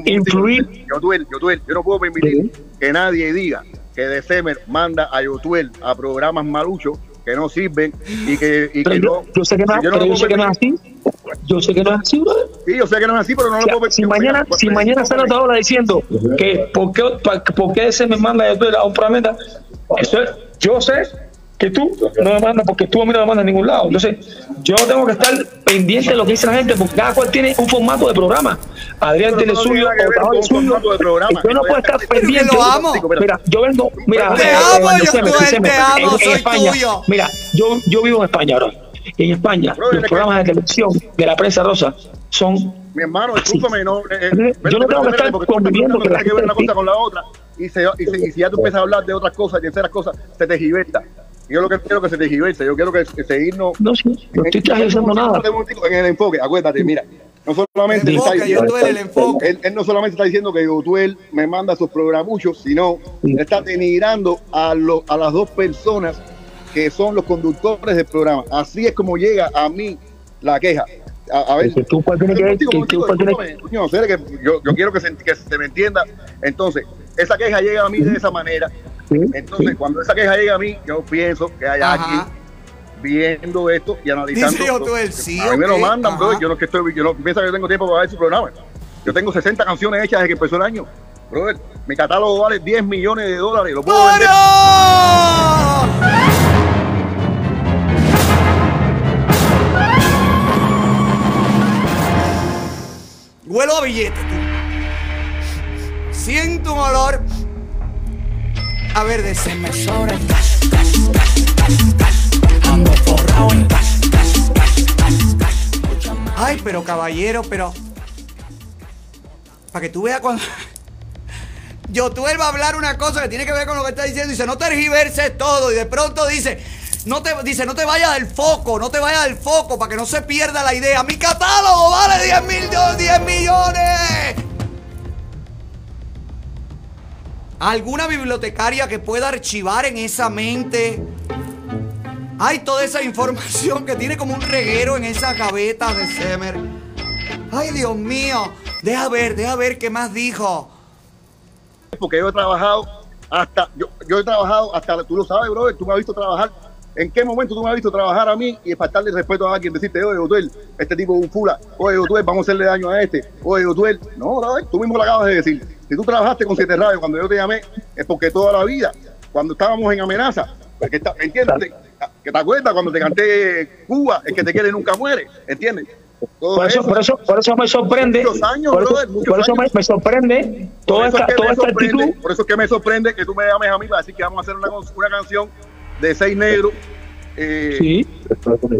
influir. Yo no puedo permitir que nadie diga que December manda a Yotuel a programas maluchos que no sirven y que, y que yo, no. yo sé que no, yo puedo yo sé que no es así, yo sé que no es así, brother. Sí, yo sé que no es así, pero no O lo sea, puedo si mañana, si mañana sale otra hora diciendo que por qué, pa- por qué ese me manda a a un planeta, eso es, yo sé que tú no me mandas porque tú a mí no me mandas a ningún lado. Entonces, yo tengo que estar pendiente de lo que dice la gente porque cada cual tiene un formato de programa. Adrián tiene no suyo, suyo. formato de programa. Yo no puedo estar pendiente. lo amo. Mira, yo vengo, mira, Te eh, amo, eh, yo December, te- December, te amo, en- en soy España, tuyo. Mira, yo, yo vivo en España ahora. Y en España, los programas de televisión de la prensa rosa son Mi hermano, discúlpame, no. eh, eh, Yo no tengo que estar conviviendo que la que ver una gente- cosa con la otra. Y, si ya tú empiezas a hablar de otras cosas, de terceras cosas, se te giverta. Yo lo que quiero es que se te giverse. Yo quiero que, que seguirnos. No, sí, no estoy nada. En el enfoque, acuérdate, mira. No solamente El está enfoque, diciendo- el enfoque. él, él no solamente está diciendo que Yotuel me manda sus programuchos, sino él está denigrando a, lo- a las dos personas que son los conductores del programa. Así es como llega a mí la queja. A, a ver, Que tú cuál tiene que que tú Cere, que yo, yo quiero que se, que se me entienda. Entonces, esa queja llega a mí de esa manera. Entonces, cuando esa queja llega a mí, yo pienso que hay Ajá. alguien viendo esto y analizando. Dice Yotuel, sí, a mí me lo mandan, ajá. bro. Yo no, que estoy, yo no pienso que yo tengo tiempo para ver su programa. Yo tengo 60 canciones hechas desde que empezó el año. Brother, mi catálogo vale 10 millones de dólares. Lo puedo vender. Huelo a billete, tú. Siento un olor. A ver, December. Ay, pero caballero, pero. Para que tú veas cuando. [laughs] Yo tú él va a hablar una cosa que tiene que ver con lo que está diciendo. Dice, no tergiverses todo. Y de pronto dice, no te, dice, no te vayas del foco, no te vayas del foco para que no se pierda la idea. Mi catálogo vale 10 mil, 10 millones. ¿Alguna bibliotecaria que pueda archivar en esa mente? Hay toda esa información que tiene como un reguero en esa gaveta de Semer. Ay, Dios mío. Deja ver, deja ver qué más dijo. porque yo he trabajado hasta, yo, yo he trabajado hasta, tú lo sabes, brother, tú me has visto trabajar. ¿En qué momento tú me has visto trabajar a mí y faltarle respeto a alguien? Decirte, oye, Otuel, este tipo es un fula. Oye, Otuel, vamos a hacerle daño a este. Oye, Otuel. No, brother, tú mismo lo acabas de decir. Si tú trabajaste con Siete Radio cuando yo te llamé, es porque toda la vida, cuando estábamos en amenaza, porque ¿entiendes? Que te acuerdas cuando te canté Cuba, el que te quiere nunca muere, ¿entiendes? Todo Por eso, por eso, por eso me sorprende. Años, por eso, brother, muchos por eso me, sorprende toda eso, es esta, que toda me esta sorprende, actitud. por eso es que me sorprende que tú me llames a mí para decir que vamos a hacer una, una canción de seis negros eh,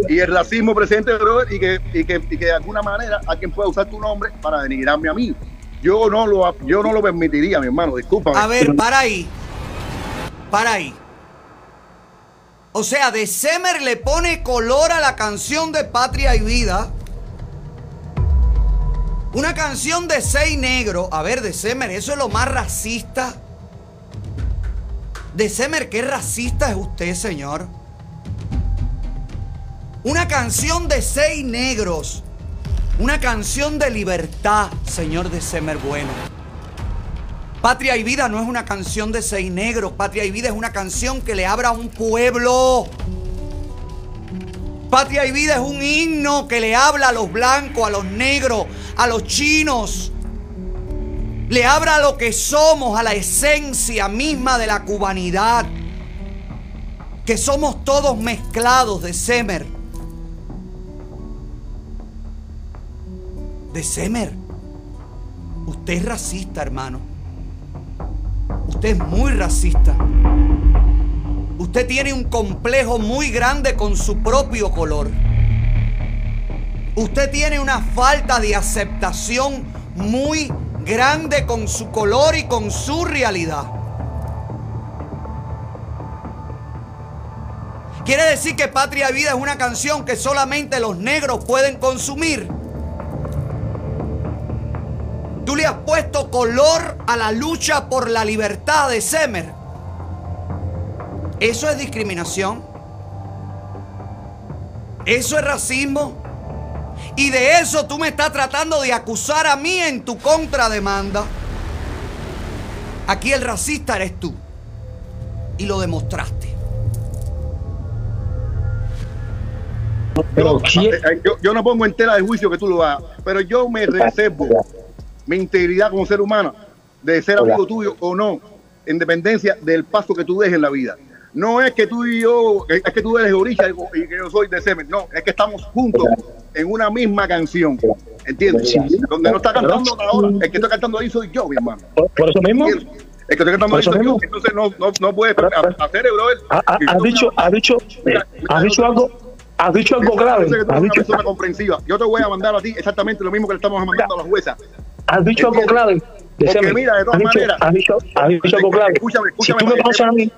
y el racismo presente, brother, y que, y, que, y que de alguna manera alguien pueda usar tu nombre para denigrarme a mí. Yo no lo, yo no lo permitiría, mi hermano, discúlpame. A ver, para ahí. Para ahí. O sea, de Semer le pone color a la canción de Patria y Vida. Una canción de seis negros. A ver, de Semer, eso es lo más racista. De Semer, ¿qué racista es usted, señor? Una canción de seis negros. Una canción de libertad, señor de Semer Bueno. Patria y Vida no es una canción de seis negros. Patria y Vida es una canción que le abra a un pueblo. Patria y Vida es un himno que le habla a los blancos, a los negros, a los chinos. Le habla a lo que somos, a la esencia misma de la cubanidad. Que somos todos mezclados de Semer. De Semer. Usted es racista, hermano. Usted es muy racista. Usted tiene un complejo muy grande con su propio color. Usted tiene una falta de aceptación muy grande con su color y con su realidad. Quiere decir que Patria Vida es una canción que solamente los negros pueden consumir. Tú le has puesto color a la lucha por la libertad de Semer. Eso es discriminación. Eso es racismo. Y de eso tú me estás tratando de acusar a mí en tu contrademanda. Aquí el racista eres tú. Y lo demostraste. Yo, yo, yo no pongo en tela de juicio que tú lo hagas, pero yo me reservo mi integridad como ser humano de ser amigo tuyo o no, en dependencia del paso que tú dejes en la vida. No es que tú y yo, es que tú eres de Orilla y que yo soy de Semen, no, es que estamos juntos en una misma canción, ¿entiendes? Donde no está cantando ahora, el que está cantando ahí soy yo, mi hermano. Por, eso mismo. El que está cantando yo, entonces no, no, no puedes hacer, brother. Ha- ha- Has dicho, has dicho, has dicho algo, has dicho algo sé que tú Has una dicho, persona comprensiva. Yo te voy a mandar a ti exactamente lo mismo que le estamos mandando a la jueza. has dicho algo clave. Porque mira, de todas has maneras- has dicho, has dicho algo clave. Escúchame, escúchame, si tú me para que conoces a mí,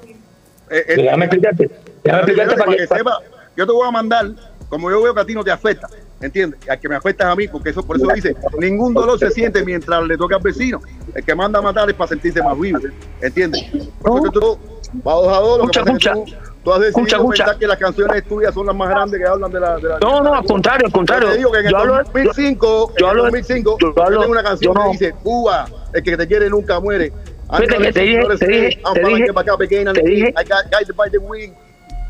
Eh, eh, déjame explicarte. Déjame explicarte para que, sepa, yo te voy a mandar, como yo veo que a ti no te afecta, ¿entiendes? Al que me afecta es a mí, porque eso por eso dice, ningún dolor se siente mientras le toca al vecino. El que manda a matar es para sentirse más vivo, ¿entiendes? Por eso que tú, va dos a dos, lo que pasa que. Tú, has decidido Escucha, que las canciones tuyas son las más grandes que hablan de la... de la- No, no, al contrario, al contrario. Yo te digo que en el Yo hablo- 2005, yo en hablo- el 2005, yo yo hablo- una canción no- que dice, Cuba, el que te quiere nunca muere. Fíjate que te dije- te dije- te dije- te dije-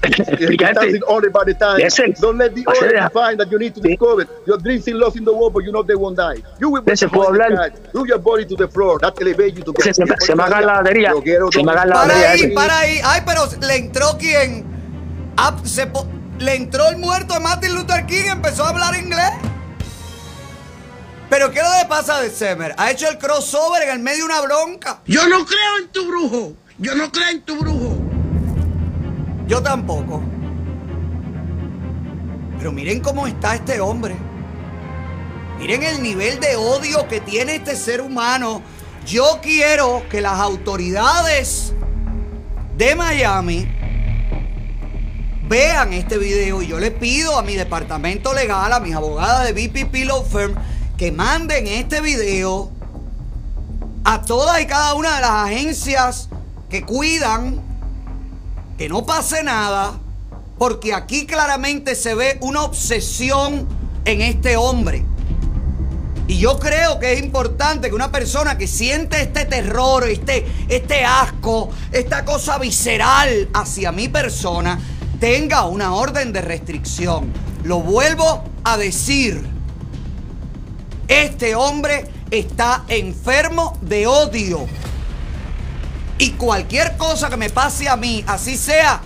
By the the time. Listen. Don't let the deja. define that you need to discover. Your dreams still lost in the world, but you know they won't die. You will Listen, ¿puedo hablar? Do your body to the floor. That elevates you to Se- se me- se me haga la quiero Se me haga la Para batería ahí, para ahí. Ay, pero le entró quien. Ah, se po- le entró el muerto de Martin Luther King y empezó a hablar inglés. Pero ¿qué le pasa de Semer? Ha hecho el crossover en el medio de una bronca. Yo no creo en tu brujo. Yo no creo en tu brujo. Yo tampoco. Pero miren cómo está este hombre. Miren el nivel de odio que tiene este ser humano. Yo quiero que las autoridades de Miami vean este video y yo le pido a mi departamento legal, a mis abogadas de BPP Law Firm, que manden este video a todas y cada una de las agencias que cuidan que no pase nada, porque aquí claramente se ve una obsesión en este hombre. Y yo creo que es importante que una persona que siente este terror, este, este asco, esta cosa visceral hacia mi persona, tenga una orden de restricción. Lo vuelvo a decir. Este hombre está enfermo de odio. Y cualquier cosa que me pase a mí, así sea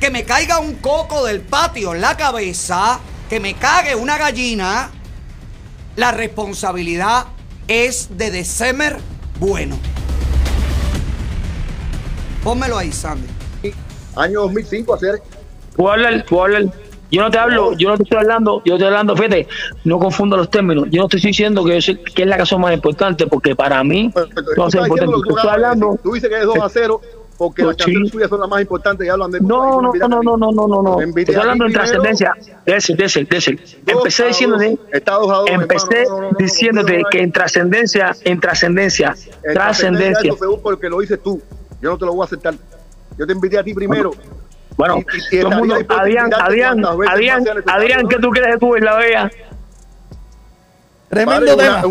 que me caiga un coco del patio en la cabeza, que me cague una gallina, la responsabilidad es de December Bueno. Pónmelo ahí, Sandy. Año 2005, hacer. Yo no te hablo, yo no te estoy hablando, yo te estoy hablando, fíjate, no confunda los términos. Yo no te estoy diciendo que, sé que es la canción más importante, porque para mí no es importante. tú estoy de hablando. Tú dices que es 2 a 0 porque las canciones suyas son las más importantes y hablan de No, no, no, no, no, no, no, no, Estoy hablando en trascendencia. Désel, désel, désel. Empecé diciéndote, empecé diciéndote que en trascendencia, en trascendencia, trascendencia. porque lo dices tú. Yo no te lo voy a aceptar. Yo te invité a ti primero. Bueno, y, y todo mundo, Adrián, Adrián, Adrián, Adrián, ¿qué tú crees que tú es la vea? Tremendo tema.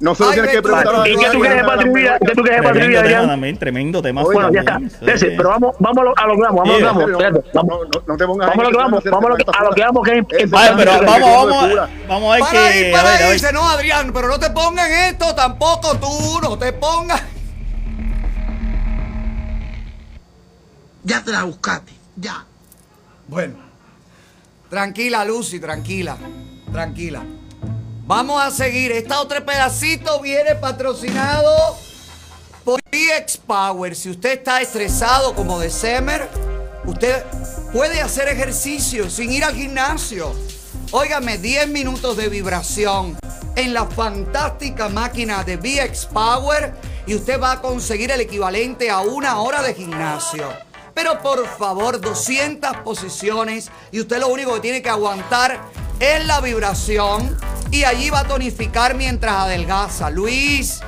No se lo tienes que preguntar ¿Y qué tú crees de Patrick Villa? ¿Qué tú crees de Patrick Villa, Adrián? Tremendo tema. Bueno, ya está. pero vamos, vamos a lo que vamos, vamos a lo que vamos. No te pongas Vamos a lo que vamos, vamos a lo que vamos, que es pero vamos, vamos, vamos a ver que... Para ahí, para ahí, dice, no, Adrián, pero no te pongan esto tampoco tú, no te pongas... Ya te la buscaste, ya. Bueno, tranquila, Lucy, tranquila, tranquila. Vamos a seguir. Esta otro pedacito viene patrocinado por DX Power. Si usted está estresado como de Semer, usted puede hacer ejercicio sin ir al gimnasio. Óigame, 10 minutos de vibración en la fantástica máquina de VX Power y usted va a conseguir el equivalente a una hora de gimnasio. Pero por favor, 200 posiciones y usted lo único que tiene que aguantar es la vibración y allí va a tonificar mientras adelgaza. Luis,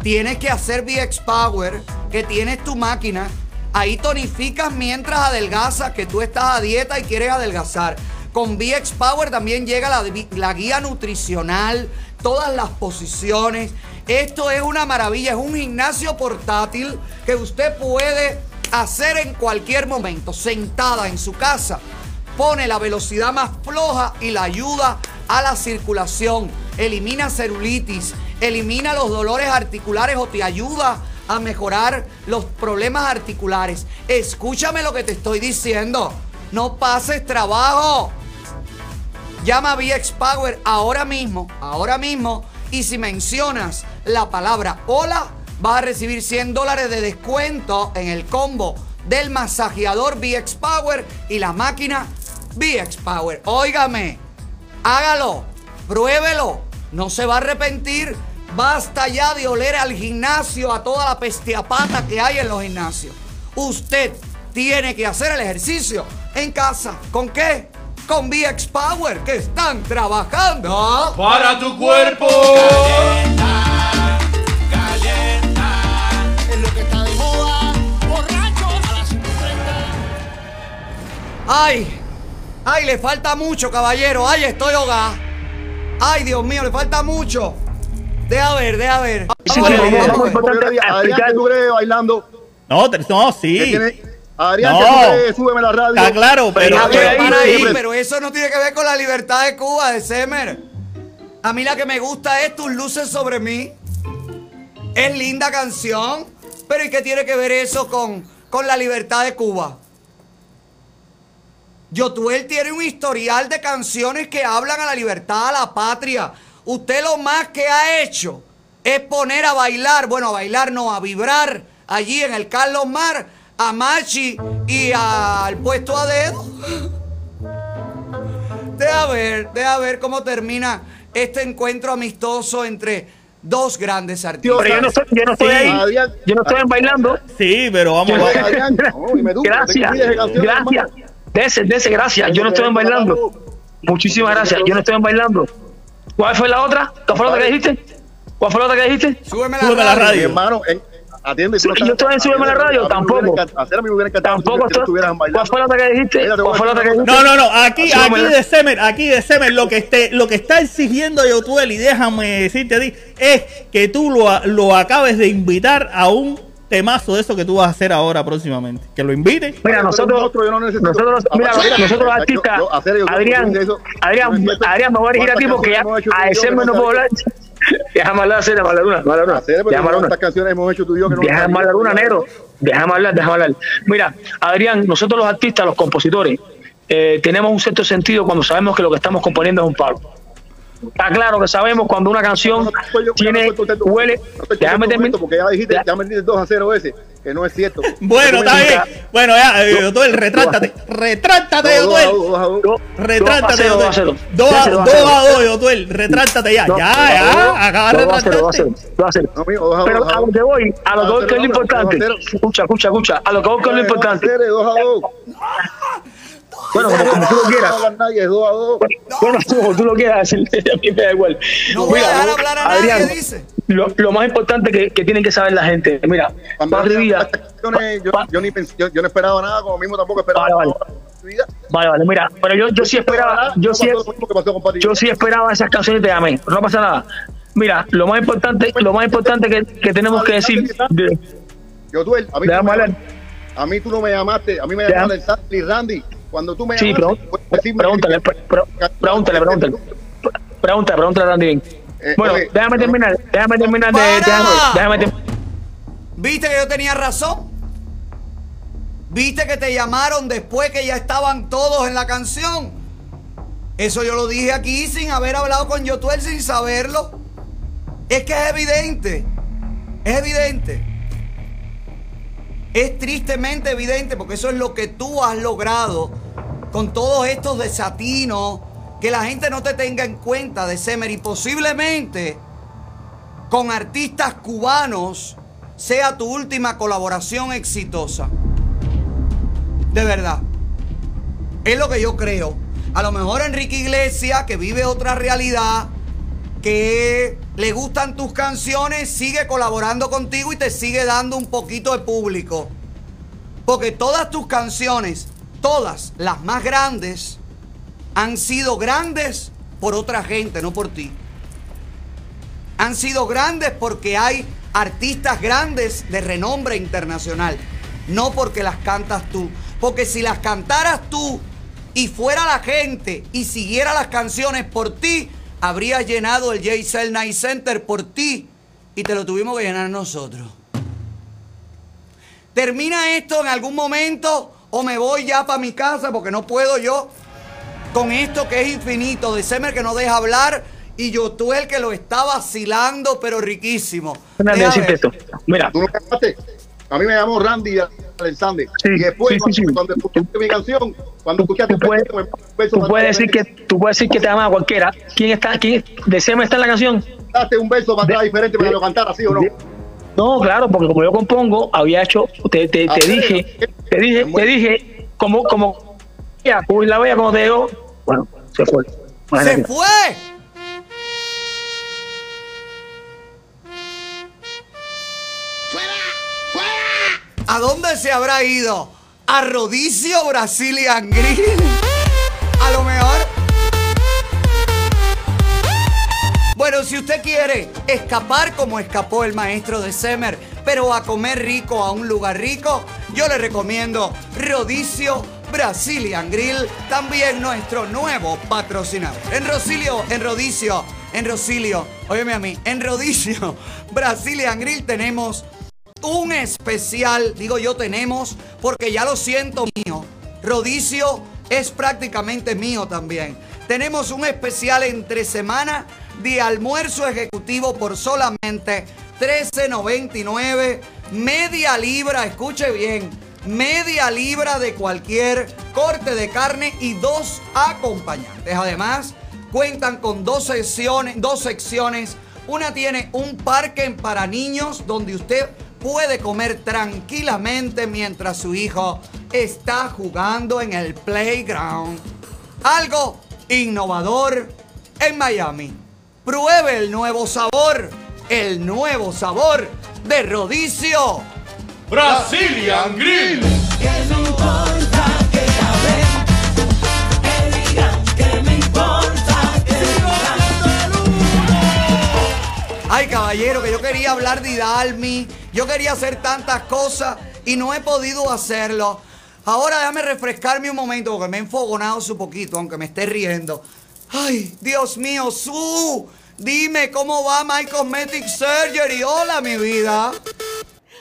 tienes que hacer VX Power, que tienes tu máquina. Ahí tonificas mientras adelgazas, que tú estás a dieta y quieres adelgazar. Con VX Power también llega la, la guía nutricional, todas las posiciones. Esto es una maravilla, es un gimnasio portátil que usted puede hacer en cualquier momento, sentada en su casa. Pone la velocidad más floja y la ayuda a la circulación. Elimina celulitis, elimina los dolores articulares o te ayuda a mejorar los problemas articulares. Escúchame lo que te estoy diciendo. No pases trabajo. Llama a VX Power ahora mismo, ahora mismo. Y si mencionas la palabra hola, vas a recibir 100 dólares de descuento en el combo del masajeador VX Power y la máquina VX Power. Óigame, hágalo, pruébelo, no se va a arrepentir. Basta ya de oler al gimnasio, a toda la pestiapata que hay en los gimnasios. Usted tiene que hacer el ejercicio en casa. ¿Con qué? Con VX Power, que están trabajando. Para tu cuerpo. Ay, ay, le falta mucho, caballero. Ay, estoy ahogada. Ay, Dios mío, le falta mucho. Deja ver, deja ver. Sí, Vamos a sí, ver, sí, vamos a sí, ver. sí. Porque Adrián, Adrián, ¿qué tú crees bailando? No, te- no, ¿Qué sí. Adrián, No. ¿qué tú crees? Súbeme la radio. Está claro, pero. A ver, Pero- para ahí, pero- pero eso no tiene que ver con la libertad de Cuba, de Semer. A mí la que me gusta es Tus luces sobre mí. Es linda canción, pero ¿y qué tiene que ver eso con, con la libertad de Cuba? Yotuel tiene un historial de canciones que hablan a la libertad, a la patria. Usted lo más que ha hecho es poner a bailar, bueno, a bailar no, a vibrar allí en el Carlos Mar a Machi y al puesto a dedo. [laughs] Deja ver, deja ver cómo termina este encuentro amistoso entre dos grandes artistas. Pero yo no estoy, yo no estoy Sí. ahí. Yo no estoy bailando. Sí, pero vamos a. No, [laughs] Gracias, gracias. Dese, dese, gracias. Yo no estoy bailando. Muchísimas gracias. Yo no estoy bailando. ¿Cuál fue la otra? ¿Cuál fue la otra que dijiste? ¿Cuál fue la otra que dijiste? Súbeme la Súbeme la radio. Mi radio. hermano, en- atiende. tú no Yo estoy en Súbeme la Radio, A tampoco. hacer a mí me hubiera encantado Tampoco estuvieras bailando. ¿Cuál fue la otra que dijiste? ¿Cuál fue la otra que dijiste? No, no, no, aquí, aquí de Semer, aquí de Semer, lo que esté, lo que está exigiendo Yotuel, y déjame decirte a ti, es que tú lo, lo acabes de invitar a un temazo de eso que tú vas a hacer ahora próximamente. Que lo invites. Mira, nosotros, nosotros, mira, nosotros los artistas, Adrián, Adrián, Adrián, me voy a dirigir a ti porque ya a ese me no puedo hablar. Déjame hablar, hacer la luna, la luna. Déjame hablar. ¿Cuántas canciones hemos hecho tú y yo que no Déjame hablar, luna, negro. Déjame hablar, déjame hablar. Mira, Adrián, nosotros los artistas, los compositores, eh, tenemos un cierto sentido cuando sabemos que lo que estamos componiendo es un palo. Está claro que sabemos cuando una canción tiene, huele. Déjame terminar. Porque ya dijiste, ya me dijiste 2 a 0 ese, que no es cierto. Bueno, está bien. Bueno, ya, eh, Yotuel, retráctate. Retráctate, No, dos a dos, Yotuel. dos a dos. Retráctate, Yotuel. cero, Dos dos a a cero. dos a dos, Yotuel. Retráctate ya. No, Ya, ya. Acaba de retractarte. a. No, Pero a lo que voy, a lo que voy que es lo importante. Escucha, escucha, escucha. A lo que voy que es lo importante. 2 a 2. Bueno, como, como tú lo quieras. No hagan nadie, 2 a 2. Bueno, como tú lo quieras, a mí me da igual. No voy a dejar hablar a nadie, Adrián, dice. Lo, lo más importante que, que tienen que saber la gente, mira, Cuando yo, Vida, yo, yo, ni pensé- yo, yo no esperaba nada, como mismo tampoco esperaba Vale, vale. nada. Vale, vale, mira, pero yo, yo sí esperaba, yo sí, yo sí esperaba esas canciones de Amén, no pasa nada. Mira, lo más importante, lo más importante que, que tenemos que decir, de- Yo, tú, a mí, tú me a mí tú no me llamaste, a mí me llamaste Sandy Randy. Cuando tú me sí, puedes decirme pregúntale, pre- pre- pregúntale, pregúntale, pregúntale, pregúntale a Randy bien. Eh, Bueno, oye, déjame terminar, déjame terminar de, déjame, déjame terminar. ¿Viste que yo tenía razón? ¿Viste que te llamaron después que ya estaban todos en la canción? Eso yo lo dije aquí sin haber hablado con Yotuel, sin saberlo. Es que es evidente. Es evidente. Es tristemente evidente porque eso es lo que tú has logrado con todos estos desatinos. Que la gente no te tenga en cuenta de Semer y posiblemente con artistas cubanos sea tu última colaboración exitosa. De verdad. Es lo que yo creo. A lo mejor Enrique Iglesias, que vive otra realidad, que le gustan tus canciones, sigue colaborando contigo y te sigue dando un poquito de público. Porque todas tus canciones, todas las más grandes, han sido grandes por otra gente, no por ti han sido grandes porque hay artistas grandes de renombre internacional, no porque las cantas tú. Porque si las cantaras tú y fuera la gente y siguiera las canciones por ti, habrías llenado el JCL Night Center por ti y te lo tuvimos que llenar nosotros. ¿Termina esto en algún momento o me voy ya para mi casa porque no puedo yo con esto que es infinito de Semer que no deja hablar y yo tú el que lo está vacilando pero riquísimo? Mira, A mí me llamó Randy Alexander. Sí, y después, sí, sí, sí. cuando, cuando escuchaste mi canción, cuando escuchaste tú puedes, me beso tú para puedes decir que tú puedes decir que te ama a cualquiera. ¿Quién está? ¿Quién de Sema está en la canción? Date un beso para atrás diferente para que lo cantara, ¿sí o no? No, claro, porque como yo compongo, había hecho, te, te, te dije, te dije, te dije, como, como, ya, la vea como te digo, bueno, se fue. ¡Se fue! ¿A dónde se habrá ido? ¿A Rodicio Brazilian Grill? A lo mejor. Bueno, si usted quiere escapar como escapó el maestro de Semer, pero a comer rico a un lugar rico, yo le recomiendo Rodicio Brazilian Grill, también nuestro nuevo patrocinador. En Rosilio, en Rodicio, en Rosilio, óyeme a mí, en Rodicio [laughs] Brazilian Grill tenemos un especial, digo yo tenemos, porque ya lo siento mío. Rodicio es prácticamente mío también. Tenemos un especial entre semana de almuerzo ejecutivo por solamente 13.99, media libra, escuche bien, media libra de cualquier corte de carne y dos acompañantes. Además, cuentan con dos secciones, dos secciones. Una tiene un parque para niños donde usted puede comer tranquilamente mientras su hijo está jugando en el playground. Algo innovador en Miami. Pruebe el nuevo sabor. El nuevo sabor de Rodicio. Brazilian Grill. Ay, caballero, que yo quería hablar de Idalmi, yo quería hacer tantas cosas y no he podido hacerlo. Ahora déjame refrescarme un momento porque me he enfogonado su poquito, aunque me esté riendo. Ay, Dios mío, Su, dime cómo va My Cosmetic Surgery. Hola, mi vida.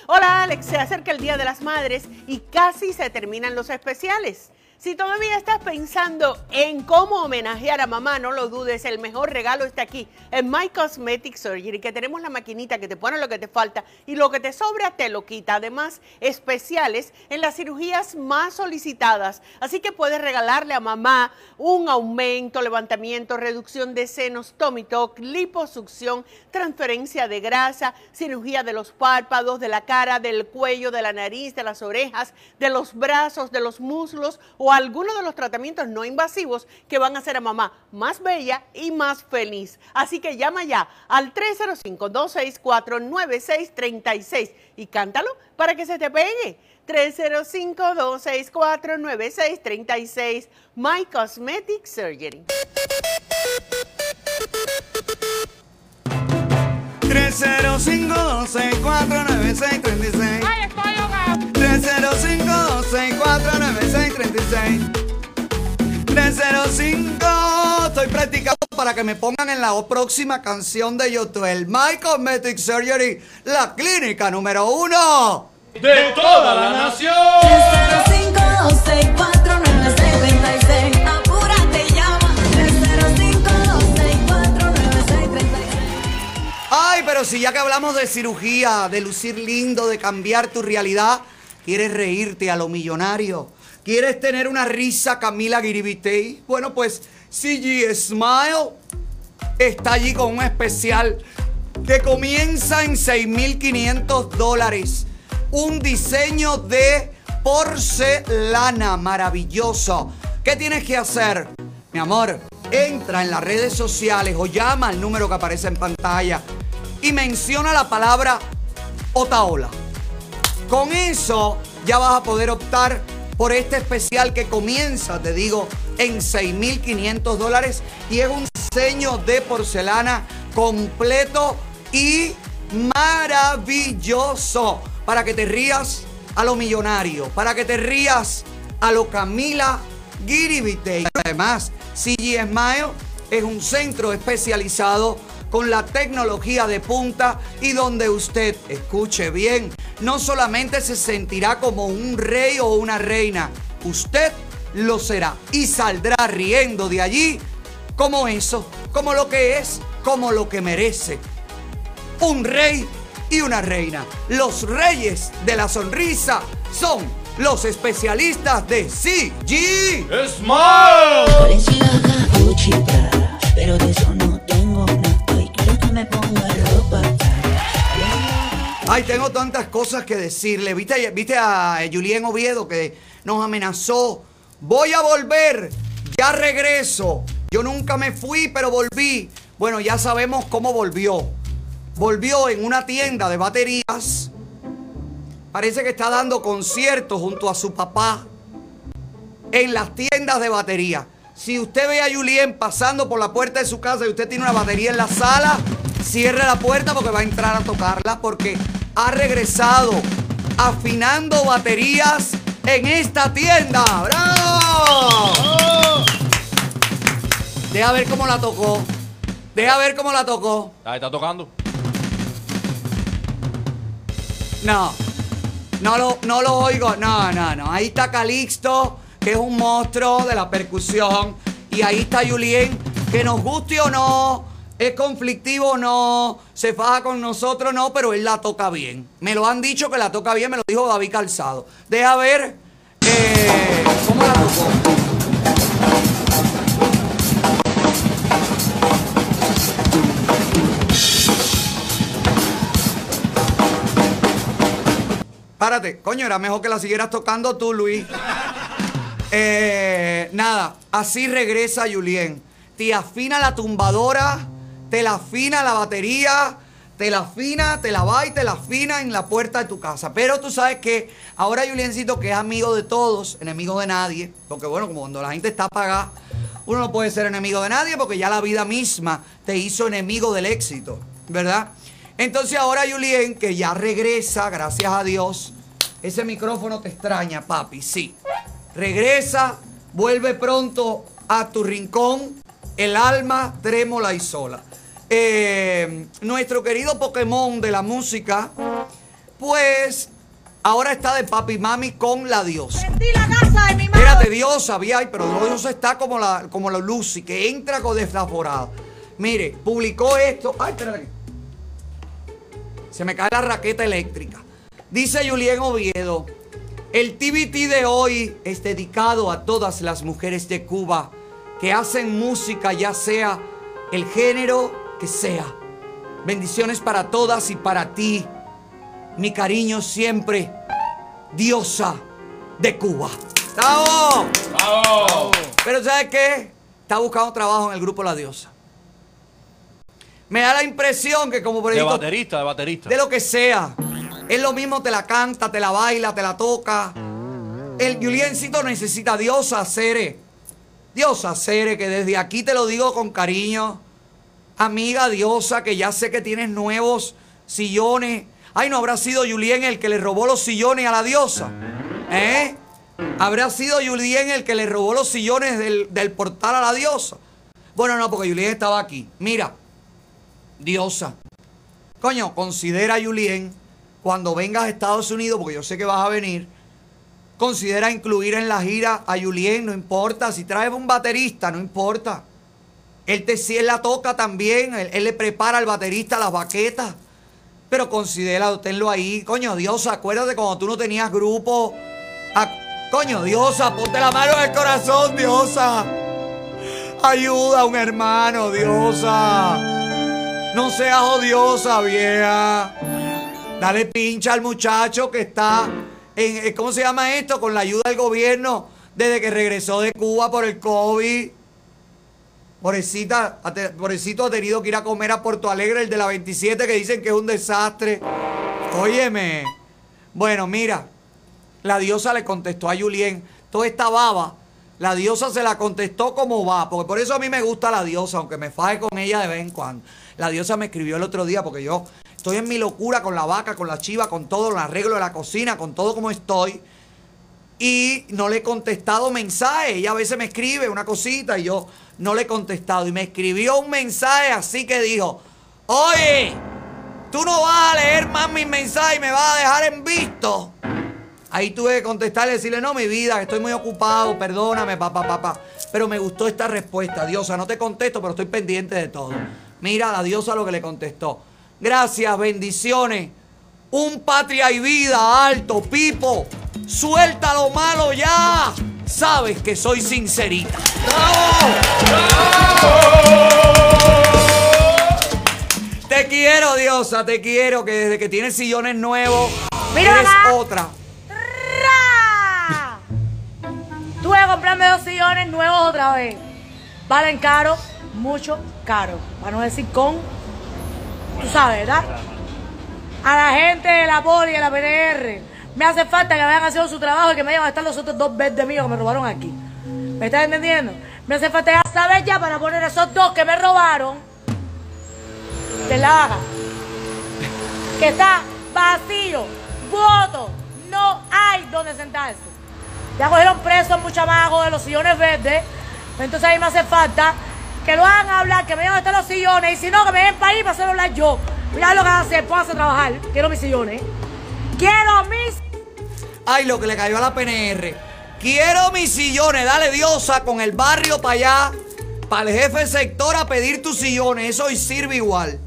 Hola Alex, se acerca el Día de las Madres y casi se terminan los especiales. Si todavía estás pensando en cómo homenajear a mamá, no lo dudes, el mejor regalo está aquí en My Cosmetic Surgery, que tenemos la maquinita que te pone lo que te falta y lo que te sobra te lo quita. Además, especiales en las cirugías más solicitadas. Así que puedes regalarle a mamá un aumento, levantamiento, reducción de senos, tuck, liposucción, transferencia de grasa, cirugía de los párpados, de la cara, del cuello, de la nariz, de las orejas, de los brazos, de los muslos o alguno de los tratamientos no invasivos que van a hacer a mamá más bella y más feliz. Así que llama ya al 305-264-9636 y cántalo para que se te pegue. 305-264-9636 My Cosmetic Surgery. 305-264-9636 Ay, estoy ahogado. 305-264-9636 305 Estoy practicando para que me pongan en la próxima canción de Yotuel My Cosmetic Surgery, la clínica número uno De toda la nación. 305-264-9636 Apúrate, llama 305-264-9636 Ay, pero si ya que hablamos de cirugía, de lucir lindo, de cambiar tu realidad, ¿quieres reírte a lo millonario? ¿Quieres tener una risa Camila Giribitey? Bueno, pues CG Smile está allí con un especial que comienza en 6.500 dólares. Un diseño de porcelana maravilloso. ¿Qué tienes que hacer? Mi amor, entra en las redes sociales o llama al número que aparece en pantalla y menciona la palabra Otaola. Con eso ya vas a poder optar por este especial que comienza, te digo, en 6.500 dólares y es un diseño de porcelana completo y maravilloso para que te rías a lo millonario, para que te rías a lo Camila Giribite. Además, CG Smile es un centro especializado con la tecnología de punta y donde usted, escuche bien, no solamente se sentirá como un rey o una reina, usted lo será y saldrá riendo de allí como eso, como lo que es, como lo que merece. Un rey y una reina. Los reyes de la sonrisa son los especialistas de CG Smile. Me ponga ropa Ay, tengo tantas cosas que decirle. ¿Viste, a Julien Oviedo que nos amenazó? Voy a volver, ya regreso. Yo nunca me fui, pero volví. Bueno, ya sabemos cómo volvió. Volvió en una tienda de baterías. Parece que está dando conciertos junto a su papá en las tiendas de batería. Si usted ve a Julien pasando por la puerta de su casa y usted tiene una batería en la sala, cierre la puerta porque va a entrar a tocarla porque ha regresado afinando baterías en esta tienda. ¡Bravo! Deja ver cómo la tocó. Deja ver cómo la tocó. Ahí está tocando. No, no lo, no lo oigo. No, no, no. Ahí está Calixto, que es un monstruo de la percusión. Y ahí está Julien, que nos guste o no, es conflictivo no, se faja con nosotros no, pero él la toca bien. Me lo han dicho que la toca bien, me lo dijo David Calzado. Deja ver eh, cómo la tocó. Párate, coño, era mejor que la siguieras tocando tú, Luis. Eh, nada, así regresa Julien. Te afina la tumbadora, te la afina la batería, te la afina, te la va y te la afina en la puerta de tu casa. Pero tú sabes que ahora Juliencito, que es amigo de todos, enemigo de nadie, porque bueno, como cuando la gente está apagada, uno no puede ser enemigo de nadie porque ya la vida misma te hizo enemigo del éxito, ¿verdad? Entonces ahora Julien, que ya regresa, gracias a Dios, ese micrófono te extraña, papi, sí. Regresa, vuelve pronto a tu rincón, el alma trémola y sola. Eh, nuestro querido Pokémon de la música, pues ahora está de papi mami con la diosa. Espérate, diosa, había, pero la diosa está como la, como la Lucy, que entra con desaforada. Mire, publicó esto. Ay, espérate. Se me cae la raqueta eléctrica. Dice Julien Oviedo, el TBT de hoy es dedicado a todas las mujeres de Cuba que hacen música, ya sea el género que sea. Bendiciones para todas y para ti. Mi cariño siempre, diosa de Cuba. ¡Bravo! Pero ¿sabes qué? Está buscando trabajo en el grupo La Diosa. Me da la impresión que como por De baterista, de baterista. de lo que sea. Es lo mismo, te la canta, te la baila, te la toca. El Juliencito necesita diosa Cere. Diosa Cere, que desde aquí te lo digo con cariño. Amiga diosa, que ya sé que tienes nuevos sillones. Ay, no habrá sido Julien el que le robó los sillones a la diosa. ¿Eh? ¿Habrá sido Julien el que le robó los sillones del, del portal a la diosa? Bueno, no, porque Julien estaba aquí. Mira, diosa. Coño, considera a Julien cuando vengas a Estados Unidos, porque yo sé que vas a venir. Considera incluir en la gira a Julien, no importa. Si traes un baterista, no importa. Él, te, si él la toca también, él, le prepara al baterista las baquetas. Pero considera, tenlo ahí. Coño, Diosa, acuérdate cuando tú no tenías grupo. Coño, Diosa, ponte la mano en el corazón, Diosa. Ayuda a un hermano, Diosa. No seas odiosa, vieja. Dale pincha al muchacho que está en, eh, ¿cómo se llama esto? Con la ayuda del gobierno desde que regresó de Cuba por el COVID. Pobrecita, pobrecito ha tenido que ir a comer a Porto Alegre, el de la 27, que dicen que es un desastre. Óyeme. Bueno, mira, la diosa le contestó a Julien, toda esta baba, la diosa se la contestó como va, porque por eso a mí me gusta la diosa, aunque me faje con ella de vez en cuando. La diosa me escribió el otro día, porque yo estoy en mi locura con la vaca, con la chiva, con todo, el arreglo de la cocina, con todo como estoy. Y no le he contestado mensaje. Ella a veces me escribe una cosita y yo no le he contestado. Y me escribió un mensaje así que dijo, oye, tú no vas a leer más mis mensajes y me vas a dejar en visto. Ahí tuve que contestarle y decirle, no, mi vida, estoy muy ocupado, perdóname, papá, papá. Pero me gustó esta respuesta, diosa, no te contesto, pero estoy pendiente de todo. Mira la diosa lo que le contestó. Gracias, bendiciones. Un patria y vida alto, Pipo. Suelta lo malo ya. Sabes que soy sincerita. Te quiero, diosa, te quiero, que desde que tienes sillones nuevos, Mira, eres mamá. otra. Tuve que comprarme dos sillones nuevos otra vez. Valen caro, mucho caro. Para no decir con. Tú sabes, ¿verdad? A la gente de la poli, de la PNR, me hace falta que hayan hecho su trabajo y que me vayan a estar los otros dos verdes míos que me robaron aquí. ¿Me estás entendiendo? Me hace falta ya saber ya para poner esos dos que me robaron de la baja. Que está vacío, voto, no hay donde sentarse. Ya cogieron presos muchos chamacos de los sillones verdes. Entonces ahí me hace falta que lo hagan hablar, que me lleven hasta los sillones. Y si no, que me den para ahí para hacerlo hablar yo. Mira lo que hacer, pónganse a trabajar. Quiero mis sillones. Quiero mis. Ay, lo que le cayó a la PNR. Quiero mis sillones. Dale, diosa, con el barrio para allá. Para el jefe sector a pedir tus sillones. Eso hoy sirve igual.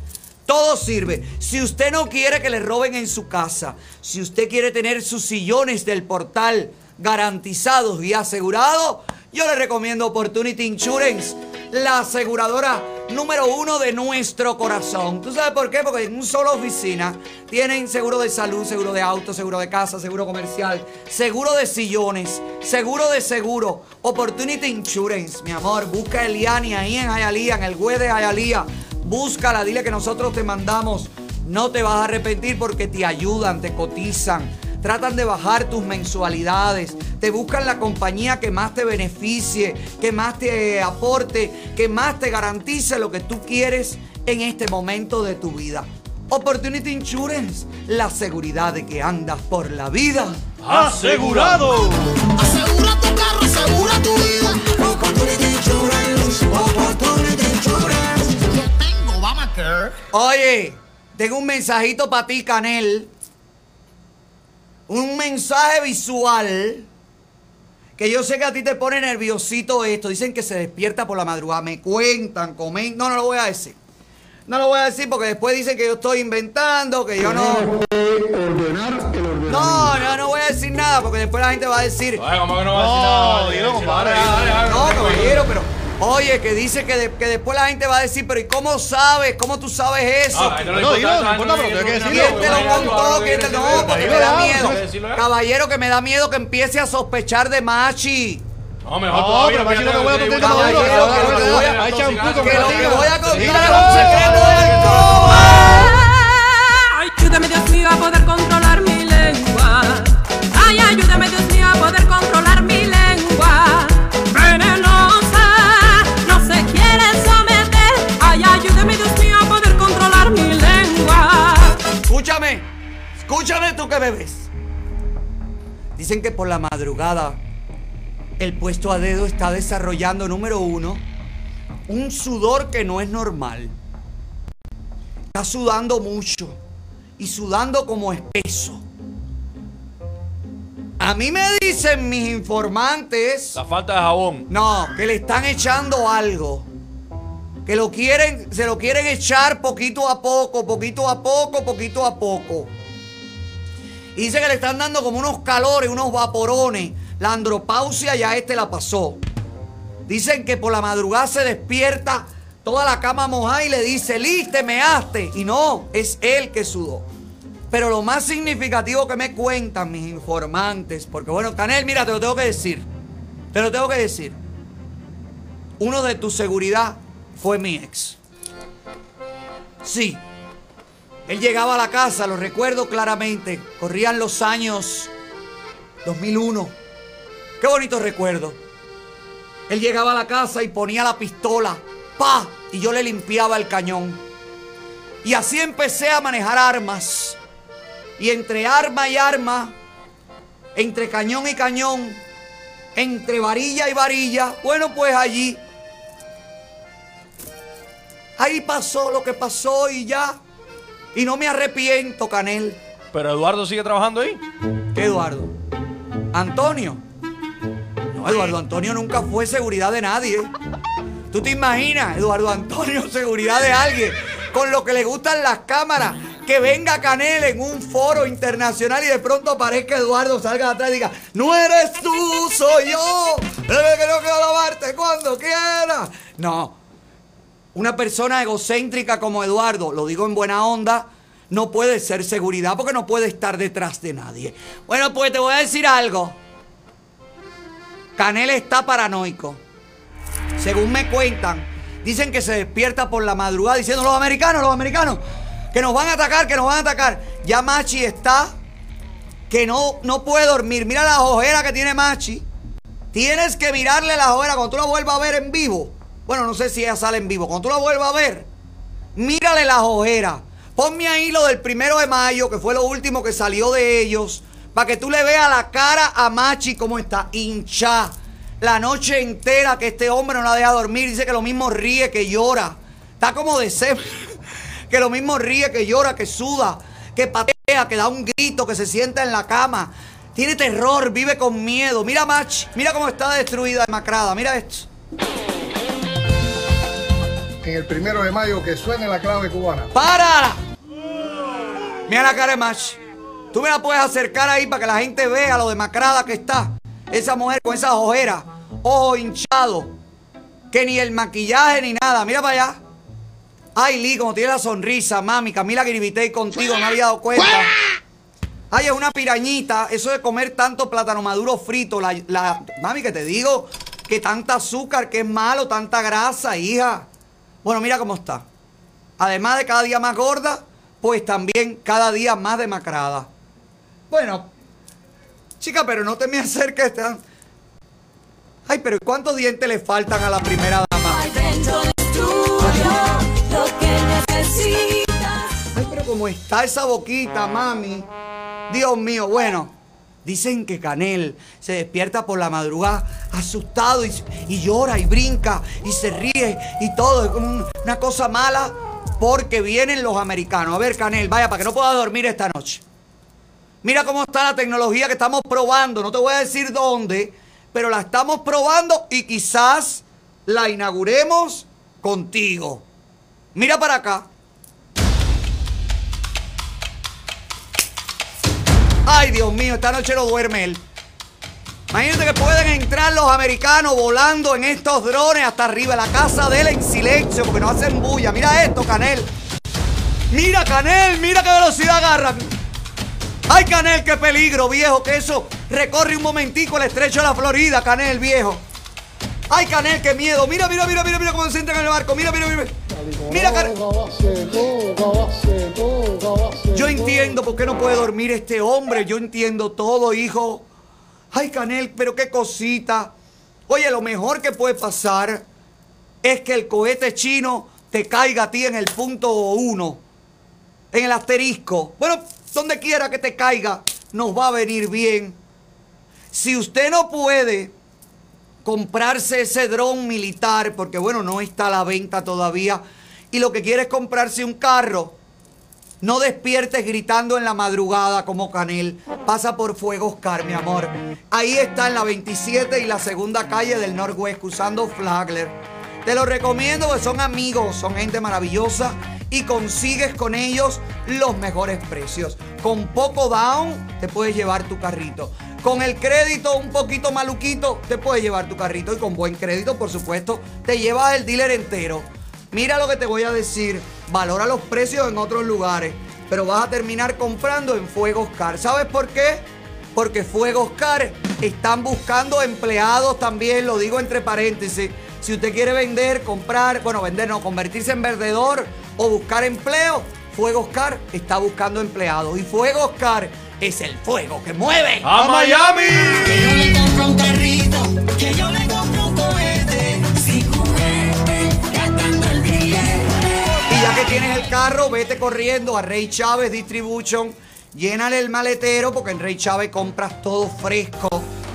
Todo sirve. Si usted no quiere que le roben en su casa, si usted quiere tener sus sillones del portal garantizados y asegurados, yo le recomiendo Opportunity Insurance, la aseguradora número uno de nuestro corazón. ¿Tú sabes por qué? Porque en una sola oficina tienen seguro de salud, seguro de auto, seguro de casa, seguro comercial, seguro de sillones, seguro de seguro. Opportunity Insurance, mi amor. Busca a Eliani ahí en Hialeah, en el web de Hialeah. Búscala, dile que nosotros te mandamos No te vas a arrepentir porque te ayudan, te cotizan, tratan de bajar tus mensualidades, te buscan la compañía que más te beneficie, que más te aporte, que más te garantice lo que tú quieres en este momento de tu vida. Opportunity Insurance, la seguridad de que andas por la vida. ¡Asegurado! Asegura tu carro, asegura tu vida. Opportunity Insurance, Opportunity Insurance. Yo tengo Obamacare. Oye, tengo un mensajito para ti, Canel. Un mensaje visual que yo sé que a ti te pone nerviosito esto. Dicen que se despierta por la madrugada. Me cuentan, comentan. No, no lo voy a decir. No lo voy a decir porque después dicen que yo estoy inventando, que yo no. No, no, no voy a decir nada porque después la gente va a decir. Ay, ¿cómo que no va a decir nada? No, No, pero. Oye, que dice que, de- que después la gente va a decir, pero ¿y cómo sabes? ¿Cómo tú sabes eso? Ah, no No, importa, dilo, no importa, pero que decirlo. ¿Quién te lo contó? ¿Quién te No, porque me da miedo. Caballero, que me da miedo que empiece a sospechar de Machi. No, mejor No, pero Machi no fíjate, voy a contar que lo voy que a- voy a- lo contar es un secreto de alcoba. Ayúdame Dios mío a poder controlar mi lengua. Ay, ayúdame Dios escúchame tú que bebes. Dicen que por la madrugada el puesto a dedo está desarrollando, número uno, un sudor que no es normal. Está sudando mucho y sudando como espeso. A mí me dicen mis informantes. La falta de jabón. No, que le están echando algo. Que lo quieren, se lo quieren echar poquito a poco, poquito a poco, poquito a poco. Y dice que le están dando como unos calores, unos vaporones. La andropausia ya este la pasó. Dicen que por la madrugada se despierta toda la cama mojada y le dice, liste, measte. Y no, es él que sudó. Pero lo más significativo que me cuentan mis informantes, porque bueno, Canel, mira, te lo tengo que decir. Te lo tengo que decir. Uno de tu seguridad fue mi ex. Sí. Él llegaba a la casa, lo recuerdo claramente. Corrían los años 2001. Qué bonito recuerdo. Él llegaba a la casa y ponía la pistola. ¡Pa! Y yo le limpiaba el cañón. Y así empecé a manejar armas. Y entre arma y arma, entre cañón y cañón, entre varilla y varilla, bueno, pues allí, ahí pasó lo que pasó y ya. Y no me arrepiento, Canel. Pero Eduardo sigue trabajando ahí. ¿Qué Eduardo? Antonio. No, Eduardo Antonio nunca fue seguridad de nadie. ¿Tú te imaginas, Eduardo Antonio, [laughs] seguridad de alguien? Con lo que le gustan las cámaras. Que venga Canel en un foro internacional y de pronto aparezca Eduardo, salga de atrás y diga, no eres tú, soy yo. [laughs] Debe que no quiero alabarte cuando quiera. No. Una persona egocéntrica como Eduardo, lo digo en buena onda, no puede ser seguridad porque no puede estar detrás de nadie. Bueno, pues te voy a decir algo. Canel está paranoico. Según me cuentan, dicen que se despierta por la madrugada diciendo los americanos, los americanos, que nos van a atacar, que nos van a atacar. Ya Machi está que no, no puede dormir. Mira las ojeras que tiene Machi. Tienes que mirarle las ojeras cuando tú la vuelvas a ver en vivo. Bueno, no sé si ella sale en vivo. Cuando tú la vuelvas a ver, mírale las ojeras. Ponme ahí lo del primero de mayo, que fue lo último que salió de ellos, para que tú le veas la cara a Machi como está hincha. La noche entera que este hombre no la deja dormir. Dice que lo mismo ríe que llora. Está como de. [laughs] Que lo mismo ríe que llora, que suda, que patea, que da un grito, que se sienta en la cama. Tiene terror, vive con miedo. Mira Machi, mira cómo está destruida, demacrada. Mira esto. En el primero de mayo que suene la clave cubana. ¡Para! Mira la cara de Machi. Tú me la puedes acercar ahí para que la gente vea lo demacrada que está. Esa mujer con esas ojeras, ojo hinchado, que ni el maquillaje ni nada. Mira para allá. Ay, Lee, como tiene la sonrisa, mami. Camila Gribitey contigo, no había dado cuenta. Ay, es una pirañita. Eso de comer tanto plátano maduro frito. La, la- mami, que te digo que tanta azúcar, que es malo, tanta grasa, hija. Bueno, mira cómo está. Además de cada día más gorda, pues también cada día más demacrada. Bueno, chica, pero no te me acerques. Ay, pero ¿cuántos dientes le faltan a la primera dama? Ay, pero como está esa boquita, mami. Dios mío, bueno. Dicen que Canel se despierta por la madrugada asustado y, y llora y brinca y se ríe y todo. Es como un- una cosa mala porque vienen los americanos. A ver, Canel, vaya, para que no pueda dormir esta noche. Mira cómo está la tecnología que estamos probando. No te voy a decir dónde, pero la estamos probando y quizás la inauguremos contigo. Mira para acá. Ay, Dios mío, esta noche no duerme él. Imagínate que pueden entrar los americanos volando en estos drones hasta arriba, la casa de él en silencio, porque no hacen bulla. Mira esto, Canel. Mira, Canel, mira qué velocidad agarran. Ay, Canel, qué peligro, viejo, que eso recorre un momentico el estrecho de la Florida, Canel, viejo. Ay, Canel, qué miedo. Mira, mira, mira, mira, mira cómo se entra en el barco. Mira, mira, mira. Mira. Yo entiendo por qué no puede dormir este hombre. Yo entiendo todo, hijo. Ay, Canel, pero qué cosita. Oye, lo mejor que puede pasar es que el cohete chino te caiga a ti en el punto uno, en el asterisco. Bueno, donde quiera que te caiga, nos va a venir bien. Si usted no puede comprarse ese dron militar, porque bueno, no está a la venta todavía, y lo que quiere es comprarse un carro, no despiertes gritando en la madrugada como Canel. Pasa por Fuego Oscar, mi amor. Ahí está en la 27 y la segunda calle del Norwest, usando Flagler. Te lo recomiendo porque son amigos, son gente maravillosa y consigues con ellos los mejores precios. Con poco down te puedes llevar tu carrito. Con el crédito un poquito maluquito te puedes llevar tu carrito y con buen crédito, por supuesto, te llevas el dealer entero. Mira lo que te voy a decir. Valora los precios en otros lugares. Pero vas a terminar comprando en Fuego Oscar. ¿Sabes por qué? Porque Fuego Oscar están buscando empleados también. Lo digo entre paréntesis. Si usted quiere vender, comprar, bueno, vender no, convertirse en vendedor o buscar empleo, Fuego Oscar está buscando empleados. Y Fuego Oscar es el fuego que mueve. ¡A Miami! Que yo le compro un carrito, que yo le compro un cohete, sin juguete, gastando el billete. Y ya que tienes el carro, vete corriendo a Rey Chávez Distribution. Llénale el maletero porque en Rey Chávez compras todo fresco,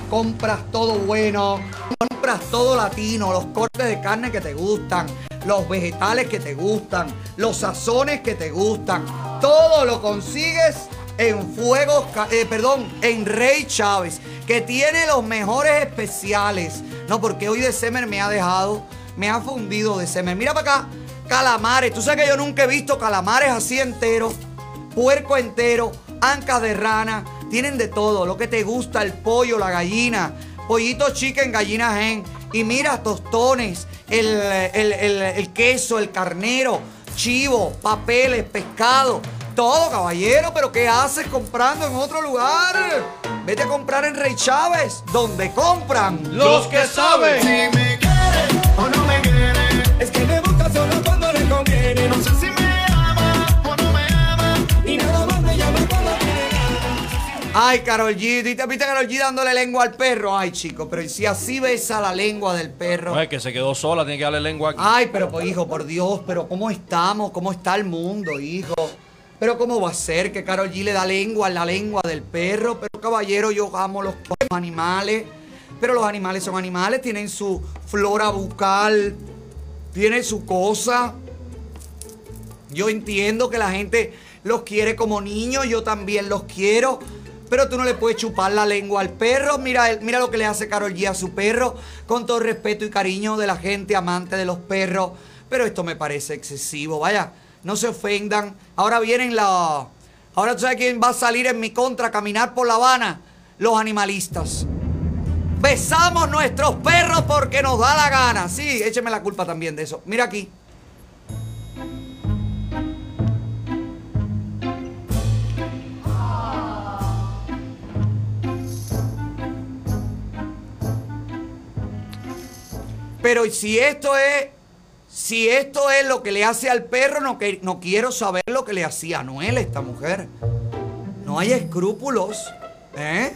compras todo bueno, compras todo latino, los cortes de carne que te gustan, los vegetales que te gustan, los sazones que te gustan. Todo lo consigues en Fuego, eh, perdón, en Rey Chávez, que tiene los mejores especiales. No, porque hoy de Semer me ha dejado, me ha fundido de Semer. Mira para acá, calamares. Tú sabes que yo nunca he visto calamares así enteros, puerco entero, ancas de rana. Tienen de todo, lo que te gusta, el pollo, la gallina, pollito chicken, gallina gen. Y mira, tostones, el, el- el- el queso, el carnero, chivo, papeles, pescado. Todo, caballero, pero ¿qué haces comprando en otro lugar? Vete a comprar en Rey Chávez, donde compran Los que saben. Si me quiere o no me quiere, es que me busca solo cuando le conviene. No sé si me ama o no me ama, y nada más me llama cuando tiene ganas. Ay, Carol G, ¿viste, viste a Carol G dándole lengua al perro? Ay, chico, pero si así besa la lengua del perro. No es que se quedó sola, tiene que darle lengua aquí. Ay, pero pues, hijo, por Dios, pero ¿cómo estamos? ¿Cómo está el mundo, hijo? Pero ¿cómo va a ser que Carol G le da lengua a la lengua del perro? Pero caballero, yo amo los animales. Pero los animales son animales, tienen su flora bucal, tienen su cosa. Yo entiendo que la gente los quiere como niños, yo también los quiero. Pero tú no le puedes chupar la lengua al perro. Mira, mira lo que le hace Carol G a su perro. Con todo respeto y cariño de la gente amante de los perros. Pero esto me parece excesivo. Vaya, no se ofendan. Ahora vienen la. Ahora tú sabes quién va a salir en mi contra a caminar por La Habana. Los animalistas. Besamos nuestros perros porque nos da la gana. Sí, écheme la culpa también de eso. Mira aquí. Pero si esto es Si esto es lo que le hace al perro, no, que, no quiero saber lo que le hacía a Noel, esta mujer. No hay escrúpulos. ¿Eh?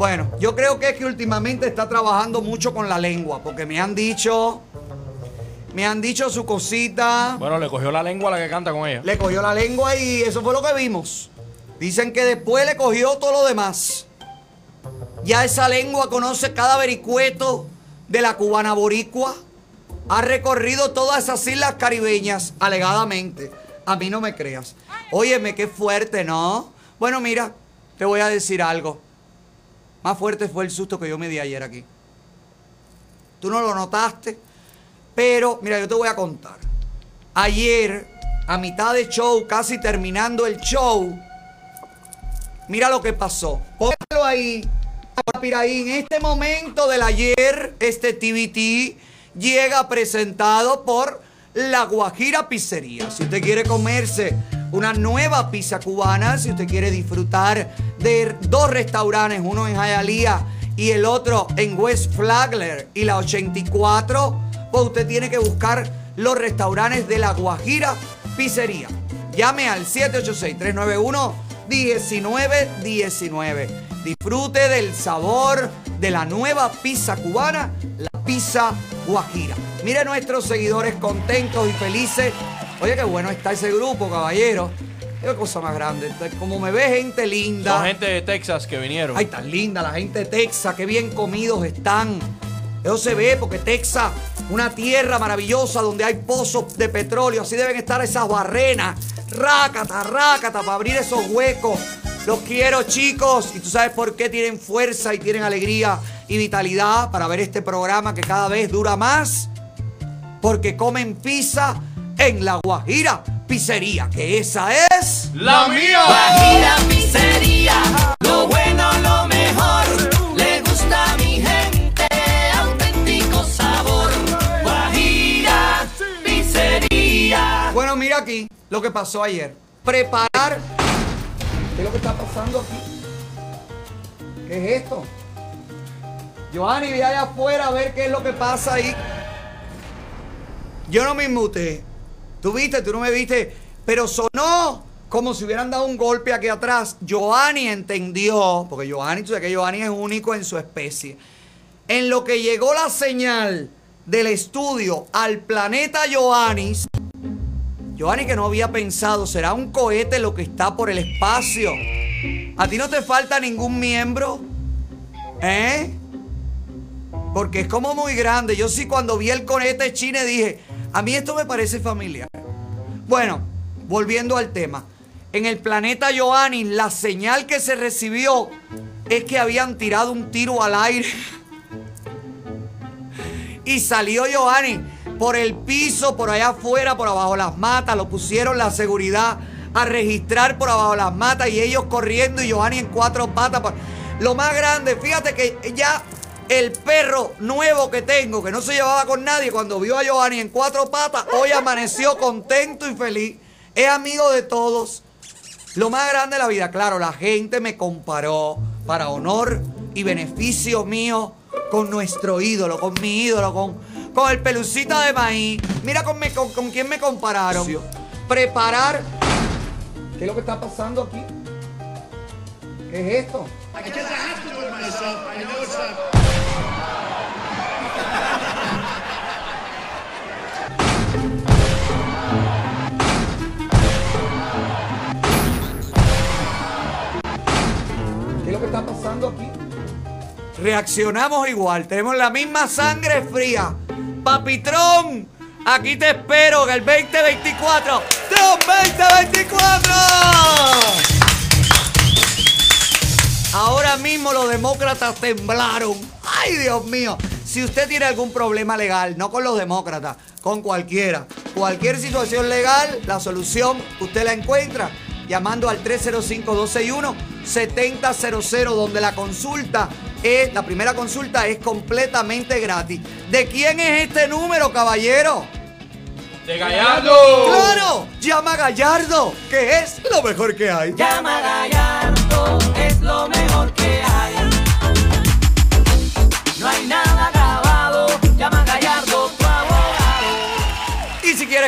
Bueno, yo creo que es que últimamente está trabajando mucho con la lengua, porque me han dicho, me han dicho su cosita. Bueno, le cogió la lengua a la que canta con ella. Le cogió la lengua y eso fue lo que vimos. Dicen que después le cogió todo lo demás. Ya esa lengua conoce cada vericueto de la cubana boricua. Ha recorrido todas esas islas caribeñas, alegadamente. A mí no me creas. Óyeme, qué fuerte, ¿no? Bueno, mira, te voy a decir algo. Más fuerte fue el susto que yo me di ayer aquí. Tú no lo notaste, pero mira, yo te voy a contar. Ayer, a mitad de show, casi terminando el show, mira lo que pasó. Póngalo ahí. Ahí, en este momento del ayer, este TVT llega presentado por La Guajira Pizzería. Si usted quiere comerse una nueva pizza cubana, si usted quiere disfrutar de dos restaurantes, uno en Hialeah y el otro en West Flagler y la 84, pues usted tiene que buscar los restaurantes de La Guajira Pizzería. Llame al 786-391-1919. Disfrute del sabor de la nueva pizza cubana, pizza guajira. Mire nuestros seguidores contentos y felices. Oye, qué bueno está ese grupo, caballero. Qué cosa más grande. Como me ve gente linda. Son gente de Texas que vinieron. Ay, tan linda la gente de Texas, qué bien comidos están. Eso se ve porque Texas, una tierra maravillosa donde hay pozos de petróleo, así deben estar esas barrenas. Rácata, rácata, para abrir esos huecos. Los quiero, chicos. Y tú sabes por qué tienen fuerza y tienen alegría y vitalidad para ver este programa que cada vez dura más. Porque comen pizza en la Guajira Pizzería, que esa es la mía. Guajira Pizzería, lo bueno, lo mejor. Le gusta a mi gente, auténtico sabor. Guajira Pizzería. Bueno, mira aquí lo que pasó ayer. Preparar. ¿Qué es lo que está pasando aquí? ¿Qué es esto? Johanny, ve allá afuera a ver qué es lo que pasa ahí. Yo no me inmuté. Tú viste, tú no me viste. Pero sonó como si hubieran dado un golpe aquí atrás. Johanny entendió, porque Johanny, tú sabes que Johanny es único en su especie. En lo que llegó la señal del estudio al planeta Johannis, Johanny que no había pensado, ¿será un cohete lo que está por el espacio? ¿A ti no te falta ningún miembro? ¿Eh? Porque es como muy grande. Yo sí cuando vi el cohete chine dije, a mí esto me parece familiar. Bueno, volviendo al tema. En el planeta Johanny, la señal que se recibió es que habían tirado un tiro al aire. [laughs] Y salió Johanny por el piso, por allá afuera, por abajo las matas. Lo pusieron la seguridad a registrar por abajo las matas y ellos corriendo y Johanny en cuatro patas. Lo más grande, fíjate que ya el perro nuevo que tengo, que no se llevaba con nadie, cuando vio a Johanny en cuatro patas, hoy amaneció contento y feliz. Es amigo de todos. Lo más grande de la vida, claro, la gente me comparó para honor y beneficio mío con nuestro ídolo, con mi ídolo, con, con el pelucita de maíz. Mira con, me- con, con quién me compararon. Preparar. ¿Qué es lo que está pasando aquí? ¿Qué es esto? ¿Qué es lo que está pasando aquí? Reaccionamos igual, tenemos la misma sangre fría. Papitrón, aquí te espero en el 2024. ¡Trump 2024! Ahora mismo los demócratas temblaron. ¡Ay, Dios mío! Si usted tiene algún problema legal, no con los demócratas, con cualquiera, cualquier situación legal, la solución usted la encuentra llamando al 305-261-7000, donde la consulta es, la primera consulta es completamente gratis. ¿De quién es este número, caballero? De Gallardo. ¡Claro! Llama a Gallardo, que es lo mejor que hay. Llama a Gallardo, es lo mejor que hay. No hay nada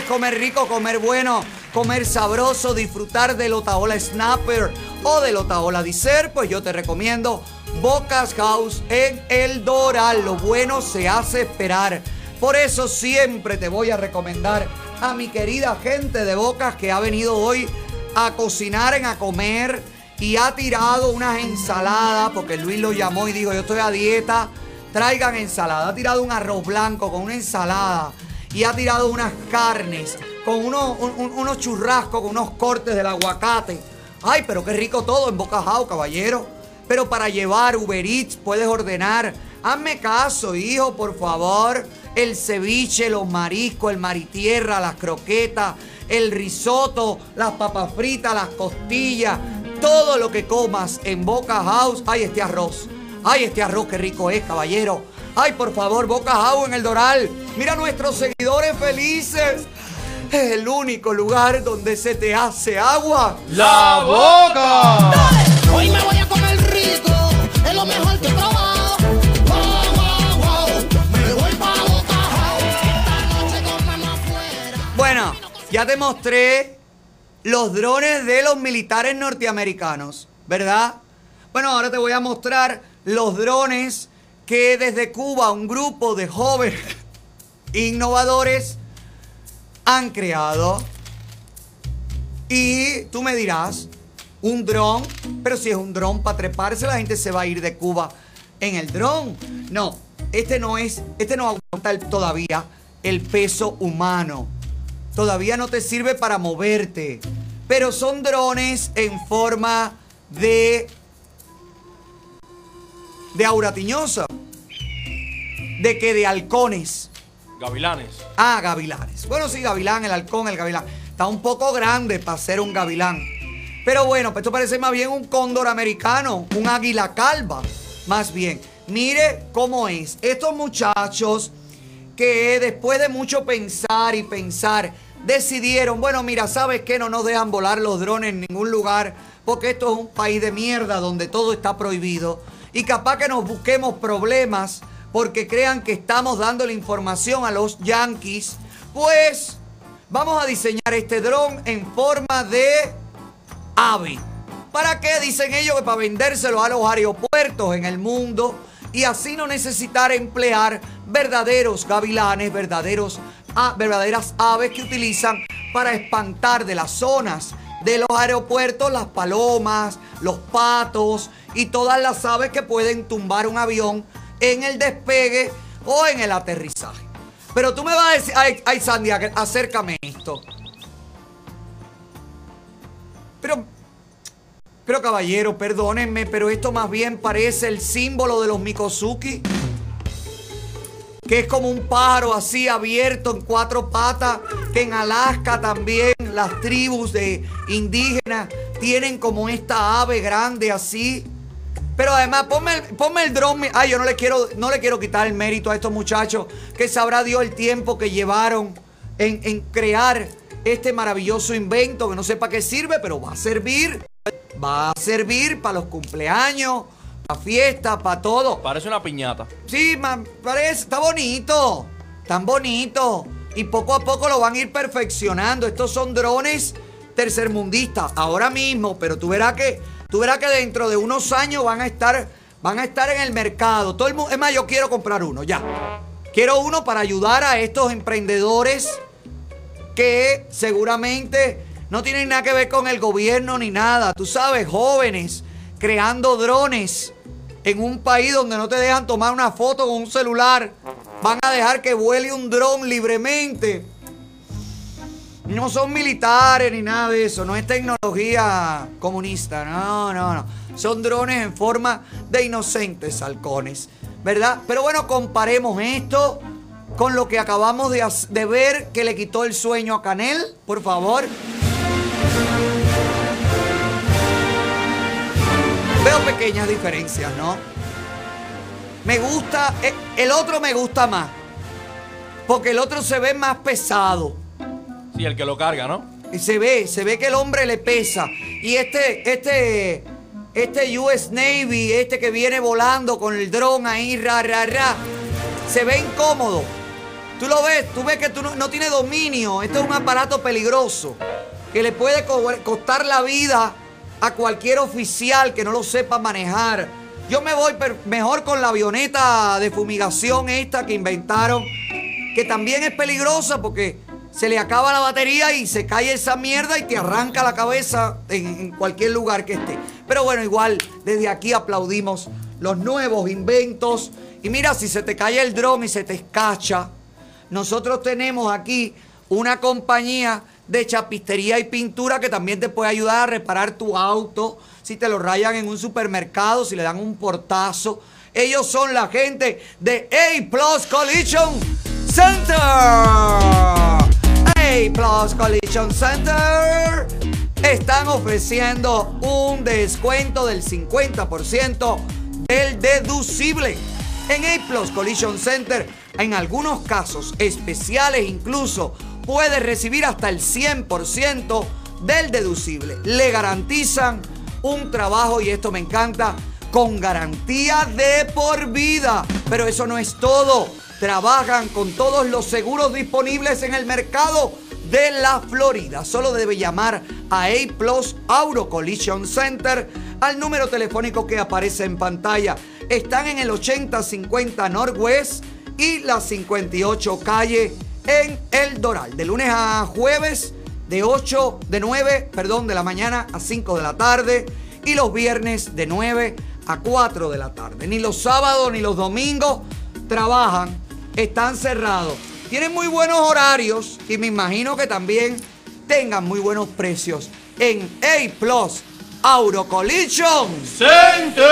comer rico, comer bueno, comer sabroso, disfrutar del Otaola Snapper o del Otaola Dessert, pues yo te recomiendo Bocas House en El Doral. Lo bueno se hace esperar. Por eso siempre te voy a recomendar a mi querida gente de Bocas que ha venido hoy a cocinar, en a comer y ha tirado unas ensaladas, porque Luis lo llamó y dijo, yo estoy a dieta, traigan ensalada. Ha tirado un arroz blanco con una ensalada y ha tirado unas carnes con unos, un- un- unos churrascos, con unos cortes del aguacate. Ay, pero qué rico todo en Boca House, caballero. Pero para llevar Uber Eats puedes ordenar. Hazme caso, hijo, por favor. El ceviche, los mariscos, el maritierra, las croquetas, el risotto, las papas fritas, las costillas, todo lo que comas en Boca House. Ay, este arroz. Ay, este arroz, qué rico es, caballero. Ay, por favor, Boca House en el Doral. Mira a nuestros seguidores felices. Es el único lugar donde se te hace agua. ¡La boca! Hoy me voy a comer rico, es lo mejor que he probado. Wow, wow, wow, me voy pa' Boca House. Esta noche afuera. Bueno, ya te mostré los drones de los militares norteamericanos, ¿verdad? Bueno, ahora te voy a mostrar los drones que desde Cuba un grupo de jóvenes innovadores han creado. Y tú me dirás, un dron, pero si es un dron para treparse, la gente se va a ir de Cuba en el dron. No, este no es, este no aguanta todavía el peso humano. Todavía no te sirve para moverte. Pero son drones en forma de. de auratiñosa. De que de halcones. Gavilanes. Ah, gavilanes. Bueno, sí, gavilán, el halcón, el gavilán. Está un poco grande para ser un gavilán. Pero bueno, pues esto parece más bien un cóndor americano, un águila calva. Más bien, mire cómo es. Estos muchachos que después de mucho pensar y pensar, decidieron, bueno, mira, ¿sabes qué? No nos dejan volar los drones en ningún lugar, porque esto es un país de mierda donde todo está prohibido. Y capaz que nos busquemos problemas porque crean que estamos dando la información a los yankees, pues vamos a diseñar este dron en forma de ave. ¿Para qué? Dicen ellos que para vendérselo a los aeropuertos en el mundo y así no necesitar emplear verdaderos gavilanes, verdaderos, verdaderas aves que utilizan para espantar de las zonas de los aeropuertos las palomas, los patos y todas las aves que pueden tumbar un avión en el despegue o en el aterrizaje. Pero tú me vas a decir, ay, ay Sandy, ac- acércame esto. Pero pero caballero, perdónenme, pero esto más bien parece el símbolo de los Mikosuki. Que es como un pájaro así abierto en cuatro patas. Que en Alaska también las tribus de indígenas tienen como esta ave grande así. Pero además, ponme el, ponme el dron. Ay, yo no le, quiero, no le quiero quitar el mérito a estos muchachos. Que sabrá Dios el tiempo que llevaron en, en crear este maravilloso invento. Que no sé para qué sirve, pero va a servir. Va a servir para los cumpleaños, para fiestas, para todo. Parece una piñata. Sí, ma- parece, está bonito. Tan bonito. Y poco a poco lo van a ir perfeccionando. Estos son drones tercermundistas ahora mismo, pero tú verás que tú verás que dentro de unos años van a estar van a estar en el mercado. Todo el mundo, es más, yo quiero comprar uno ya. Quiero uno para ayudar a estos emprendedores que seguramente no tienen nada que ver con el gobierno ni nada. Tú sabes, jóvenes creando drones en un país donde no te dejan tomar una foto con un celular. Van a dejar que vuele un dron libremente. No son militares ni nada de eso. No es tecnología comunista. No, no, no. Son drones en forma de inocentes halcones. ¿Verdad? Pero bueno, comparemos esto con lo que acabamos de, ver que le quitó el sueño a Canel. Por favor. Veo pequeñas diferencias, ¿no? Me gusta, eh, el otro me gusta más. Porque el otro se ve más pesado. Sí, el que lo carga, ¿no? Se ve, se ve que el hombre le pesa. Y este, este, este US Navy, este que viene volando con el dron ahí, ra, ra, ra, se ve incómodo. Tú lo ves, tú ves que tú no, tienes dominio. Este es un aparato peligroso que le puede co- costar la vida a cualquier oficial que no lo sepa manejar. Yo me voy mejor con la avioneta de fumigación esta que inventaron, que también es peligrosa porque se le acaba la batería y se cae esa mierda y te arranca la cabeza en, cualquier lugar que esté. Pero bueno, igual desde aquí aplaudimos los nuevos inventos. Y mira, si se te cae el dron y se te escacha, nosotros tenemos aquí una compañía de chapistería y pintura que también te puede ayudar a reparar tu auto. Si te lo rayan en un supermercado, si le dan un portazo. Ellos son la gente de A Plus Collision Center. A Plus Collision Center están ofreciendo un descuento del 50% del deducible. En A Plus Collision Center, en algunos casos especiales incluso, puedes recibir hasta el 100% del deducible. Le garantizan un trabajo, y esto me encanta, con garantía de por vida. Pero eso no es todo. Trabajan con todos los seguros disponibles en el mercado de la Florida. Solo debe llamar a A Plus Auto Collision Center al número telefónico que aparece en pantalla. Están en el 8050 Northwest y la 58 calle en El Doral. De lunes a jueves, de 8, de 9, perdón, de la mañana a 5 de la tarde. Y los viernes de 9 a 4 de la tarde. Ni los sábados ni los domingos trabajan, están cerrados. Tienen muy buenos horarios y me imagino que también tengan muy buenos precios en A Plus Auto Collision Center.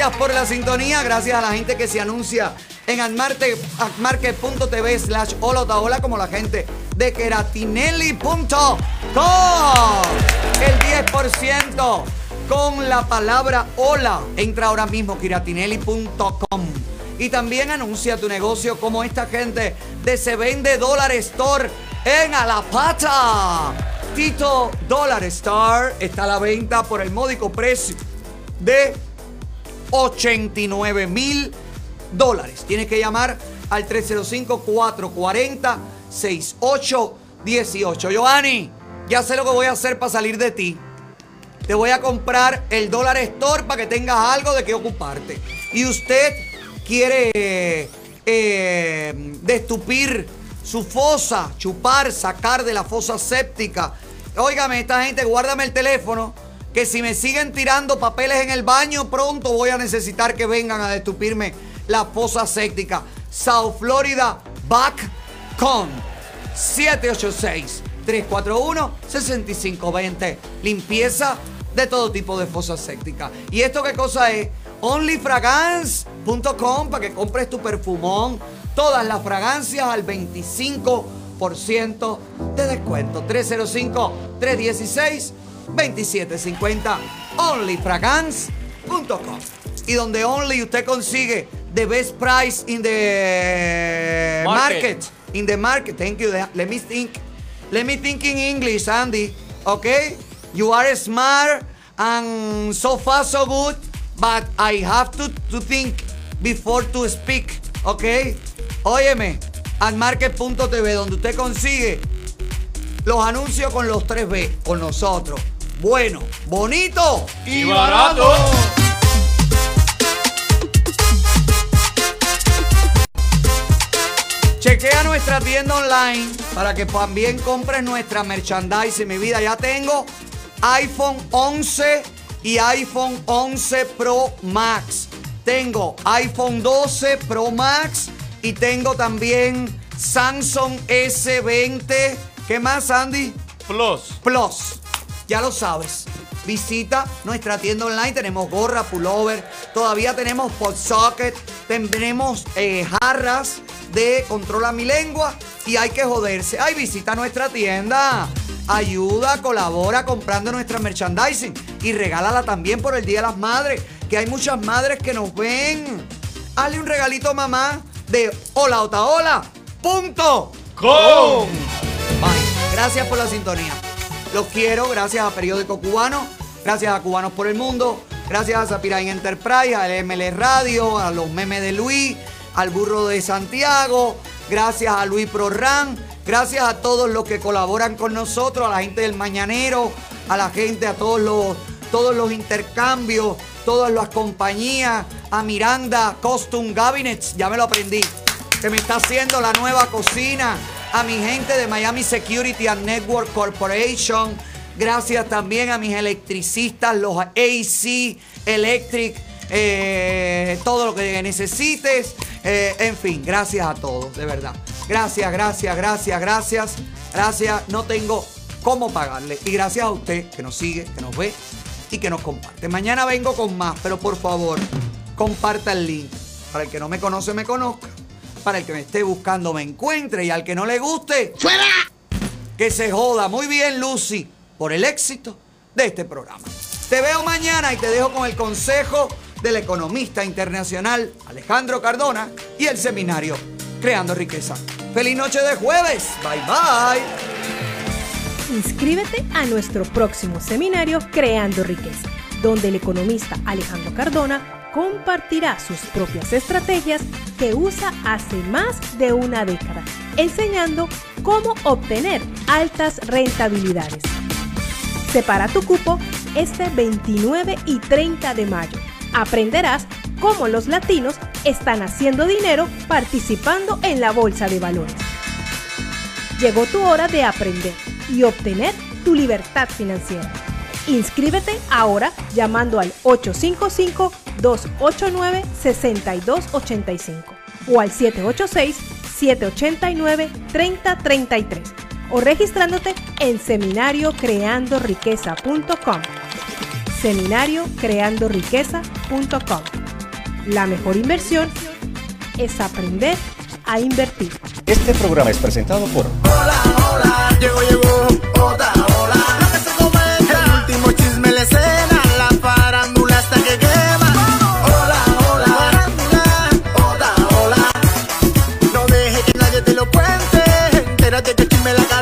Gracias por la sintonía, gracias a la gente que se anuncia en admarket.tv slash hola como la gente de keratinelli.com. El 10% con la palabra hola. Entra ahora mismo keratinelli.com. Y también anuncia tu negocio como esta gente de Se Vende Dollar Store en Alapata. Tito Dollar Store está a la venta por el módico precio de 89 mil dólares. Tienes que llamar al 305-440-6818. Giovanni, ya sé lo que voy a hacer para salir de ti. Te voy a comprar el dólar store para que tengas algo de qué ocuparte. Y usted quiere eh, destupir su fosa, chupar, sacar de la fosa séptica. Óigame, esta gente, guárdame el teléfono. Que si me siguen tirando papeles en el baño, pronto voy a necesitar que vengan a destupirme la fosa séptica. South Florida Back Con 786-341-6520. Limpieza de todo tipo de fosa séptica. ¿Y esto qué cosa es? Onlyfragance.com para que compres tu perfumón. Todas las fragancias al 25% de descuento. 305-316-2750. Onlyfragance.com. Y donde Only usted consigue the best price in the market. Market. In the market. Thank you. Let me think. Let me think in English, Andy. Okay? You are smart and so far so good, but I have to, to think before to speak. Okay? Óyeme, admarket.tv, donde usted consigue los anuncios con los 3B, con nosotros. Bueno, bonito Y barato. Chequea nuestra tienda online para que también compres nuestra merchandise. Mi vida, ya tengo iPhone 11 y iPhone 11 Pro Max. Tengo iPhone 12 Pro Max y tengo también Samsung S20. ¿Qué más, Andy? Plus. Plus. Ya lo sabes. Visita nuestra tienda online. Tenemos gorra, pullover. Todavía tenemos pod socket. Tenemos eh, jarras de controla mi lengua. Y hay que joderse. Ay, visita nuestra tienda. Ayuda, colabora comprando nuestra merchandising. Y regálala también por el Día de las Madres. Que hay muchas madres que nos ven. Hazle un regalito a mamá de hola hola punto com. Bye. Gracias por la sintonía. Los quiero, gracias a Periódico Cubano Gracias a Cubanos por el Mundo. Gracias a Zapirain Enterprise, al ML Radio, a los memes de Luis, al burro de Santiago. Gracias a Luis Prorran. Gracias a todos los que colaboran con nosotros, a la gente del Mañanero, a la gente, a todos los, todos los intercambios, todas las compañías, a Miranda Costume Cabinets, ya me lo aprendí, que me está haciendo la nueva cocina, a mi gente de Miami Security and Network Corporation, gracias también a mis electricistas, los AC Electric, eh, todo lo que necesites, eh, en fin, gracias a todos, de verdad. Gracias, gracias, gracias, gracias, gracias, no tengo cómo pagarle. Y gracias a usted que nos sigue, que nos ve y que nos comparte. Mañana vengo con más, pero por favor, comparta el link. Para el que no me conoce, me conozca. Para el que me esté buscando, me encuentre. Y al que no le guste, ¡fuera! Que se joda. Muy bien, Lucy, por el éxito de este programa. Te veo mañana y te dejo con el consejo del economista internacional Alejandro Cardona y el seminario Creando Riqueza. Feliz noche de jueves. Bye bye. Inscríbete a nuestro próximo seminario Creando Riqueza, donde el economista Alejandro Cardona compartirá sus propias estrategias que usa hace más de una década, enseñando cómo obtener altas rentabilidades. Separa tu cupo este 29 y 30 de mayo. Aprenderás cómo los latinos están haciendo dinero participando en la bolsa de valores. Llegó tu hora de aprender y obtener tu libertad financiera. Inscríbete ahora llamando al 855-289-6285 o al 786-789-3033 o registrándote en seminariocreandoriqueza.com. Seminariocreandoriqueza.com. La mejor inversión es aprender a invertir. Este programa es presentado por Llegó, llegó, otra,